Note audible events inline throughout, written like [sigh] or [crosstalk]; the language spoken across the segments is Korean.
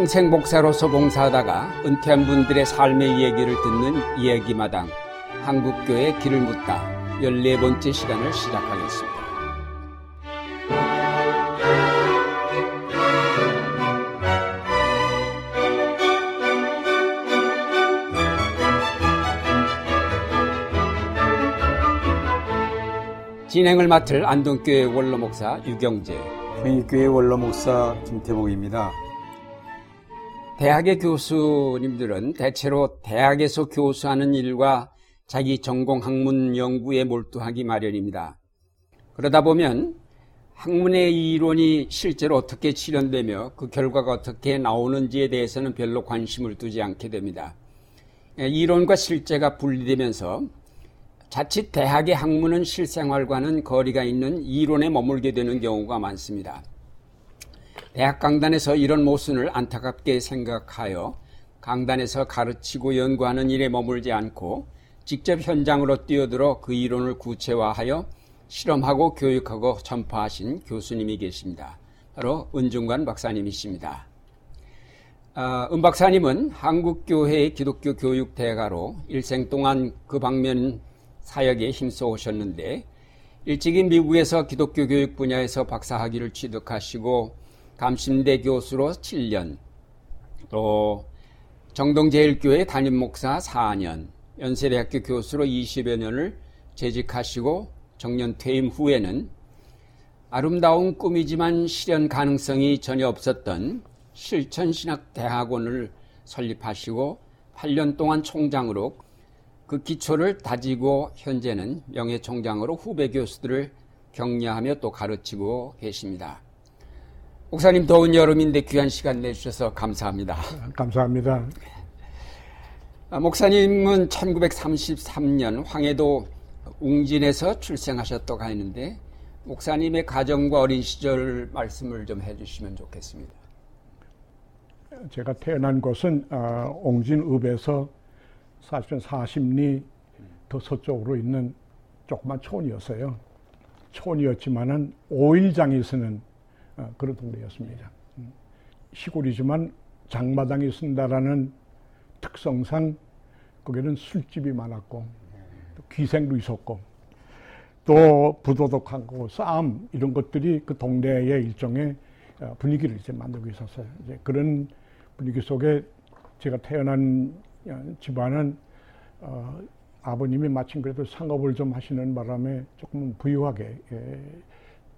평생 목사로서 봉사하다가 은퇴한 분들의 삶의 얘기를 듣는 이야기마당 한국교회 길을 묻다 14번째 시간을 시작하겠습니다. 진행을 맡을 안동교회 원로 목사 유경재 평일교회 원로 목사 김태복입니다. 대학의 교수님들은 대체로 대학에서 교수하는 일과 자기 전공 학문 연구에 몰두하기 마련입니다. 그러다 보면 학문의 이론이 실제로 어떻게 실현되며 그 결과가 어떻게 나오는지에 대해서는 별로 관심을 두지 않게 됩니다. 이론과 실제가 분리되면서 자칫 대학의 학문은 실생활과는 거리가 있는 이론에 머물게 되는 경우가 많습니다. 대학 강단에서 이런 모순을 안타깝게 생각하여 강단에서 가르치고 연구하는 일에 머물지 않고 직접 현장으로 뛰어들어 그 이론을 구체화하여 실험하고 교육하고 전파하신 교수님이 계십니다. 바로 은중관 박사님이십니다. 아, 은 박사님은 한국교회의 기독교 교육 대가로 일생 동안 그 방면 사역에 힘써 오셨는데 일찍이 미국에서 기독교 교육 분야에서 박사학위를 취득하시고 감신대 교수로 7년, 또 정동제일교회 담임 목사 4년, 연세대학교 교수로 20여 년을 재직하시고 정년 퇴임 후에는 아름다운 꿈이지만 실현 가능성이 전혀 없었던 실천신학대학원을 설립하시고 8년 동안 총장으로 그 기초를 다지고 현재는 명예총장으로 후배 교수들을 격려하며 또 가르치고 계십니다. 목사님 더운 여름인데 귀한 시간 내주셔서 감사합니다. 감사합니다. 아, 목사님은 1933년 황해도 웅진에서 출생하셨다고 하는데 목사님의 가정과 어린 시절 말씀을 좀 해주시면 좋겠습니다. 제가 태어난 곳은 어, 옹진읍에서 사실은 40리 더 서쪽으로 있는 조그만 촌이었어요. 촌이었지만은 어, 그런 동네였습니다. 음. 시골이지만 장마당이 쓴다라는 특성상 거기는 술집이 많았고 귀생도 있었고 또 부도덕하고 싸움 이런 것들이 그 동네의 일종의 어, 분위기를 이제 만들고 있었어요. 이제 그런 분위기 속에 제가 태어난 어, 집안은 어, 아버님이 마침 그래도 상업을 좀 하시는 바람에 조금 부유하게 예,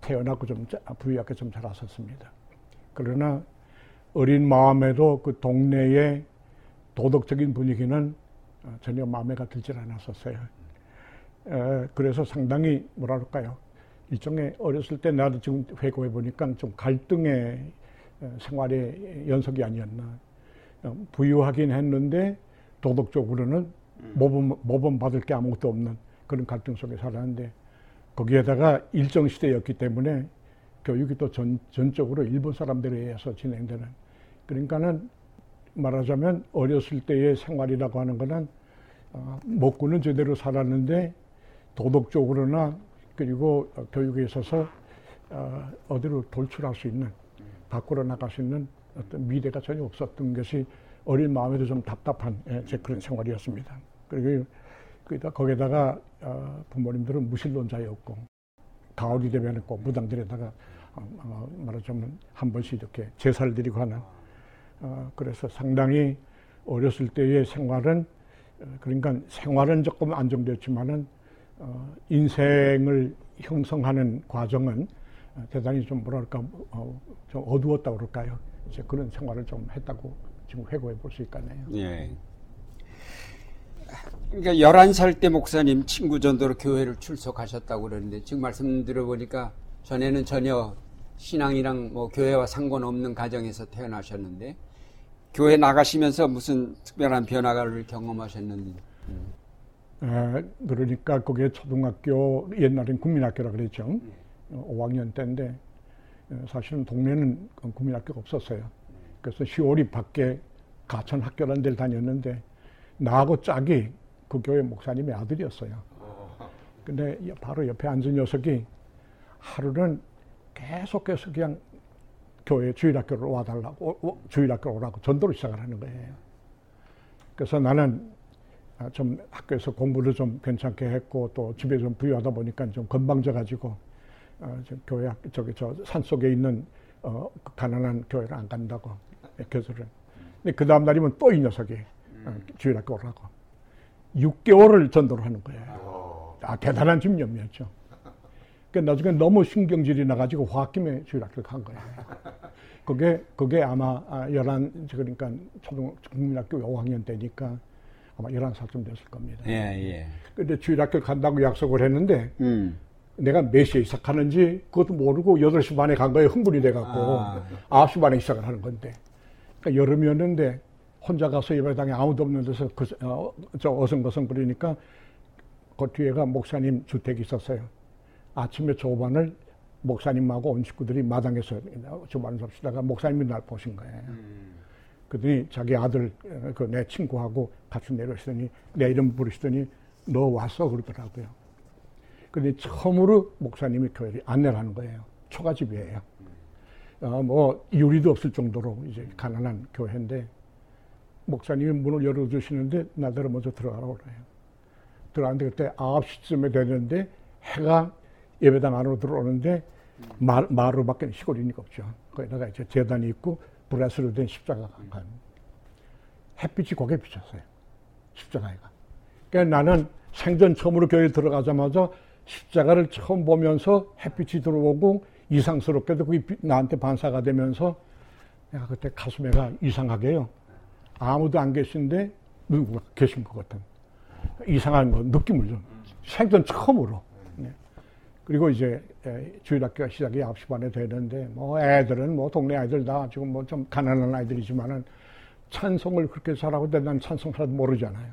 태어났고 좀 부유하게 좀 자랐었습니다. 그러나 어린 마음에도 그 동네의 도덕적인 분위기는 어, 전혀 마음에가 들질 않았었어요. 에, 그래서 상당히 뭐랄까요. 일종의 어렸을 때 나도 지금 회고해 보니까 좀 갈등의 생활의 연속이 아니었나. 어, 부유하긴 했는데 도덕적으로는 모범, 모범 받을 게 아무것도 없는 그런 갈등 속에 살았는데 거기에다가 일정 시대였기 때문에 교육이 또 전, 전적으로 일본 사람들에 의해서 진행되는 그러니까는 말하자면 어렸을 때의 생활이라고 하는 거는 어, 먹고는 제대로 살았는데 도덕적으로나 그리고 교육에 있어서 어, 어디로 돌출할 수 있는 밖으로 나갈 수 있는 어떤 미래가 전혀 없었던 것이 어린 마음에도 좀 답답한 예, 제 그런 생활이었습니다. 그리고 거기다가 어, 부모님들은 무신론자였고 가을이 되면 꼭 무당들에다가 어, 어, 말하자면 한 번씩 이렇게 제사를 드리고 하는 그래서 상당히 어렸을 때의 생활은 그러니까 생활은 조금 안정되었지만은 인생을 형성하는 과정은 대단히 좀 뭐랄까 좀 어두웠다고 그럴까요? 이제 그런 생활을 좀 했다고 지금 회고해 볼 수 있겠네요. 예. 그러니까 11살 때 목사님 친구 전도로 교회를 출석하셨다고 그러는데 지금 말씀 들어보니까 전에는 전혀 신앙이랑 뭐 교회와 상관없는 가정에서 태어나셨는데 교회 나가시면서 무슨 특별한 변화를 경험하셨는지. 음. 에, 그러니까 그게 초등학교 옛날엔 국민학교라 그랬죠. 음. 5학년 때인데 사실은 동네는 국민학교가 없었어요. 그래서 시월이 밖에 가천 학교라는 데를 다녔는데 나하고 짝이 그 교회 목사님의 아들이었어요. 근데 바로 옆에 앉은 녀석이 하루는 계속해서 그냥 교회 주일학교로 와달라고 주일학교로 오라고 전도를 시작을 하는 거예요. 그래서 나는 아, 좀 학교에서 공부를 좀 괜찮게 했고 또 집에 좀 부유하다 보니까 좀 건방져 가지고 어, 저 교회 학 저기 저 산 속에 있는 어, 그 가난한 교회를 안 간다고 교수를. 근데 그 다음 날이면 또 이 녀석이 어, 주일학교 오라고 6개월을 전도를 하는 거예요. 아 대단한 집념이었죠. 그 나중에 너무 신경질이 나가지고 화학김에 주일학교를 간 거예요. 그게 그게 아마 아, 11 그러니까 초등 국민학교 5학년 때니까 아마 11살쯤 됐을 겁니다. 예, 예. 근데 주일학교 간다고 약속을 했는데 음. 내가 몇 시에 시작하는지 그것도 모르고 8시 반에 간 거에 흥분이 돼갖고 아. 아. 9시 반에 시작을 하는 건데 그러니까 여름이었는데 혼자 가서 예배당에 아무도 없는 데서 그, 어, 저 어성거성 그러니까 그 뒤에가 목사님 주택이 있었어요. 아침에 조반을 목사님하고 온 식구들이 마당에서 조반을 잡시다가 목사님이 날 보신 거예요. 그러더니 자기 아들 그 내 친구하고 같이 내려오시더니 내 이름 부르시더니 너 왔어 그러더라고요. 근데 처음으로 목사님이 교회를 안내를 하는 거예요. 초가집이에요. 어, 뭐 유리도 없을 정도로 이제 가난한 교회인데 목사님이 문을 열어주시는데 나더러 먼저 들어가라고 그래요. 들어갔는데 그때 9시쯤에 되는데 해가 예배당 안으로 들어오는데 마, 마루밖에 시골이니까 없죠. 거기다가 이제 재단이 있고 브라스로 된 십자가가 간 햇빛이 거기에 비쳤어요. 십자가가. 그러니까 나는 생전 처음으로 교회에 들어가자마자 십자가를 처음 보면서 햇빛이 들어오고 이상스럽게도 그게 비- 나한테 반사가 되면서 내가 그때 가슴에가 이상하게요. 아무도 안 계신데 누구가 계신 것 같은 이상한 뭐 느낌을 좀 생전 처음으로. 네. 그리고 이제 에, 주일학교가 시작이 9시 반에 되는데 뭐 애들은 뭐 동네 아이들 다 지금 뭐 좀 가난한 아이들이지만은 찬송을 그렇게 잘하고 근데 난 찬송 하나도 모르잖아요.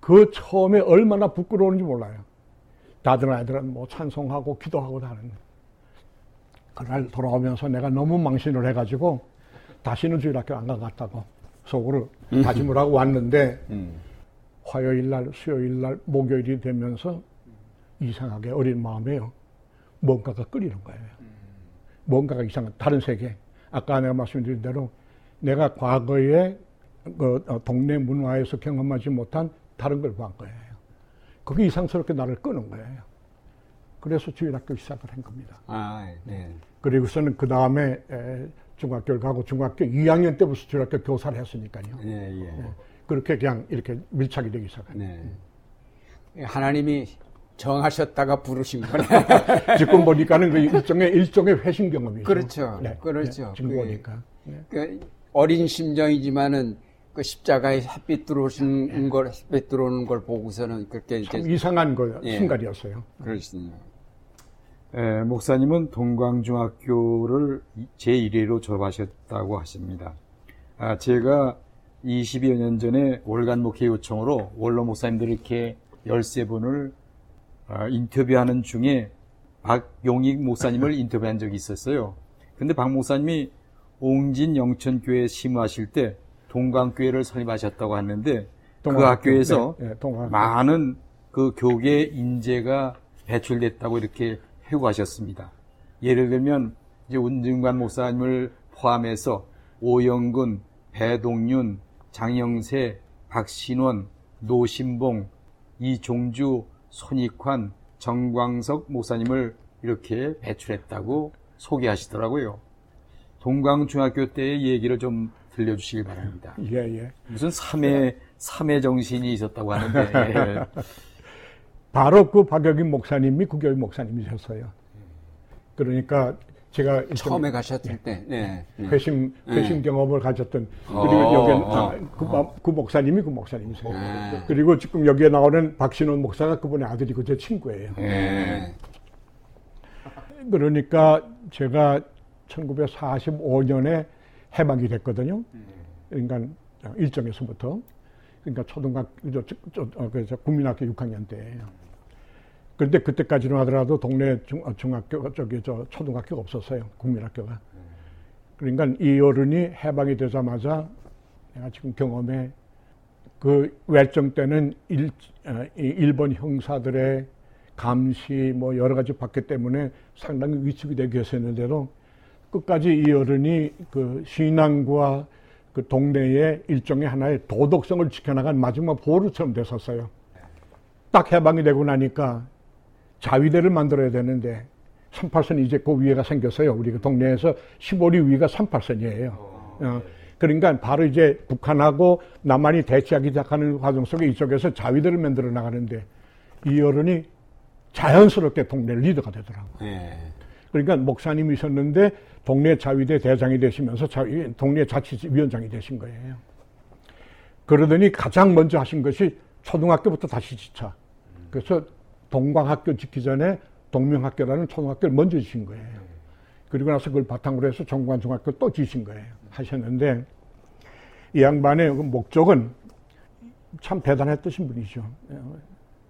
그 처음에 얼마나 부끄러운지 몰라요. 다들 아이들은 뭐 찬송하고 기도하고 다 하는데 그날 돌아오면서 내가 너무 망신을 해가지고 다시는 주일학교 안 가겠다고 속으로 다짐을 하고 왔는데 음. 화요일 날, 수요일 날, 목요일이 되면서 이상하게 어린 마음에요. 뭔가가 끓이는 거예요. 뭔가가 이상한 다른 세계. 아까 내가 말씀드린 대로 내가 과거에 그 어, 동네 문화에서 경험하지 못한 다른 걸 본 거예요. 그게 이상스럽게 나를 끄는 거예요. 그래서 주일학교 시작을 한 겁니다. 아, 네. 그리고서는 그 다음에 중학교를 가고 중학교 2학년 때부터 주일학교 교사를 했으니까요. 예, 예. 그렇게 그냥 이렇게 밀착이 되기 시작한. 네. 하나님이 정하셨다가 부르신 거네. [laughs] 지금 보니까는 그 일종의 일종의 회심 경험이죠. 그렇죠. 네, 그렇죠. 네, 지금 그게- 보니까. 네. 그 어린 심정이지만은 그 십자가에 햇빛 들어오시는 걸 햇빛 들어오는 걸 보고서는 그렇게 참 이제 이상한 그 예. 순간이었어요. 그러시네요. 예, 목사님은 동광중학교를 제1회로 졸업하셨다고 하십니다. 아, 제가 20여 년 전에 월간 목회 요청으로 원로 목사님들 이렇게 13분을 아, 인터뷰하는 중에 박용익 목사님을 [laughs] 인터뷰한 적이 있었어요. 근데 박 목사님이 옹진 영천교회 심우하실 때 동광교회를 설립하셨다고 하는데 그 동광학교, 학교에서 네, 네. 많은 그 교계 인재가 배출됐다고 이렇게 회고하셨습니다. 예를 들면 이제 운증관 목사님을 포함해서 오영근, 배동윤, 장영세, 박신원, 노신봉, 이종주, 손익환, 정광석 목사님을 이렇게 배출했다고 소개하시더라고요. 동광중학교 때의 얘기를 좀 들려주시기 바랍니다. 예, 예. 무슨 삼회 삼회 정신이 있었다고 하는데 예. [laughs] 바로 그 박여긴 목사님이 그 교회 목사님이셨어요. 그러니까 제가 처음에 가셨을 때, 네. 네. 회심 회심 경험을 가졌던 그리고 어, 여기 어. 아, 그, 마- 그 목사님이 그 목사님이세요. 네. 그리고 지금 여기에 나오는 박신원 목사가 그분의 아들이고 제 친구예요. 네. 그러니까 제가 1945년에 해방이 됐거든요. 그러니까 일정에서부터 그러니까 초등학교 저, 저, 저, 어, 그, 저 국민학교 6학년 때예요. 그런데 그때까지는 하더라도 동네 중, 어, 중학교 저기 저 초등학교가 없었어요. 국민학교가. 그러니까 이 어른이 해방이 되자마자 내가 지금 경험해 그 외정 때는 일, 어, 이 일본 형사들의 감시 뭐 여러 가지 받기 때문에 상당히 위축이 되게 했었는데도 끝까지 이 어른이 그 신앙과 그 동네의 일종의 하나의 도덕성을 지켜나간 마지막 보루처럼 됐었어요. 딱 해방이 되고 나니까 자위대를 만들어야 되는데 38선이 이제 그 위에가 생겼어요. 우리 그 동네에서 15리 위가 38선이에요. 어, 그러니까 바로 이제 북한하고 남한이 대치하기 시작하는 과정 속에 이쪽에서 자위대를 만들어 나가는데 이 어른이 자연스럽게 동네 리더가 되더라고요. 예. 그러니까 목사님이 셨는데 동네 자위대 대장이 되시면서 자위, 동네 자치위원장이 되신 거예요. 그러더니 가장 먼저 하신 것이 초등학교부터 다시 지차. 그래서 동광학교 짓기 전에 동명학교라는 초등학교를 먼저 지신 거예요. 그리고 나서 그걸 바탕으로 해서 정관중학교 또 지신 거예요. 하셨는데 이 양반의 그 목적은 참 대단했던 분이죠.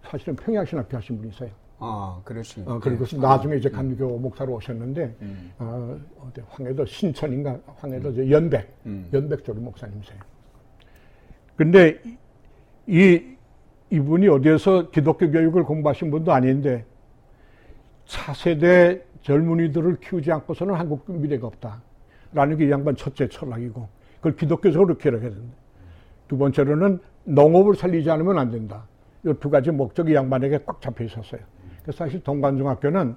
사실은 평양신학교 하신 분이세요. 아, 그러시군요. 어, 그리고 나중에 이제 감리교 목사로 오셨는데, 어, 어디 황해도 신천인가, 황해도 저 연백, 음. 연백 쪽의 목사님이세요. 근데 이, 이분이 어디에서 기독교 교육을 공부하신 분도 아닌데, 차세대 젊은이들을 키우지 않고서는 한국 미래가 없다. 라는 게 이 양반 첫째 철학이고, 그걸 기독교적으로 기록해야 된다. 두 번째로는 농업을 살리지 않으면 안 된다. 이 두 가지 목적이 양반에게 꽉 잡혀 있었어요. 그래서 사실 동관중학교는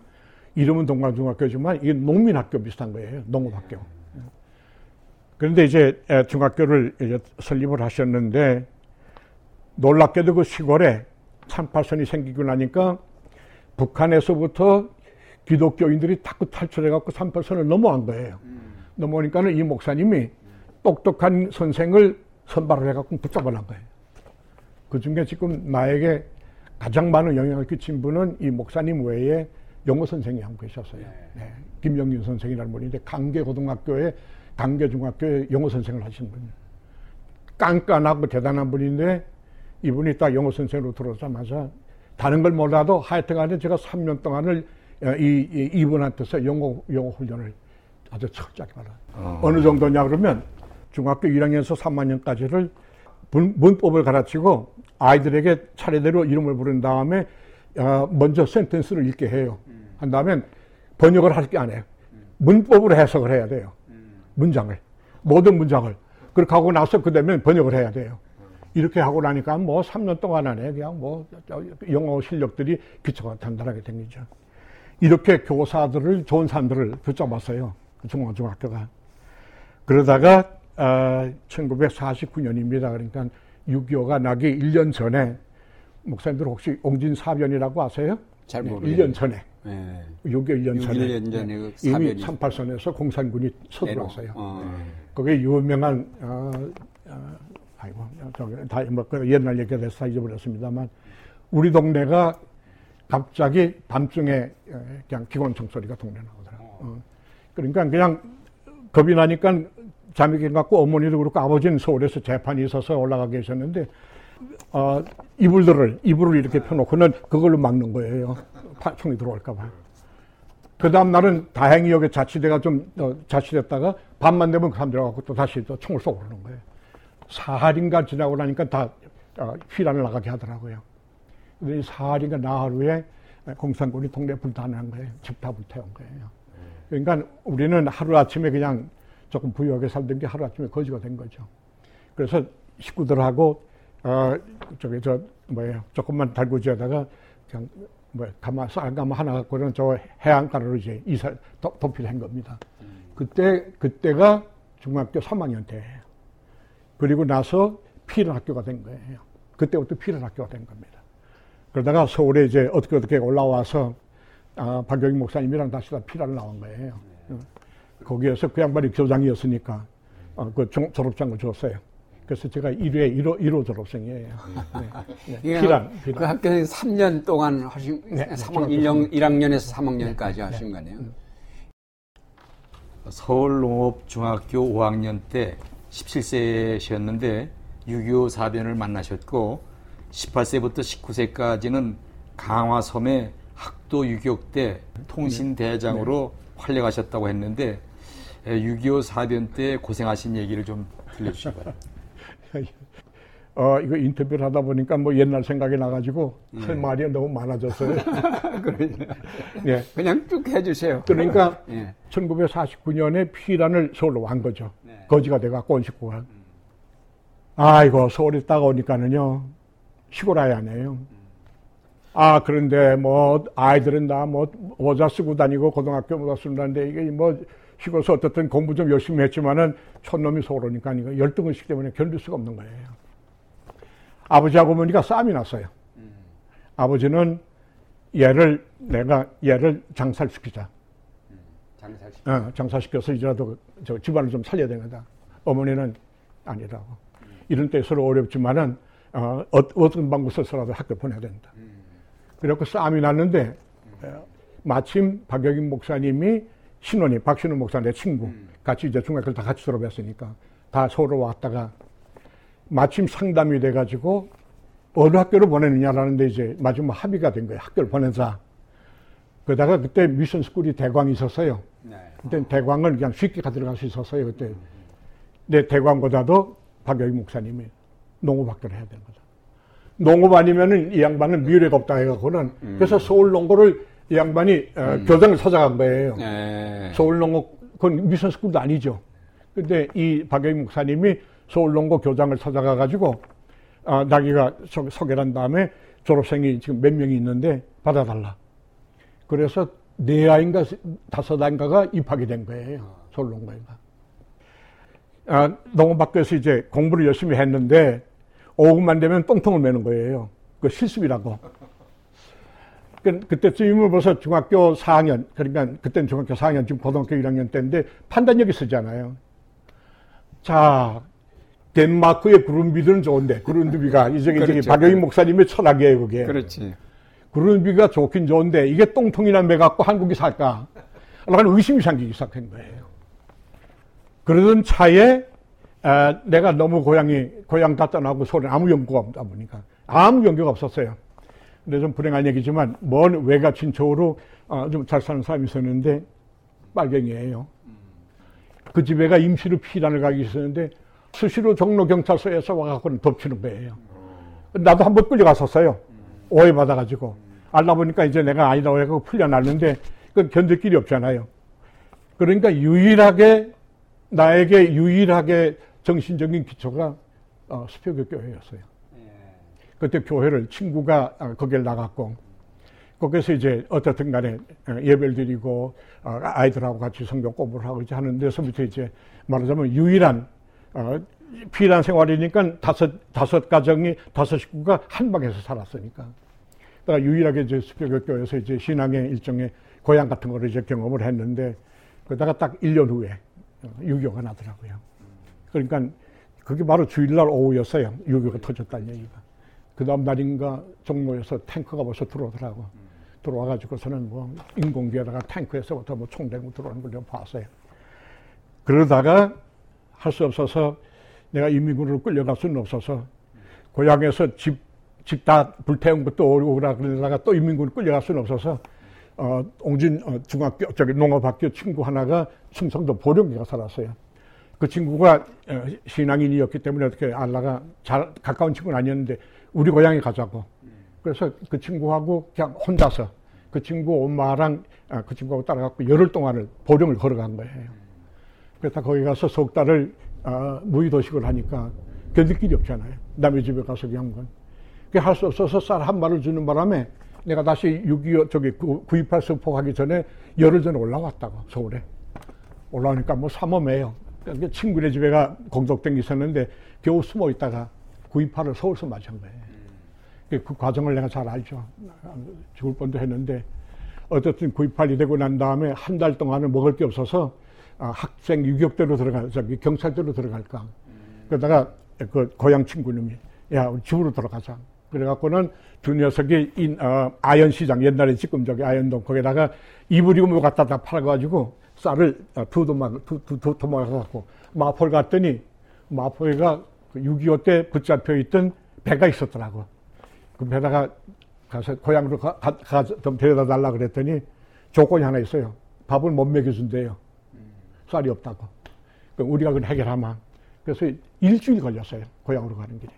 이름은 동관중학교지만 이게 농민학교 비슷한 거예요. 농업학교. 그런데 이제 중학교를 이제 설립을 하셨는데 놀랍게도 그 시골에 38선이 생기고 나니까 북한에서부터 기독교인들이 다그 탈출해갖고 38선을 넘어간 거예요. 넘어오니까는 이 목사님이 똑똑한 선생을 선발을 해갖고 붙잡아 난 거예요. 그 중에 지금 나에게 가장 많은 영향을 끼친 분은 이 목사님 외에 영어 선생이 한분 계셨어요. 네. 김영윤 선생이라는 분인데 강계고등학교에 강계중학교에 영어 선생을 하신 분이에요. 깐깐하고 대단한 분인데 이분이 딱 영어 선생으로 들어오자마자 다른 걸 몰라도 하여튼간에 제가 3년 동안을 이, 이 이분한테서 영어 영어 훈련을 아주 철저하게 받아요. 어. 어느 정도냐 그러면 중학교 1학년에서 3학년까지를 문, 법을 가르치고 아이들에게 차례대로 이름을 부른 다음에 어, 먼저 센텐스를 읽게 해요. 한 다음에 번역을 할 게 안 해요. 문법으로 해석을 해야 돼요. 문장을. 모든 문장을. 그렇게 하고 나서 그 다음에 번역을 해야 돼요. 이렇게 하고 나니까 뭐 3년 동안 안에 그냥 뭐 영어 실력들이 기초가 단단하게 생기죠. 이렇게 교사들을, 좋은 사람들을 붙잡았어요. 중앙중학교가. 그러다가 어, 1949년입니다. 그러니까 6.25가 나기 1년 전에 목사님들 혹시 옹진사변이라고 아세요? 잘 모르겠어요. 네, 1년 전에. 네. 6.25 1년 전에. 6.1년 전에 그 이미 사변이- 38선에서 공산군이 서들어왔어요. 어. 그게 유명한 어, 어, 아이고 저기 다뭐 그 옛날 얘기가 돼서 다 잊어버렸습니다만 우리 동네가 갑자기 밤중에 어, 그냥 기관 총 소리가 동네 나오더라고. 어. 그러니까 그냥 겁이 나니까 잠이 깨갖고 어머니도 그렇고 아버지는 서울에서 재판이 있어서 올라가 계셨는데 어, 이불들을 이불을 이렇게 펴놓고는 그걸로 막는 거예요. 파- 총이 들어올까봐. 그 다음 날은 다행히 여기 자치대가 좀 어, 자치됐다가 밤만 되면 그 사람들 와갖고 또 다시 또 총을 쏘고 그러는 거예요. 사할인가 지나고 나니까 다 어, 휘란을 나가게 하더라고요. 근데 이 사할인가 나흘 후에 공산군이 동네 불타는 거예요. 집다 불태운 거예요. 그러니까 우리는 하루아침에 그냥 조금 부유하게 살던 게 하루아침에 거지가 된 거죠. 그래서 식구들하고 어 저기 저 뭐예요 조금만 달구지에다가 그냥 뭐 가마 쌀가마 하나 갖고는 저 해안가로 이제 이사 도, 도피를 한 겁니다. 그때 그때가 중학교 3학년 때예요. 그리고 나서 필연 학교가 된 거예요. 그때부터 필연 학교가 된 겁니다. 그러다가 서울에 이제 어떻게 어떻게 올라와서 아, 박경희 목사님이랑 다시 다 필연을 나온 거예요. 어. 거기에서 그 양반이 교장이었으니까 어, 그 종- 졸업장을 줬어요. 그래서 제가 1회 1호, 1호 졸업생이에요. 네. [laughs] 이게 피란, 그 피란. 학교에서 3년 동안 하신, 네, 3학, 중학교 1년, 1학년에서 3학년까지 하신 거네요. 서울농업중학교 5학년 때 17세셨는데 6.25 사변을 만나셨고 18세부터 19세까지는 강화섬의 학도 유격 때 통신대장으로 활약하셨다고 했는데 6.25 사변 때 고생하신 얘기를 좀 들려주시고요. [laughs] 어, 이거 인터뷰를 하다 보니까 뭐 옛날 생각이 나가지고 예. 할 말이 너무 많아졌어요. [laughs] 예. 그냥 쭉 해주세요. 그러니까 예. 1949년에 피란을 서울로 완 거죠. 네. 거지가 돼갖고 온 식구가. 아이고, 서울에 있다가 오니까는요, 시골 아이 아니에요. 아, 그런데 뭐, 아이들은 다 뭐, 모자 쓰고 다니고, 고등학교 모자 쓰고 다니는데, 이게 뭐, 시골에서 어떻든 공부 좀 열심히 했지만은, 촌놈이 서울 오니까 이거 열등의식 때문에 견딜 수가 없는 거예요. 아버지하고 어머니가 싸움이 났어요. 아버지는 얘를, 내가 얘를 장살시키자. 장사시. 어, 장사시켜서 이제라도 저 집안을 좀 살려야 되겠다. 어머니는 아니라고. 이런 때 서로 어렵지만은 어, 어, 어떤 방법 써서라도 학교 보내야 된다. 그래갖고 싸움이 났는데 어, 마침 박여긴 목사님이 신혼이 박신호 목사 내 친구 같이 이제 중학교를 다 같이 졸업했으니까 다 서로 왔다가 마침 상담이 돼가지고 어느 학교를 보내느냐라는데 이제 마지막 합의가 된 거예요. 학교를 보내자. 그러다가 그때 미션 스쿨이 대광이 있었어요. 네. 그때 대광은 그냥 쉽게 가 들어갈 수 있었어요. 그때. 내 대광보다도 박여희 목사님이 농업학교를 해야 되는 거죠. 농업 아니면은 이 양반은 미래가 없다 해갖고는 그래서 서울 농고를 이 양반이 어, 교장을 찾아간 거예요. 네. 서울 농고 그건 미션 스쿨도 아니죠. 근데 이 박여희 목사님이 서울 농고 교장을 찾아가 가지고 아, 자기가 소- 소개를 한 다음에 졸업생이 지금 몇 명이 있는데 받아달라. 그래서 네 아인가 다섯 아인가가 입학이 된 거예요. 농고에가. 아, 농업학교에서 이제 공부를 열심히 했는데 오후만 되면 똥통을 매는 거예요. 그 실습이라고. 그, 그때쯤이면 벌써 중학교 4학년, 그러니까 그때는 중학교 4학년, 지금 고등학교 1학년 때인데 판단력이 쓰잖아요. 자, 덴마크의 구름비들은 좋은데, 구름비가, 이제 그렇죠. 박영희 목사님의 철학이에요, 그게. 그렇지. 구름비가 좋긴 좋은데, 이게 똥통이나 매갖고 한국이 살까? 라는 의심이 생기기 시작한 거예요. 그러던 차에, 아, 내가 너무 고향이, 고향 다 떠나고 서울에 아무 연고가 없다 보니까, 아무 연고가 없었어요. 근데 좀 불행한 얘기지만, 먼 외가 친척으로 어, 좀잘 사는 사람이 있었는데, 빨갱이에요. 그 집에가 임시로 피란을 가기 있었는데, 수시로 종로 경찰서에서 와갖고는 덮치는 거예요. 나도 한 번 끌려갔었어요. 오해받아가지고. 알다 보니까 이제 내가 아니라고 해서 풀려났는데, 그 견딜 길이 없잖아요. 그러니까 유일하게, 나에게 유일하게 정신적인 기초가 어, 수표교 교회였어요. 그때 교회를 친구가 어, 거기를 나갔고 거기서 이제 어떻든 간에 어, 예배를 드리고 어, 아이들하고 같이 성경 공부를 하고 이제 하는 데서부터 이제 말하자면 유일한 어, 피란 생활이니까 다섯 다섯 가정이 다섯 식구가 한 방에서 살았으니까 그러니까 유일하게 이제 수표교 교회에서 이제 신앙의 일종의 고향 같은 거를 이제 경험을 했는데 그러다가 딱 1년 후에 어, 유교가 나더라고요. 그러니까 그게 바로 주일날 오후였어요. 유교가 터졌다는 얘기가. 그 다음 날인가 종로에서 탱크가 벌써 들어오더라고. 들어와가지고서는 뭐 인공기에다가 탱크에서부터 뭐 총 대고 들어오는 걸 제가 봤어요. 그러다가 할 수 없어서 내가 이민군으로 끌려갈 수는 없어서 고향에서 집, 집 다 불태운 것도 오라 그러다가 또 이민군으로 끌려갈 수는 없어서 어, 옹진 어, 중학교, 저기 농업학교 친구 하나가 충성도 보령기가 살았어요. 그 친구가 어, 신앙인이었기 때문에 어떻게 알라가 잘 가까운 친구는 아니었는데 우리 고향에 가자고. 그래서 그 친구하고 그냥 혼자서 그 친구 엄마랑 아, 그 친구하고 따라갔고 열흘 동안을 보령을 걸어간 거예요. 그래서 거기 가서 석 달을 아, 무의도식을 하니까 견딜 길이 없잖아요. 남의 집에 가서 그냥 건. 그게 할수 없어서 쌀 한 마를 주는 바람에 내가 다시 6.25 저기 9.28 선포하기 전에 열흘 전에 올라왔다고 서울에. 올라오니까 뭐 삼엄해요. 그러니까 친구네 집에가 공덕땡이 있었는데 겨우 숨어 있다가 9.28을 서울서 맞은 거예요. 그- 그 과정을 내가 잘 알죠. 죽을 뻔도 했는데 어쨌든 9.28이 되고 난 다음에 한 달 동안은 먹을 게 없어서 아, 학생 유격대로 들어갈, 저기 경찰대로 들어갈까. 그러다가 그 고향 친구님이 야, 우리 집으로 돌아가자. 그래갖고는 두 녀석이 인, 어, 아연시장, 옛날에 지금 저기 아연동 거기다가 이불이고 뭐 갖다 다 팔아가지고 쌀을 어, 두 도막, 두, 두, 두 도막 갖고 마포를 갔더니 마포에가 6.25 때 붙잡혀 있던 배가 있었더라고. 그 배다가 가서 고향으로 가, 가, 가, 좀 데려다 달라 그랬더니 조건이 하나 있어요. 밥을 못 먹여준대요. 쌀이 없다고. 그럼 우리가 그걸 해결하면. 그래서 일주일 걸렸어요. 고향으로 가는 길에.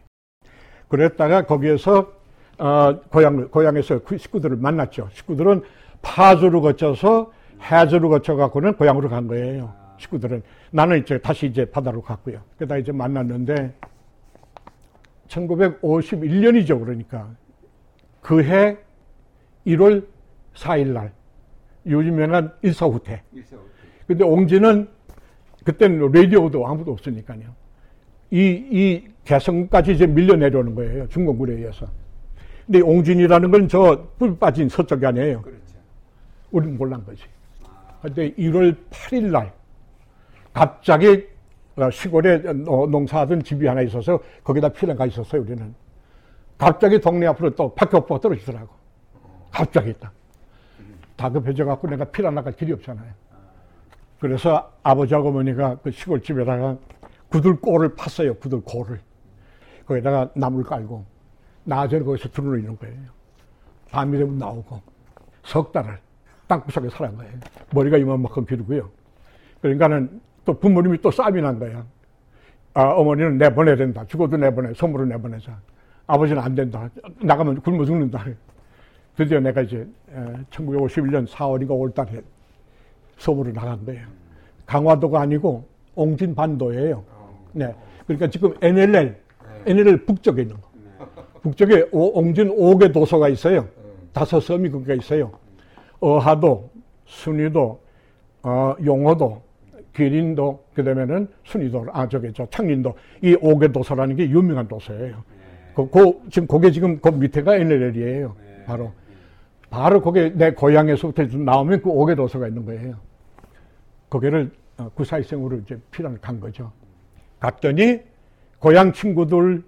그랬다가 거기에서 어, 고향 고향에서 그 식구들을 만났죠. 식구들은 파주를 거쳐서 해주를 거쳐 갖고는 고향으로 간 거예요. 식구들은 나는 이제 다시 이제 바다로 갔고요. 그러다 이제 만났는데 1951년이죠. 그러니까 그해 1월 4일 날 요즘에는 일사후퇴. 근데 옹진은 그때는 라디오도 아무도 없으니까요. 이, 이 개성까지 이제 밀려 내려오는 거예요. 중공군에 의해서. 근데 옹진이라는 건 저 뿔 빠진 서쪽이 아니에요. 그렇죠. 우리는 몰란 거지. 근데 1월 8일 날 갑자기 어, 시골에 어, 농사하던 집이 하나 있어서 거기다 피난가 있었어요, 우리는. 갑자기 동네 앞으로 또 박격포가 떨어지더라고. 갑자기 딱. 다급해져갖고 내가 피난 나갈 길이 없잖아요. 그래서 아버지하고 어머니가 그 시골집에다가 구들골을 팠어요, 구들골을. 거기다가 나무를 깔고, 낮에는 거기서 들어있는 거예요. 밤이 되면 나오고, 석 달을 땅구석에 살은 거예요. 머리가 이만큼 기르고요. 그러니까는 또 부모님이 또 싸움이 난 거야. 아, 어머니는 내보내야 된다. 죽어도 내보내. 손으로 내보내자. 아버지는 안 된다. 나가면 굶어 죽는다. 드디어 내가 이제 1951년 4월인가 5월 달에 서울로 나간 거예요. 강화도가 아니고 옹진반도예요. 네. 그러니까 지금 NLL, NLL 북쪽에 있는 거. 북쪽에 오- 옹진 5개 도서가 있어요. 다섯 섬이 거기가 있어요. 어하도, 순위도, 어, 용호도, 기린도, 그 다음에는 순위도, 아, 저기, 저, 창린도, 이 5개 도서라는 게 유명한 도서예요. 그, 그, 지금, 그게 지금, 그 밑에가 NLL이에요. 바로. 바로 거기 내 고향에서부터 나오면 그 5개 도서가 있는 거예요. 거기를 어, 구사일생으로 이제 피난을 간 거죠. 갔더니 고향 친구들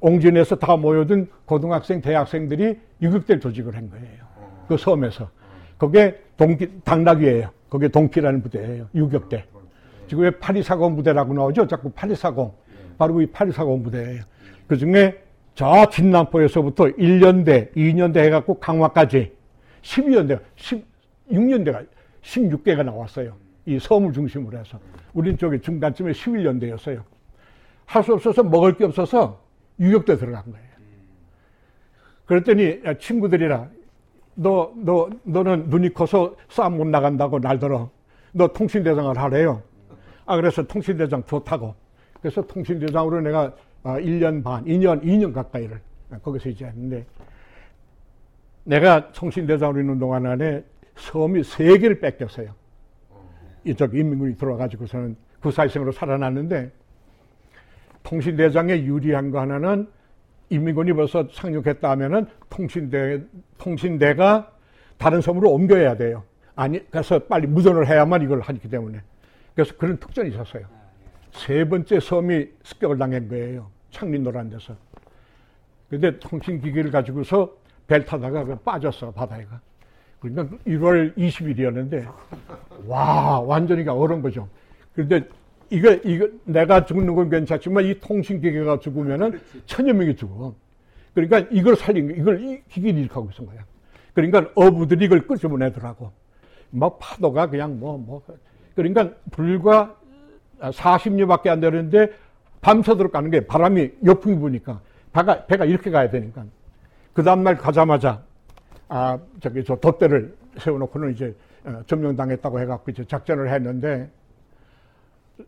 옹진에서 다 모여든 고등학생, 대학생들이 유격대를 조직을 한 거예요. 그 섬에서. 그게 동기, 당락이에요. 그게 동피라는 부대예요. 유격대. 지금 왜 8240 부대라고 나오죠? 자꾸 8240. 바로 이 8240 부대예요. 그 중에 저 진남포에서부터 1년대, 2년대 해갖고 강화까지 12년대가, 16년대가, 16개가 나왔어요. 이 섬을 중심으로 해서. 우린 저기 중간쯤에 11년대였어요. 할 수 없어서 먹을 게 없어서 유격대 들어간 거예요. 그랬더니 야, 친구들이라 너, 너, 너는 눈이 커서 싸움 못 나간다고 날더러 너 통신대장을 하래요. 아, 그래서 통신대장 좋다고. 그래서 통신대장으로 내가 아, 1년 반, 2년, 2년 가까이를 거기서 이제 했는데 내가 통신대장으로 있는 동안 안에 섬이 세 개를 뺏겼어요. 이쪽 인민군이 들어와가지고서는 구사일생으로 살아났는데 통신대장에 유리한 거 하나는 인민군이 벌써 상륙했다 하면은 통신대, 통신대가 다른 섬으로 옮겨야 돼요. 아니, 그래서 빨리 무전을 해야만 이걸 하기 때문에. 그래서 그런 특전이 있었어요. 세 번째 섬이 습격을 당한 거예요. 창린도라는 데서. 근데 통신기기를 가지고서 배 타다가 그 빠졌어, 바다에가. 그러니까 1월 20일이었는데, 와, 완전히 얼은 거죠. 그런데 이거, 이거, 내가 죽는 건 괜찮지만 이 통신 기계가 죽으면은 천여 명이 죽어. 그러니까 이걸 살린, 거, 이걸 이 기계를 일으키고 있는 거야. 그러니까 어부들이 이걸 끄집어내더라고. 막 파도가 그냥 뭐, 뭐. 그러니까 불과 40리밖에 안 되는데 밤새도록 가는 게 바람이 역풍이 부니까 배가, 배가 이렇게 가야 되니까. 그 다음날 가자마자, 아, 저기 저 돛대를 세워놓고는 이제 어, 점령당했다고 해갖고 이제 작전을 했는데,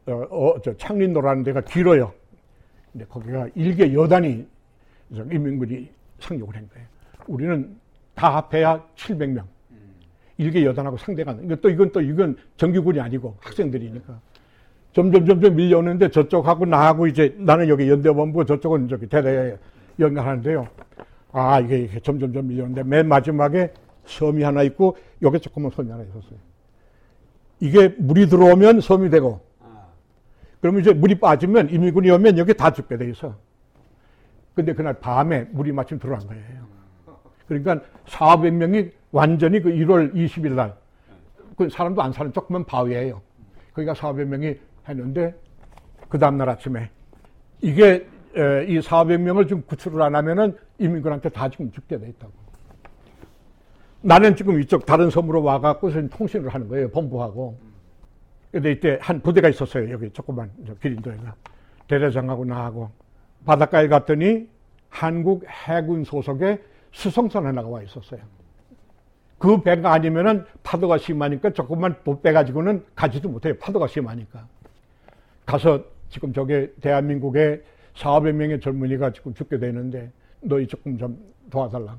어, 어, 저 창린도라는 데가 길어요. 근데 거기가 일개 여단이 저 인민군이 상륙을 한 거예요. 우리는 다 합해야 700명. 일개 여단하고 상대가 안 돼. 또 이건 또 이건 정규군이 아니고 학생들이니까. 점점 점점 밀려오는데 저쪽하고 나하고 이제 나는 여기 연대본부 저쪽은 저기 대대에 연결하는데요. 아 이게, 이게 점점 점 밀려오는데 맨 마지막에 섬이 하나 있고 여기 조그만 섬이 하나 있었어요. 이게 물이 들어오면 섬이 되고 그러면 이제 물이 빠지면 인민군이 오면 여기 다 죽게 돼 있어. 근데 그날 밤에 물이 마침 들어간 거예요. 그러니까 400명이 완전히 그 1월 20일 날, 그 사람도 안 사는 조그만 바위예요. 거기가 400명이 했는데, 그 다음날 아침에, 이게, 에, 이 400명을 좀 구출을 안 하면은 인민군한테 다 지금 죽게 돼 있다고. 나는 지금 이쪽 다른 섬으로 와갖고 통신을 하는 거예요, 본부하고. 근데 이때 한 부대가 있었어요. 여기 조그만 저 기린도에가. 대대장하고 나하고. 바닷가에 갔더니 한국 해군 소속의 수송선 하나가 와 있었어요. 그 배가 아니면은 파도가 심하니까 조금만 못 빼가지고는 가지도 못해요. 파도가 심하니까. 가서 지금 저게 대한민국에 400 명의 젊은이가 지금 죽게 되는데 너희 조금 좀 도와달라.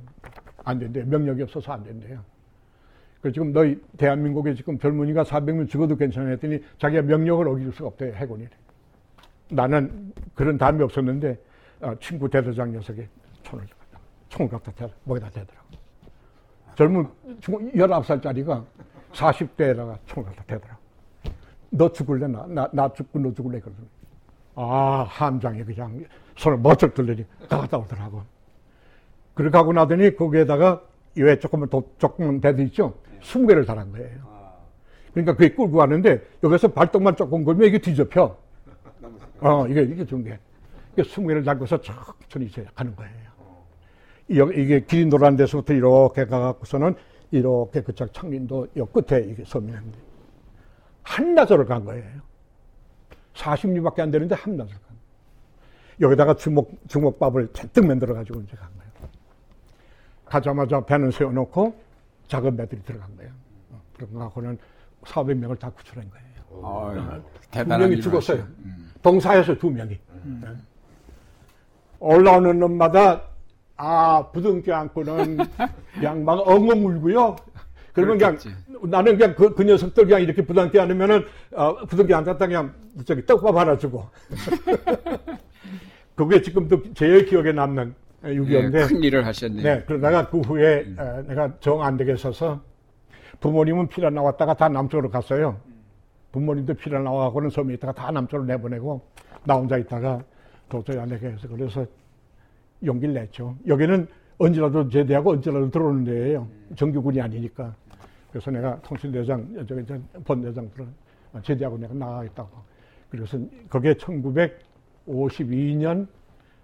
안 된대요. 명령이 없어서 안 된대요. 그 지금 너희 대한민국에 지금 젊은이가 400명 죽어도 괜찮아 했더니 자기가 명령을 어길 수가 없대요. 해군이. 나는 그런 담이 없었는데 어, 친구 대대장 녀석이 총을 총을 갖다 대 목에다 대더라고. 젊은 19살짜리가 40대에다가 총을 갖다 대더라고. 너 죽을래? 나, 나, 나 죽고 너 죽을래? 그러더니. 아, 함장이 그냥 손을 멋쩍 들더니 다갔다 오더라고. 그렇게 하고 나더니 거기에다가 왜 조금만 더, 조금만 배도 있죠? 20개를 달한 거예요. 그러니까 그게 끌고 가는데 여기서 발동만 조금 걸면 이게 뒤집혀. [laughs] 어, 이게, 이게 중요해. 이게 20개를 달고서 천천히 이제 가는 거예요. 이게 길이 노란 데서부터 이렇게 가갖고서는 이렇게 그쪽 창린도 요 끝에 이게 섬이 있는데 한나절을 간 거예요. 40리밖에 안 되는데 한나절 간 거예요. 여기다가 주먹, 주먹밥을 잔뜩 만들어가지고 이제 간 거예요. 가자마자 배는 세워놓고 작은 배들이 들어간 거예요. 그러고는 400명을 다 구출한 거예요. 어, 두 명이 죽었어요. 음. 동사에서 두 명이. 음. 네. 올라오는 놈마다 아 부둥켜 안고는 [laughs] 그냥 막 엉엉 울고요. 그러면 그렇겠지. 그냥 나는 그냥 그, 그 녀석들 그냥 이렇게 부둥켜 안으면은 어, 부둥켜 앉았다 그냥 저기 떡밥 하나 주고. [laughs] 그게 지금도 제일 기억에 남는 6.25인데. 네, 큰 일을 하셨네요. 네, 그러다가 그 후에 음. 에, 내가 정 안 되게 서서 부모님은 피라 나왔다가 다 남쪽으로 갔어요. 부모님도 피라 나와가고는 섬에 있다가 다 남쪽으로 내보내고 나 혼자 있다가 도저히 안 되게 해서 그래서 용기를 냈죠. 여기는 언제라도 제대하고 언제라도 들어오는 데예요. 정규군이 아니니까. 그래서 내가 통신대장, 저기 본대장들은 제대하고 내가 나가겠다고. 그래서 그게 1952년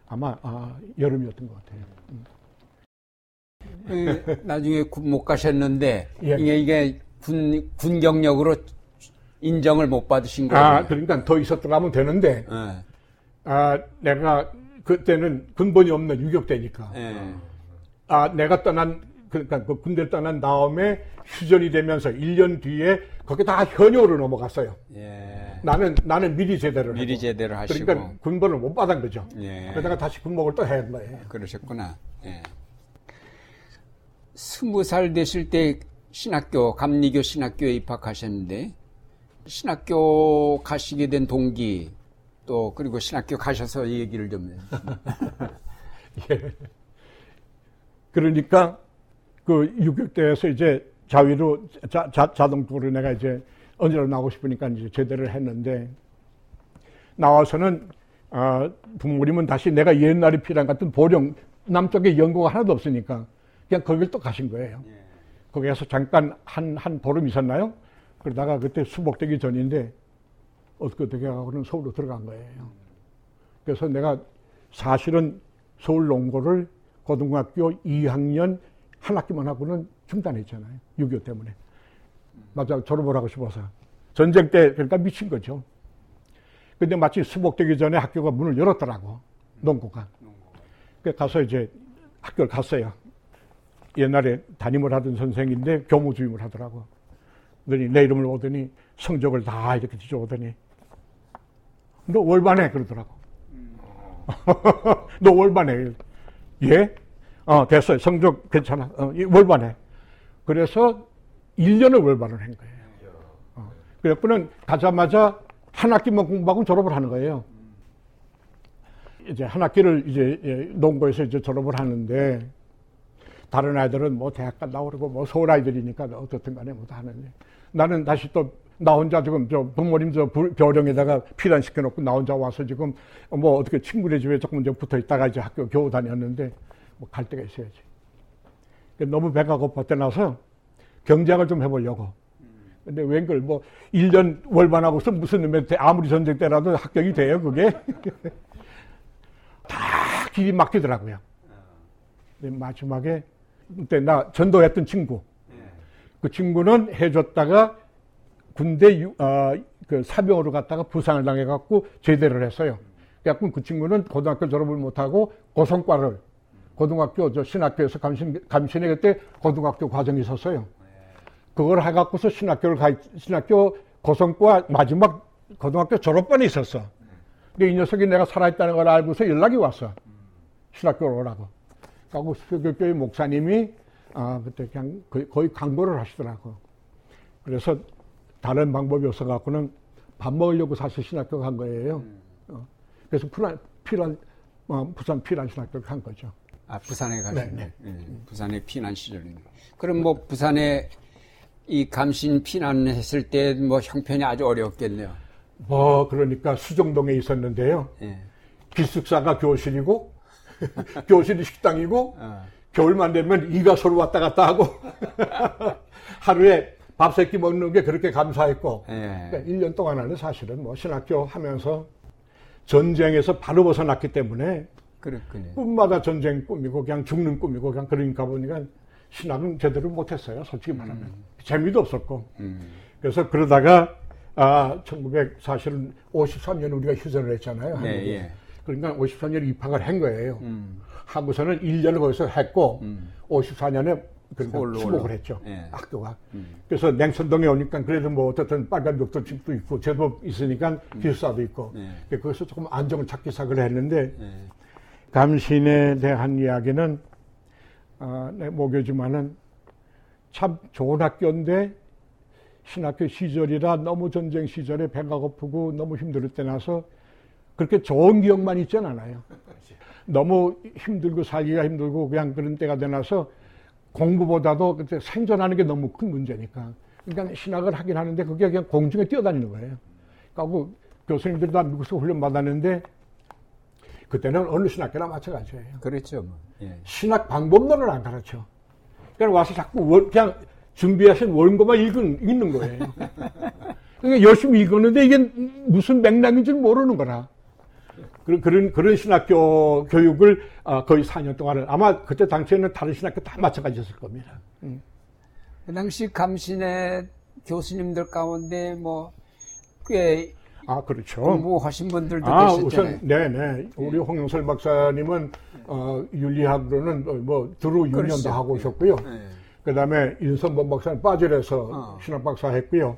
아마 아, 여름이었던 것 같아요. 그, 나중에 못 가셨는데 예. 이게, 이게 군, 군 경력으로 인정을 못 받으신 거예요. 아, 그러니까 더 있었더라면 되는데, 네. 아, 내가 그때는 근본이 없는 유격대니까. 네. 아, 내가 떠난, 그러니까 그 군대 떠난 다음에 휴전이 되면서 1년 뒤에 거기 다 현역으로 넘어갔어요. 예. 나는, 나는 미리 제대를 미리 하고. 제대를 하시고. 그러니까 군번을 못 받은 거죠. 예. 그러다가 다시 군목을 또 해야 거예요. 그러셨구나. 예. 스무 살 되실 때 신학교, 감리교 신학교에 입학하셨는데, 신학교 가시게 된 동기, 또 그리고 신학교 가셔서 얘기를 좀 [laughs] 예. 그러니까 그 유격대에서 이제 자위로 자, 자, 자동적으로 내가 이제 언제나 나오고 싶으니까 이제 제대를 했는데 나와서는 아, 부모님은 다시 내가 옛날에 필요한 같은 보령 남쪽에 연구가 하나도 없으니까 그냥 거길 또 가신 거예요. 예. 거기에서 잠깐 한, 한 보름 있었나요? 그러다가 그때 수복되기 전인데 어떻게 어떻게 하고는 서울로 들어간 거예요. 그래서 내가 사실은 서울 농고를 고등학교 2학년 한 학기만 하고는 중단했잖아요. 6.25 때문에. 맞아, 졸업을 하고 싶어서. 전쟁 때, 그러니까 미친 거죠. 근데 마치 수복되기 전에 학교가 문을 열었더라고. 농구가. 그 가서 이제 학교를 갔어요. 옛날에 담임을 하던 선생인데 교무주임을 하더라고. 그러더니 내 이름을 오더니 성적을 다 이렇게 뒤져오더니 너 월반해 그러더라고. [laughs] 너 월반해. 예? 어, 됐어요. 성적 괜찮아. 어, 월반해. 그래서 1년을 월반을 한 거예요. 어. 그랬더니 가자마자 한 학기만 공부하고 졸업을 하는 거예요. 이제 한 학기를 이제 예, 농고에서 이제 졸업을 하는데 다른 아이들은 뭐 대학 간다고 그러고 뭐 서울 아이들이니까 어떻든 간에 뭐다 하는데 나는 다시 또 나 혼자 지금 저 부모님 저 벼령에다가 피란시켜 놓고 나 혼자 와서 지금 뭐 어떻게 친구네 집에 조금 이제 붙어 있다가 이제 학교 겨우 다녔는데 뭐 갈 데가 있어야지. 너무 배가 고팠대 나서 경쟁을 좀 해보려고. 근데 웬걸 뭐 1년 월반하고서 무슨 놈의 아무리 전쟁 때라도 합격이 돼요 그게. [laughs] 다 길이 막히더라고요. 마지막에 그때 나 전도했던 친구. 그 친구는 해줬다가 군대 유, 어, 그 사병으로 갔다가 부상을 당해갖고 제대를 했어요. 그래갖고 그 친구는 고등학교 졸업을 못하고 고성과를 고등학교 저 신학교에서 감신 감신회 그때 고등학교 과정이 있었어요. 그걸 해갖고서 신학교를 가 신학교 고성과 마지막 고등학교 졸업반이 있었어. 근데 이 녀석이 내가 살아있다는 걸 알고서 연락이 왔어. 신학교로 오라고. 그리고 수교교회 목사님이 아 그때 그냥 거의, 강보를 하시더라고. 그래서 다른 방법이 없어갖고는 밥 먹으려고 사실 신학교 간 거예요. 어. 그래서 피란, 피란 어, 부산 피란 신학교를 간 거죠. 아 부산에 가신 네, 네, 네. 부산에 피난 시절인데. 그럼 뭐 부산에 이 감신 피난했을 때 뭐 형편이 아주 어려웠겠네요. 뭐 그러니까 수정동에 있었는데요. 예. 기숙사가 교실이고 [laughs] 교실이 식당이고 어. 겨울만 되면 이가 서로 왔다 갔다 하고 [laughs] 하루에 밥 세 끼 먹는 게 그렇게 감사했고 예. 그러니까 1년 동안은 사실은 뭐 신학교 하면서 전쟁에서 바로 벗어났기 때문에 그렇군요. 꿈마다 전쟁 꿈이고 그냥 죽는 꿈이고 그냥 그러니까 보니까 신학은 제대로 못했어요. 솔직히 말하면 재미도 없었고 음. 그래서 그러다가 아 1900 사실은 53년 우리가 휴전을 했잖아요. 네, 한국에. 예. 그러니까 53년에 입학을 한 거예요. 음. 하고서는 1년을 거기서 했고 음. 54년에 그러니까 서울로 올라- 했죠. 예. 학교가. 음. 그래서 냉천동에 오니까 그래도 뭐 어떻든 빨간 doktor집도 있고 제법 있으니까 기숙사도 있고 예. 거기서 조금 안정을 찾기 시작을 했는데 예. 감신에 대한 이야기는 아, 내 목요지만은 참 좋은 학교인데 신학교 시절이라 너무 전쟁 시절에 배가 고프고 너무 힘들 때 나서 그렇게 좋은 기억만 있진 않아요. 너무 힘들고 살기가 힘들고 그냥 그런 때가 되나서 공부보다도 그때 생존하는 게 너무 큰 문제니까. 그러니까 신학을 하긴 하는데 그게 그냥 공중에 뛰어다니는 거예요. 그러니까 그 교수님들이 다 미국에서 훈련 받았는데 그때는 어느 신학교나 마찬가지예요. 그렇죠. 뭐. 예. 신학 방법론을 안 가르쳐. 그러니까 와서 자꾸 원- 그냥 준비하신 원고만 읽은, 읽는 거예요. [laughs] 그러니까 열심히 읽었는데 이게 무슨 맥락인지 모르는 거라. 그런, 그런, 그런 신학교 교육을 아, 거의 4년 동안을 아마 그때 당시에는 다른 신학교 다 마찬가지였을 겁니다. 그 당시 감신의 교수님들 가운데 뭐 꽤 아, 그렇죠. 공부하신 분들도 아, 계셨잖아요. 우선, 네네. 우리 홍영설 박사님은, 어, 윤리학으로는 어, 뭐, 두루 6년도 그렇죠. 하고 오셨고요. 예. 그 다음에 인선범 박사는 빠질에서 어. 신학 박사 했고요.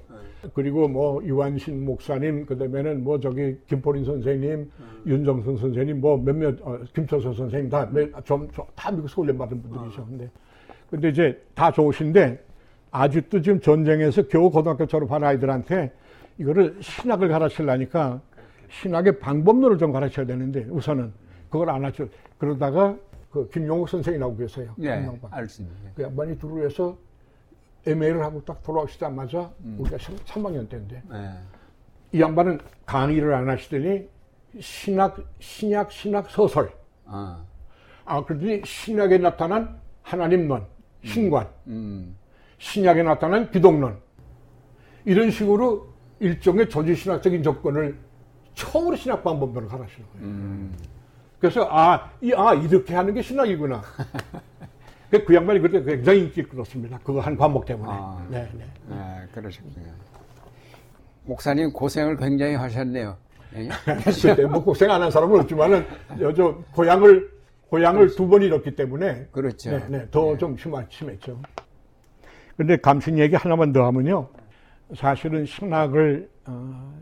그리고 뭐 유한신 목사님, 그 다음에는 뭐 저기 김포린 선생님, 윤정선 선생님, 뭐 몇몇, 어, 김철선 선생님 다, 몇- 좀, 좀, 다 미국에서 훈련받은 분들이셨는데. 근데 이제 다 좋으신데, 아직도 지금 전쟁에서 겨우 고등학교 졸업한 아이들한테 이거를 신학을 가르치려니까 신학의 방법론을 좀 가르쳐야 되는데 우선은 그걸 안 하죠. 그러다가 그 김용욱 선생이 나오고 계세요. 예, 김용박. 알겠습니다. 그 양반이 두루에서 MA를 하고 딱 돌아오시자마자 우리가 3 학년 때인데 예. 이 양반은 강의를 안 하시더니 신학, 신약, 신학 소설. 아, 아, 그러더니 신약에 나타난 하나님론, 신관, 음, 신약에 나타난 기독론. 이런 식으로 일종의 조지신학적인 조건을 처음으로 신학 방법론을 가르치는 거예요. 음. 그래서 아, 이, 아 이렇게 하는 게 신학이구나. 그, [laughs] 그 양반이 그때 굉장히 인기를 끌었습니다. 그거 한 과목 때문에. 아. 네, 네. 아, 그러셨군요. 목사님 고생을 굉장히 하셨네요. 예? [laughs] 그때 뭐 고생 안 한 사람은 없지만은 여저 고향을 고향을 두 번 잃었기 때문에 그렇죠. 네, 네, 더좀 심하, 심했죠. 근데 감신 얘기 하나만 더 하면요. 사실은 신학을 어,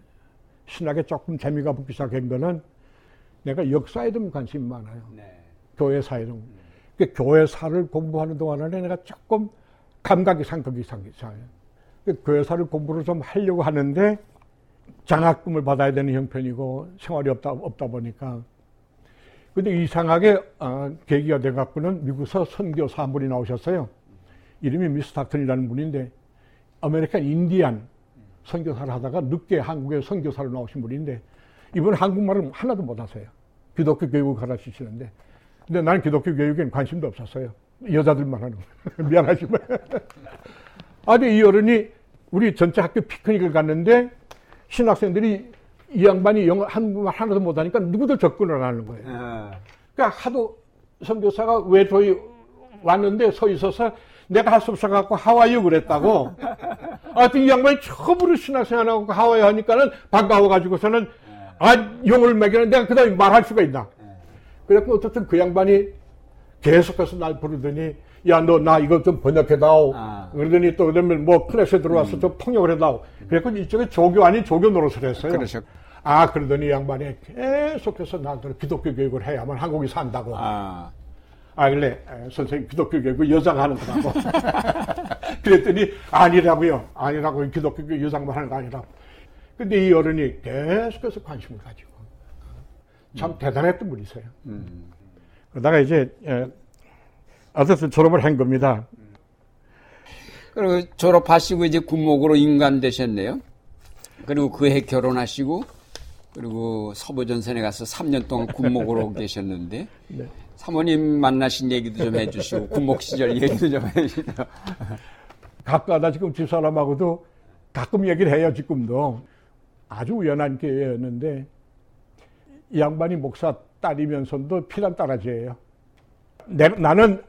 신학에 조금 재미가 붙기 시작한 거는 내가 역사에 좀 관심이 많아요. 네. 교회사에도. 그 교회사를 공부하는 동안에 내가 조금 감각이 상극이 상기사요. 그 교회사를 공부를 좀 하려고 하는데 장학금을 받아야 되는 형편이고 생활이 없다, 없다 보니까. 근데 이상하게, 아, 계기가 돼갖고는 미국에서 선교사 한 분이 나오셨어요. 이름이 미스 닥턴이라는 분인데, American Indian 선교사를 하다가 늦게 한국에 선교사로 나오신 분인데, 이분은 한국말을 하나도 못하세요. 기독교 교육을 가르치시는데. 근데 나는 기독교 교육엔 관심도 없었어요. 여자들만 하는 거. [laughs] 미안하지만. [laughs] 아니, 이 어른이 우리 전체 학교 피크닉을 갔는데 신학생들이 이 양반이 영어, 한국말 하나도 못하니까 누구도 접근을 안 하는 거예요. 아, 그러니까 하도 선교사가 왜 저희 왔는데 서 있어서 내가 할 수 없어갖고 하와이어 그랬다고. 하여튼 이 양반이 처음으로 신학생활하고 하와이 하니까는 반가워가지고서는 아, 용을 먹이는 내가 그 다음에 말할 수가 있나. 그래갖고 어쨌든 그 양반이 계속해서 날 부르더니 야, 너 나 이거 좀 번역해다오. 아. 그러더니 또 그러면 뭐 클래스에 들어와서 좀 통역을 해다오. 그래갖고 이쪽에 조교 아닌 조교 노릇을 했어요. 그러셨- 아, 그러더니 이 양반이 계속해서 나한테 기독교 교육을 해야만 한국이 산다고. 아, 아, 그래. 에, 선생님, 기독교 교육은 여자가 하는 거라고. [laughs] 그랬더니, 아니라고요. 아니라고. 기독교 교육 여자만 하는 거 아니라고. 근데 이 어른이 계속해서 관심을 가지고. 참 대단했던 분이세요. 그러다가 이제, 에, 어쨌든 졸업을 한 겁니다. 그리고 졸업하시고 이제 군목으로 임관 되셨네요. 그리고 그 해 결혼하시고 그리고 서부전선에 가서 3년 동안 군목으로 [laughs] 계셨는데 네. 사모님 만나신 얘기도 좀 해주시고 [laughs] 군목 시절 얘기도 좀 해주시죠. 가끔가다 지금 집사람하고도 가끔 얘기를 해요, 지금도. 아주 우연한 기회였는데, 이 양반이 목사 딸이면서도 피난 딸아지예요. 내- 나는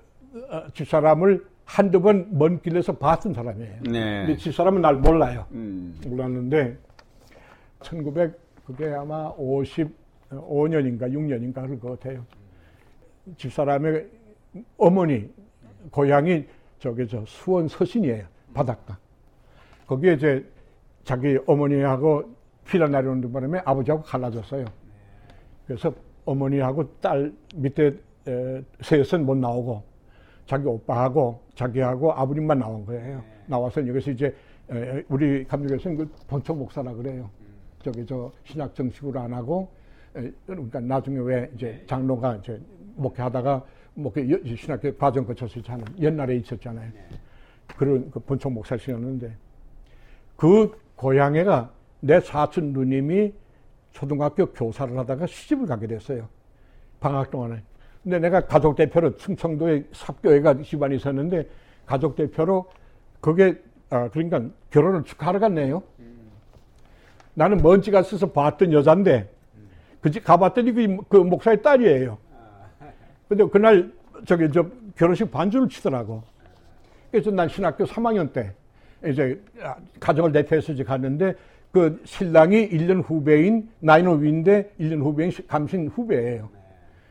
어, 집사람을 한두 번 먼 길에서 봤던 사람이에요. 근데 네. 집사람은 날 몰라요. 음, 몰랐는데, 1900, 그게 아마 55년인가 6년인가 그럴 것 같아요. 집사람의 어머니, 고향이 저기 저 수원 서신이에요. 바닷가. 거기에 이제 자기 어머니하고 피난 내려오는 바람에 아버지하고 갈라졌어요. 그래서 어머니하고 딸 밑에 에, 셋은 못 나오고 자기 오빠하고 자기하고 아버님만 나온 거예요. 나와서 여기서 이제 에, 우리 감독에서는 그 본청 목사라 그래요. 저기 저 신학 정식으로 안 하고 에, 그러니까 나중에 왜 이제 장로가 이제 목회하다가 목회 여- 신학교 과정 거쳐서 하는 옛날에 있었잖아요. 그런 그 본청 목사시였는데 그 고향에가 내 사촌 누님이 초등학교 교사를 하다가 시집을 가게 됐어요. 방학 동안에. 근데 내가 가족 대표로 충청도에 삽교회가 집안이 있었는데 가족 대표로 그게 아 그러니까 결혼을 축하하러 갔네요. 나는 먼지가 있어서 봤던 여잔데 그집 가봤더니 그, 그 목사의 딸이에요. 근데 그날 저기 저 결혼식 반주를 치더라고. 그래서 난 신학교 3학년 때 이제 가정을 대표해서 이제 갔는데 그 신랑이 1년 후배인 나이는 위인데 1년 후배인 시- 감신 후배예요.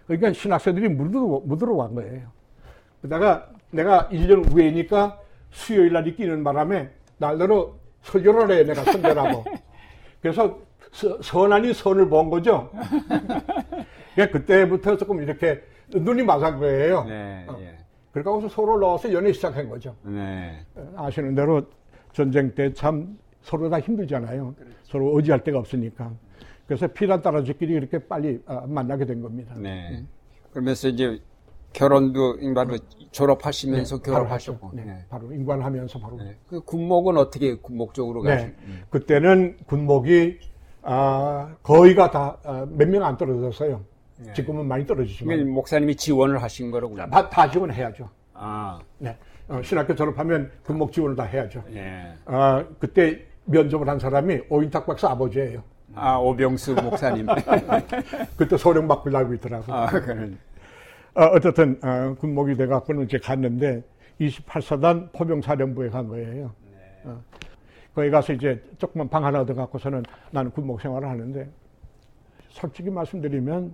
그러니까 신학생들이 묻으러 간 거예요. 그러다가 내가 1년 후배니까 수요일 날 있기는 바람에 날대로 설교를 해 내가 선배라고. 그래서 서- 선한이 선을 본 거죠. [laughs] 그러니까 그때부터 조금 이렇게 눈이 맞은 거예요. 네, 어. 예. 그러고 서로 넣어서 연애 시작한 거죠. 네. 아시는 대로 전쟁 때 참 서로 다 힘들잖아요. 서로 의지할 데가 없으니까. 그래서 피난 따라주끼리 이렇게 빨리 아, 만나게 된 겁니다. 네. 그러면서 이제 결혼도 바로 졸업하시면서 바로 결혼하셨고. 네, 네. 바로 인관하면서 바로. 네. 그 군목은 어떻게 군목 쪽으로 네. 가신? 그때는 군목이 아, 거의가 다 몇명 안 떨어졌어요. 네. 지금은 많이 떨어지지만 목사님이 지원을 하신 거로군요. 다, 다 지원해야죠. 아, 네. 어, 신학교 졸업하면 군목 지원을 다 해야죠. 예. 아, 그때 면접을 한 사람이 오인탁 박사 아버지예요. 아, 오병수 목사님. [laughs] 그때 소령 받고 알고 있더라고. 아, 그런. 어, 어쨌든 어, 군목이 돼갖고는 이제 갔는데 28사단 포병사령부에 간 거예요. 어. 거기 가서 이제 조그만 방 하나 얻어갖고서는 나는 군목 생활을 하는데 솔직히 말씀드리면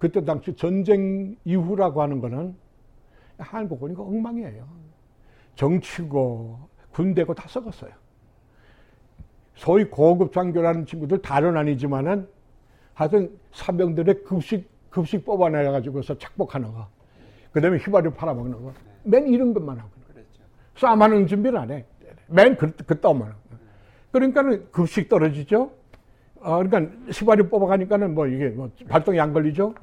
그때 당시 전쟁 이후라고 하는 거는 한국은 이거 엉망이에요. 정치고 군대고 다 썩었어요. 소위 고급 장교라는 친구들 다는 아니지만은 하여튼 사병들의 급식 급식 뽑아내 가지고서 착복하는 거. 그 다음에 휘발유 팔아먹는 거. 맨 이런 것만 하고. 싸움하는 준비를 안 해. 맨 그, 그따만 하고. 그러니까는 급식 떨어지죠. 어, 그러니까 휘발유 뽑아가니까는 뭐 이게 뭐 발동이 안 걸리죠.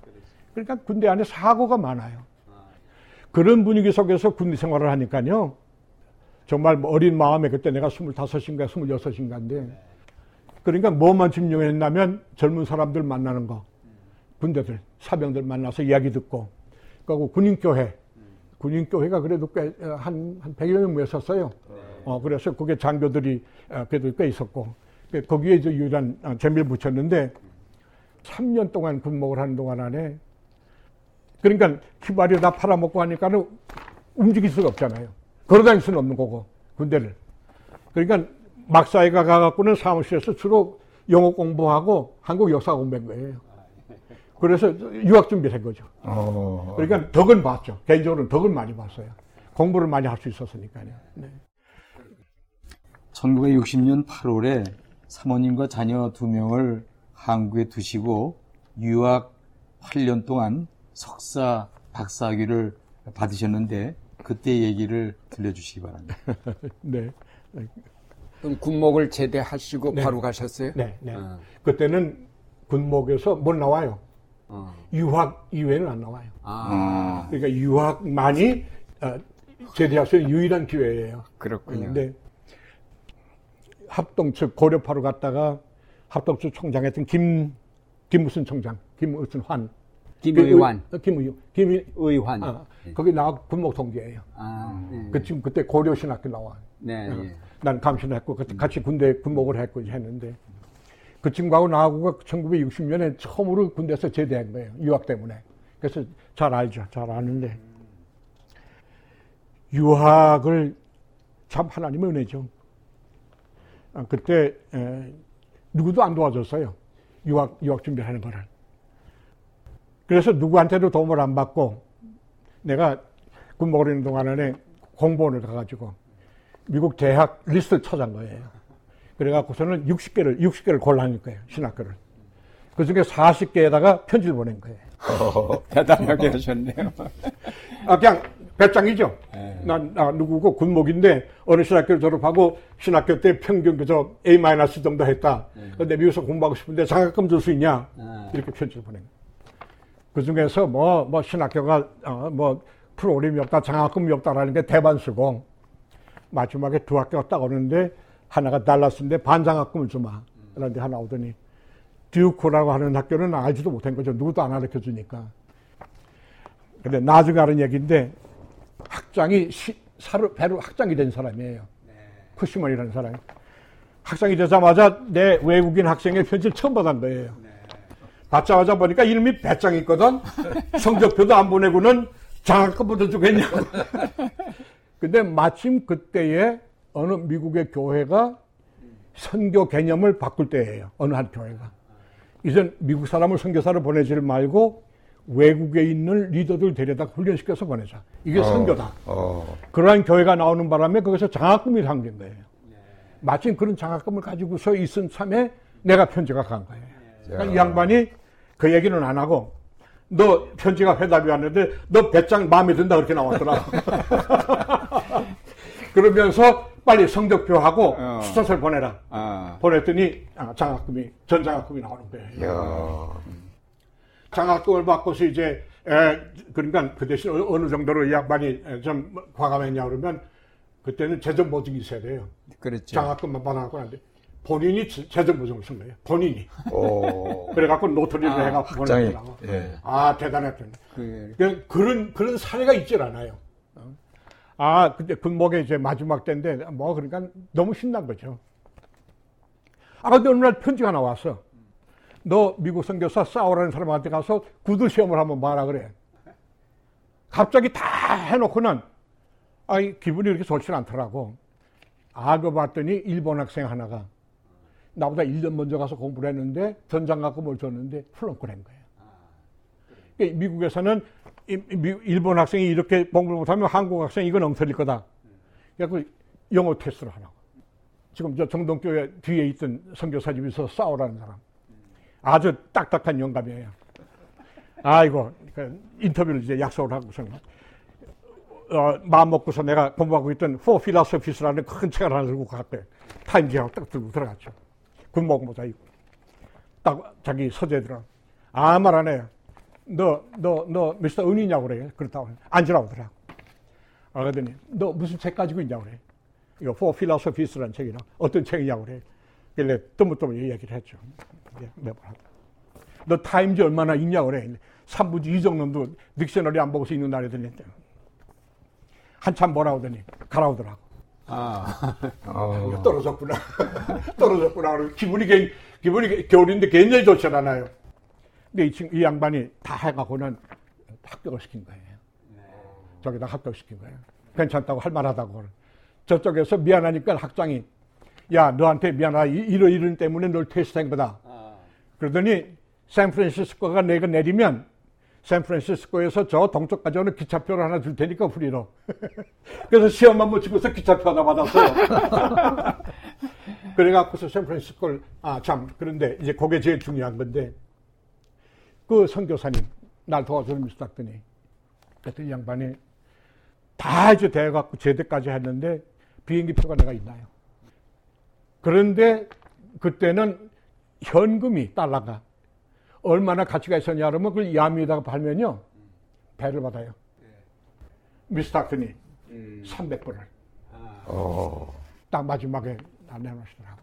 그러니까 군대 안에 사고가 많아요. 그런 분위기 속에서 군대 생활을 하니까요. 정말 뭐 어린 마음에 그때 내가 25인가 26인가인데 그러니까 뭐만 집중했냐면 젊은 사람들 만나는 거. 군대들, 사병들 만나서 이야기 듣고. 그리고 군인교회. 군인교회가 그래도 꽤, 어, 한, 한 100여 명 모였었어요. 어, 그래서 그게 장교들이 어, 그래도 꽤 있었고. 그 거기에 이제 유일한 어, 재미를 붙였는데 3년 동안 군목을 하는 동안 안에 그러니까 휘발유 다 팔아먹고 하니까는 움직일 수가 없잖아요. 걸어다닐 수는 없는 거고, 군대를. 그러니까 막사에 가갖고는 사무실에서 주로 영어 공부하고 한국 역사 공부한 거예요. 그래서 유학 준비를 한 거죠. 어. 그러니까 덕은 봤죠. 개인적으로는 덕은 많이 봤어요. 공부를 많이 할 수 있었으니까요. 네. 1960년 8월에 사모님과 자녀 두 명을 한국에 두시고 유학 8년 동안 석사 박사학위를 받으셨는데 그때 얘기를 들려주시기 바랍니다. [laughs] 네. 그럼 군목을 제대하시고 네. 바로 가셨어요? 네. 네. 어. 그때는 군목에서 못 나와요. 어. 유학 이외에는 안 나와요. 아, 그러니까 유학만이 어, 제대할 수 있는 유일한 기회예요. 그렇군요. 근데 합동 측 고려파로 갔다가 합동 측 총장했던 김 김무순 총장, 김무순 환, 김의환, 그 의- 어, 김의 김의 의환. 아, 거기 나와 군목 동기예요. 아, 네. 그 지금 그때 고려신학교 나와. 네, 예. 난 감신했고 같이 군대 군목을 했고 했는데 그 친구하고 나하고가 1960년에 처음으로 군대에서 제대한 거예요. 유학 때문에. 그래서 잘 알죠. 잘 아는데 유학을 참 하나님의 은혜죠. 아, 그때 에, 누구도 안 도와줬어요. 유학 유학 준비하는 거를. 그래서 누구한테도 도움을 안 받고 내가 군목을 있는 동안에 공보원을 가가지고 미국 대학 리스트를 찾은 거예요. 그래갖고서는 60개를, 60개를 골라낼 거예요. 신학교를. 그 중에 40개에다가 편지를 보낸 거예요. [laughs] 대단하게 하셨네요. 아, 그냥 배짱이죠. 네. 난, 아, 누구고 군목인데 어느 신학교를 졸업하고 신학교 때 평균 그저 A- 정도 했다. 근데 미국에서 공부하고 싶은데 장학금 줄 수 있냐? 네. 이렇게 편지를 보낸 거예요. 그 중에서 뭐, 뭐 신학교가, 어, 뭐 프로그램이 없다, 장학금이 없다라는 게 대반수고 마지막에 두 학교가 딱 오는데 하나가 달라스인데 반장학금을 주마. 그런데 하나 오더니 듀코라고 하는 학교는 알지도 못한 거죠. 누구도 안 가르쳐 주니까. 근데 나중에 하는 얘기인데 학장이 시, 사르, 배로 학장이 된 사람이에요. 푸시먼이라는 사람이. 학장이 되자마자 내 외국인 학생의 편지를 처음 받은 거예요. 받자마자 보니까 이름이 배짱이 있거든. [laughs] 성적표도 안 보내고는 장학금부터 주겠냐고. [laughs] 근데 마침 그때에 어느 미국의 교회가 선교 개념을 바꿀 때예요. 어느 한 교회가. 이젠 미국 사람을 선교사를 보내지를 말고 외국에 있는 리더들 데려다 훈련시켜서 보내자. 이게 선교다. 어. 그러한 교회가 나오는 바람에 거기서 장학금이 생긴 거예요. 마침 그런 장학금을 가지고서 있은 참에 내가 편지가 간 거예요. 그러니까 이 양반이 그 얘기는 안 하고 너 편지가 회답이 왔는데 너 배짱 마음에 든다 그렇게 나왔더라. [laughs] 그러면서 빨리 성적표하고 어. 수차를 보내라. 아, 보냈더니 아, 장학금이 전 장학금이 나오는 거예요. 야. 장학금을 받고서 이제 에, 그러니까 그 대신 어- 어느 정도로 이 양반이 에, 좀 과감했냐 그러면 그때는 재정 보증이 있어야 돼요. 그렇죠. 장학금만 받아갖고 하는데 본인이 재- 재정 보증을 쓴 거예요. 본인이. 오. [laughs] 그래갖고 노트리를 아, 해갖고 학장이. 보냈더라고. 예. 아 대단했던. 그, 그런 그런 사례가 있질 않아요. 어. 아 근데 군목에 이제 마지막 때인데 뭐 그러니까 너무 신난 거죠. 아 근데 어느 날 편지가 나왔어. 너 미국 선교사 싸우라는 사람한테 가서 구두 시험을 한번 봐라 그래. 갑자기 다 해놓고는 아 기분이 이렇게 좋지 않더라고. 알고 봤더니 일본 학생 하나가 나보다 1년 먼저 가서 공부를 했는데 전장학금을 줬는데 훌렁거린 거예요. 그러니까 미국에서는 일본 학생이 이렇게 공부를 못하면 한국 학생 이건 엉터리일 거다. 그래서 영어 테스트를 하라고. 지금 저 정동교회 뒤에 있던 선교사 집에서 싸우라는 사람. 아주 딱딱한 영감이에요. 아이고, 그 인터뷰를 이제 약속을 하고서 어, 마음 먹고서 내가 공부하고 있던 For Philosophes라는 큰 책을 하나 들고 갔대요. 타임지하고 딱 들고 들어갔죠. 군복 모자 입고. 딱 자기 서재 들어. 아무 말 안 해요. 너, 너, 너, 미스터 은이냐고 그래. 그렇다고. 앉으라고 그러더라고. 아, 그러더니, 너 무슨 책 가지고 있냐고 그래. 이거 For Philosophes라는 책이나 어떤 책이냐고 그래. 그래, 뜨문뜨문 얘기를 했죠. 예, 매번 하고. 너 타임지 얼마나 읽냐고 그래. 3부지 이정놈도 딕셔너리 안 보고서 읽는 날이 들린대. 한참 뭐라 하더니 가라오더라고. 아, 어. 떨어졌구나. [laughs] 떨어졌구나. 기분이, 괜- 기분이 게- 겨울인데 굉장히 좋지 않아요. 근데 이, 친, 이 양반이 다 해가고는 합격을 시킨 거예요. 저기다 합격시킨 거예요. 괜찮다고 할 만하다고. 저쪽에서 미안하니까 학장이 야 너한테 미안하다 이- 이러 이런 때문에 널 퇴사한 거다. 그러더니 샌프란시스코가 내가 내리면 샌프란시스코에서 저 동쪽까지 오는 기차표를 하나 줄 테니까 프리로. [laughs] 그래서 시험만 못 치고서 기차표 하나 받았어요. [laughs] 그래갖고서 샌프란시스코를 아 참 그런데 이제 그게 제일 중요한 건데 그 선교사님 날 도와주는 미스 닥더니 그랬더니 이 양반이 다 이제 돼갖고 제대까지 했는데 비행기 표가 내가 있나요? 그런데 그때는 현금이 달러가 얼마나 가치가 있었냐 그러면 그걸 야미에다가 팔면요 배를 받아요. 미스 닥더니 300불을 어. 딱 마지막에 안 내놓으시더라고.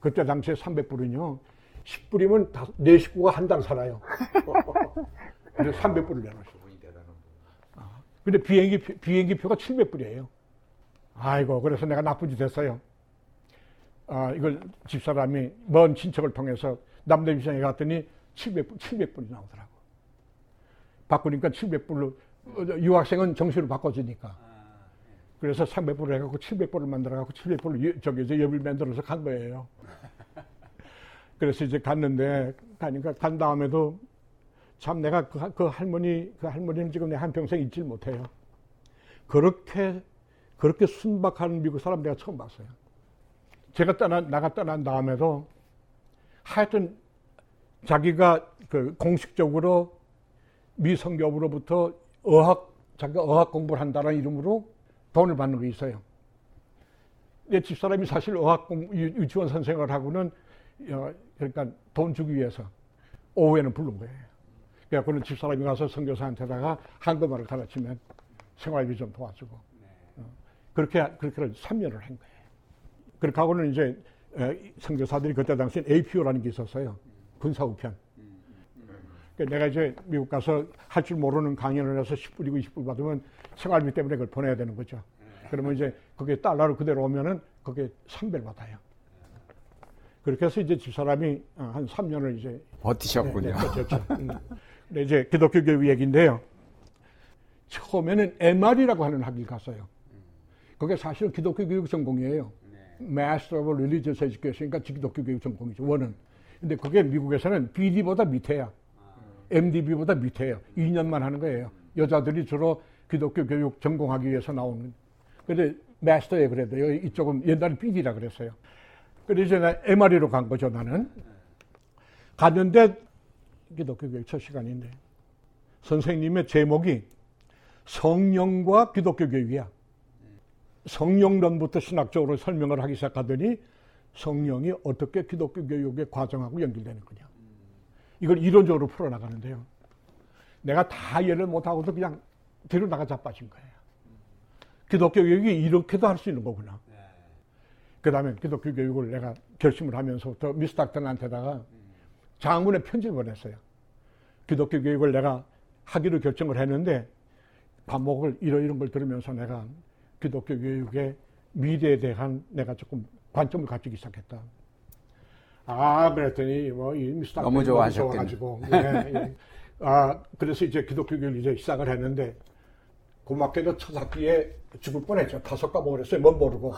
그때 당시에 300불은요, 10불이면 다, 네 식구가 한 달 살아요. 근데 300불을 내놓으시고. 근데 비행기, 표- 비행기 표가 700불이에요. 아이고, 그래서 내가 나쁜 짓 했어요. 아, 이걸 집사람이 먼 친척을 통해서 남대비상에 갔더니 700불, 700불이 나오더라고. 바꾸니까 700불로, 유학생은 정시로 바꿔주니까. 그래서 300불을 해갖고 700불을 만들어갖고 700불을 저기 이제 엽을 만들어서 간 거예요. [laughs] 그래서 이제 갔는데 가니까 간 다음에도 참 내가 그, 하- 그 할머니 그 할머니는 지금 내 한평생 잊질 못해요. 그렇게 그렇게 순박한 미국 사람 내가 처음 봤어요. 제가 떠나 나가 떠난 다음에도 하여튼 자기가 그 공식적으로 미성교부로부터 어학 자기가 어학 공부를 한다는 이름으로 돈을 받는 게 있어요. 내 집사람이 사실 어학 공 유- 유치원 선생을 하고는 어, 그러니까 돈 주기 위해서 오후에는 부른 거예요. 그래갖고는 집사람이 가서 선교사한테다가 한국말을 가르치면 생활비 좀 도와주고 어, 그렇게 그렇게 3년을 한 거예요. 그렇게 하고는 이제 에, 선교사들이 그때 당시엔 APO라는 게 있었어요. 군사 우편. 그러니까 내가 이제 미국 가서 할 줄 모르는 강연을 해서 10불이고 20불 받으면 생활비 때문에 그걸 보내야 되는 거죠. 그러면 이제 그게 달러로 그대로 오면은 그게 3배를 받아요. 그렇게 해서 이제 집사람이 어, 한 3년을 이제 버티셨군요. 네, 네. 음. 근데 이제 기독교 교육 얘기인데요. 처음에는 MR이라고 하는 학위를 갔어요. 그게 사실은 기독교 교육 전공이에요. Master of Religious Education, 그러니까 기독교 교육 전공이죠. 원은. 근데 그게 미국에서는 BD보다 밑에야. MDB보다 밑에요. 2년만 하는 거예요. 여자들이 주로 기독교 교육 전공하기 위해서 나오는. 근데 마스터에 그래도 여기 이쪽은 옛날에 BD라 그랬어요. 그래서 이제 나 MRE로 간 거죠, 나는. 갔는데 기독교 교육 첫 시간인데 선생님의 제목이 성령과 기독교 교육이야. 성령론부터 신학적으로 설명을 하기 시작하더니 성령이 어떻게 기독교 교육의 과정하고 연결되는 거냐. 이걸 이론적으로 풀어나가는데요. 내가 다 이해를 못하고도 그냥 뒤로 나가 자빠진 거예요. 기독교 교육이 이렇게도 할 수 있는 거구나. 그 다음에 기독교 교육을 내가 결심을 하면서부터 미스 닥터한테다가 장문의 편지를 보냈어요. 기독교 교육을 내가 하기로 결정을 했는데 과목을 이런 걸 들으면서 내가 기독교 교육의 미래에 대한 내가 조금 관점을 가지기 시작했다. 아, 그랬더니 뭐이 미스 닥터 너무. 좋아가지고 예, 예. 아, 그래서 이제 기독교 교육을 이제 시작을 했는데 고맙게도 첫 학기에 죽을 뻔했죠. 다섯 과목을 했어요. 뭔 모르고.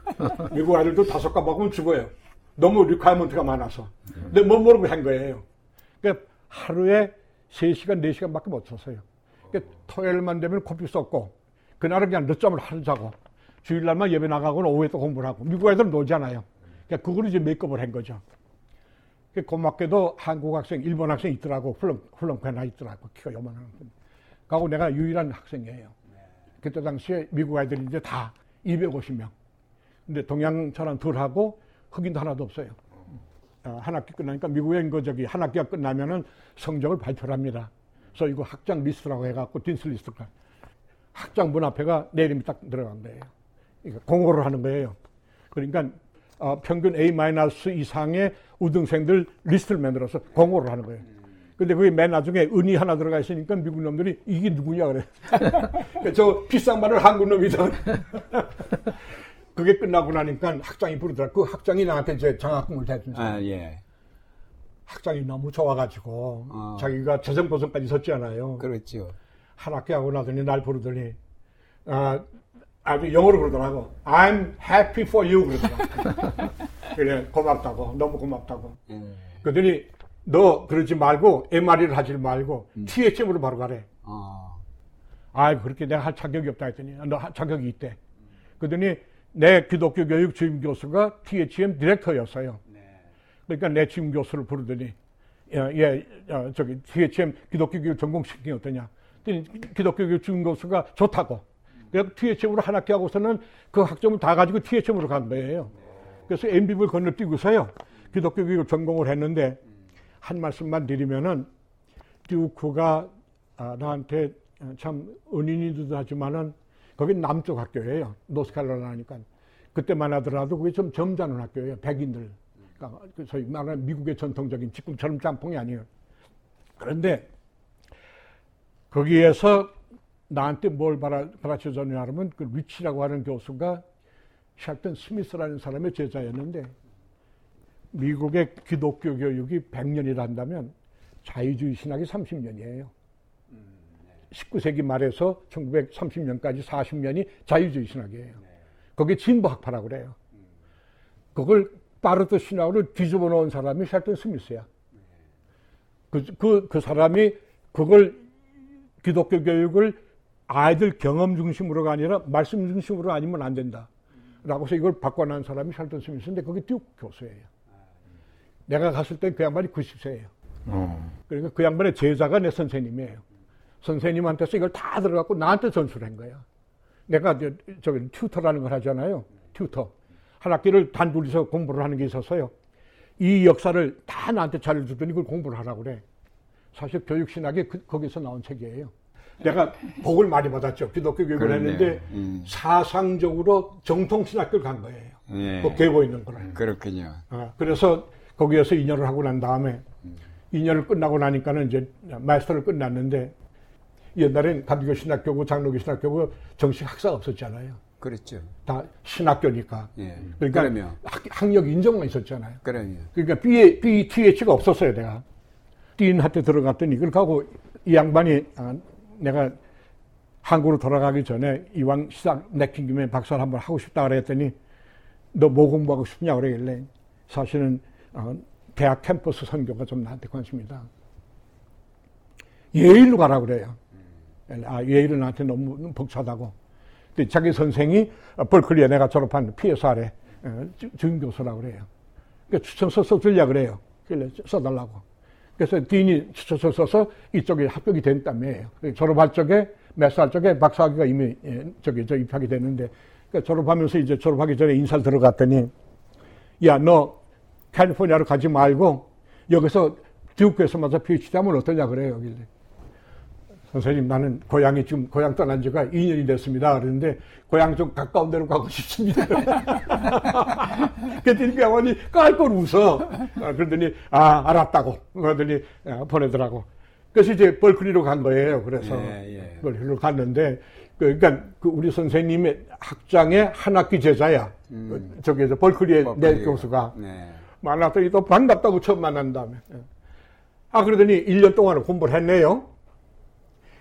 [laughs] 미국 아들도 다섯 과목은 죽어요. 너무 requirement가 많아서. 근데 뭔 모르고 한 거예요. 그러니까 하루에 3시간, 4시간밖에 못 잤어요. 그러니까 토요일만 되면 코피 쏟고, 그날은 그냥 늦잠을 하루 자고, 주일날만 예배 나가고는 오후에 또 공부를 하고, 미국 애들은 놀잖아요. 그러니까 그걸 이제 make up을 한 거죠. 그 고맙게도 한국 학생, 일본 학생 있더라고. 훌렁, 훌렁 하나 있더라고. 키가 요만한. 가고 내가 유일한 학생이에요. 그때 당시에 미국 아이들이 이제 다 250명. 근데 동양 사람 둘하고 흑인도 하나도 없어요. 어, 한 학기 끝나니까 미국에 그 저기 한 학기가 끝나면은 성적을 발표를 합니다. 그래서 이거 학장 리스트라고 해갖고 Dean's List가 학장 문 앞에가 내 이름이 딱 들어간 거예요. 그러니까 공고를 하는 거예요. 그러니까 어, 평균 A 마이너스 이상의 우등생들 리스트를 만들어서 공고를 하는 거예요. 근데 그게 맨 나중에 은이 하나 들어가 있으니까 미국 놈들이 이게 누구냐 그래. [laughs] 저 비싼 말을 한국 놈이던. [laughs] 그게 끝나고 나니까 학장이 부르더라. 그 학장이 나한테 이제 장학금을 대준 아, 예. 학장이 너무 좋아가지고 어. 자기가 재정 보선까지 섰잖아요. 그렇죠. 한 학기 하고 나더니 날 부르더니 아, 아주 영어로 그러더라고. I'm happy for you 그러더라고. [laughs] 그래 고맙다고 너무 고맙다고. 예. 그러더니 너 그러지 말고 MRE를 하지 말고 THM으로 바로 가래. 어. 아 그렇게 내가 할 자격이 없다 했더니 너할 자격이 있대. 그러더니 내 기독교 교육 주임 교수가 THM 디렉터였어요. 그러니까 내 주임 교수를 부르더니 예, 예 어, 저기 THM 기독교 교육 전공 시킨 어떠냐. 기독교 교수가 좋다고. 그래서 THM으로 한 학기 하고서는 그 학점을 다 가지고 THM으로 간 거예요. 그래서 MB를 건너뛰고서요. 기독교 교육 전공을 했는데 한 말씀만 드리면은 듀크가 아, 나한테 참 은인이기도 하지만은 거기 남쪽 학교예요. 노스칼라라니까 그때만 하더라도 그게 좀 점잖은 학교예요. 백인들. 그러니까 그 소위 말하는 미국의 전통적인 지금처럼 짬뽕이 아니에요. 그런데 거기에서 나한테 뭘 바라, 바라쳐줬냐 하면 그 리치라고 하는 교수가 샬튼 스미스라는 사람의 제자였는데 미국의 기독교 교육이 100년이라 한다면 자유주의 신학이 30년이에요. 19세기 말에서 1930년까지 40년이 자유주의 신학이에요. 그게 진보학파라고 그래요. 그걸 파르트 신학으로 뒤집어 놓은 사람이 샬튼 스미스야. 그, 그, 그 사람이 그걸 기독교 교육을 아이들 경험 중심으로가 아니라 말씀 중심으로 아니면 안 된다. 라고 해서 이걸 바꿔놓은 사람이 샬튼 스미스인데 그게 듀크 교수예요. 내가 갔을 땐그 양반이 90세예요. 그러니까 그 양반의 제자가 내 선생님이에요. 선생님한테서 이걸 다 들어갖고 나한테 전수를 한 거야. 내가 저, 저기 튜터라는 걸 하잖아요. 튜터. 한 학기를 단둘이서 공부를 하는 게 있었어요. 이 역사를 다 나한테 잘해주더니 그걸 공부를 하라고 그래. 사실 교육신학이 그, 거기서 나온 책이에요. 내가 복을 많이 받았죠. 기독교 교육을. 했는데 음. 사상적으로 정통신학교를 간 거예요. 예. 그 계보 있는 거를. 그렇군요. 아, 그래서 거기에서 2년을 하고 난 다음에 2년을 끝나고 나니까는 이제 마스터를 끝났는데 옛날엔 가비교 신학교고 장로교 신학교고 정식 학사가 없었잖아요. 그렇죠. 다 신학교니까. 예. 그러니까 그러면 학, 학력 인정만 있었잖아요. 그러면 그러니까 B, BTH가 없었어요, 내가. 딘한테 들어갔더니, 그렇게 하고 이 양반이, 아, 내가 한국으로 돌아가기 전에 이왕 시작 내킨 김에 박사를 한번 하고 싶다 그랬더니, 너 뭐 공부하고 싶냐 그러길래, 사실은, 어, 대학 캠퍼스 선교가 좀 나한테 관심이다. 예일로 가라 그래요. 아, 예일은 나한테 너무 벅차다고. 근데 자기 선생이 벌클리에 내가 졸업한 PSR에 어, 주임 교수라고 그래요. 그러니까 추천서 써주려 그래요. 그래 써달라고. 그래서 딘이 써서 이쪽에 합격이 된다며요. 졸업할 적에 몇 살 적에 박사학위가 이미 예, 저기 저 입학이 됐는데 그러니까 졸업하면서 이제 졸업하기 전에 인사를 들어갔더니 야 너 캘리포니아로 가지 말고 여기서 듀크에서 마저 PhD 하면 어떠냐 그래요. 선생님 나는 고향이 지금 고향 떠난 지가 2년이 됐습니다. 그러는데 고향 좀 가까운 데로 가고 싶습니다. [laughs] 그랬더니 그 양반이 깔깔 웃어. 아, 그러더니 아 알았다고. 그러더니 아, 보내더라고. 그래서 이제 벌클리로 간 거예요. 그래서 예, 예. 벌클리로 갔는데 그, 그러니까 그 우리 선생님의 학장의 한 학기 제자야. 그 저기 저 벌클리의 내. 교수가. 네. 만났더니 또 반갑다고 처음 만난 다음에. 예. 아, 그러더니 1년 동안 공부를 했네요.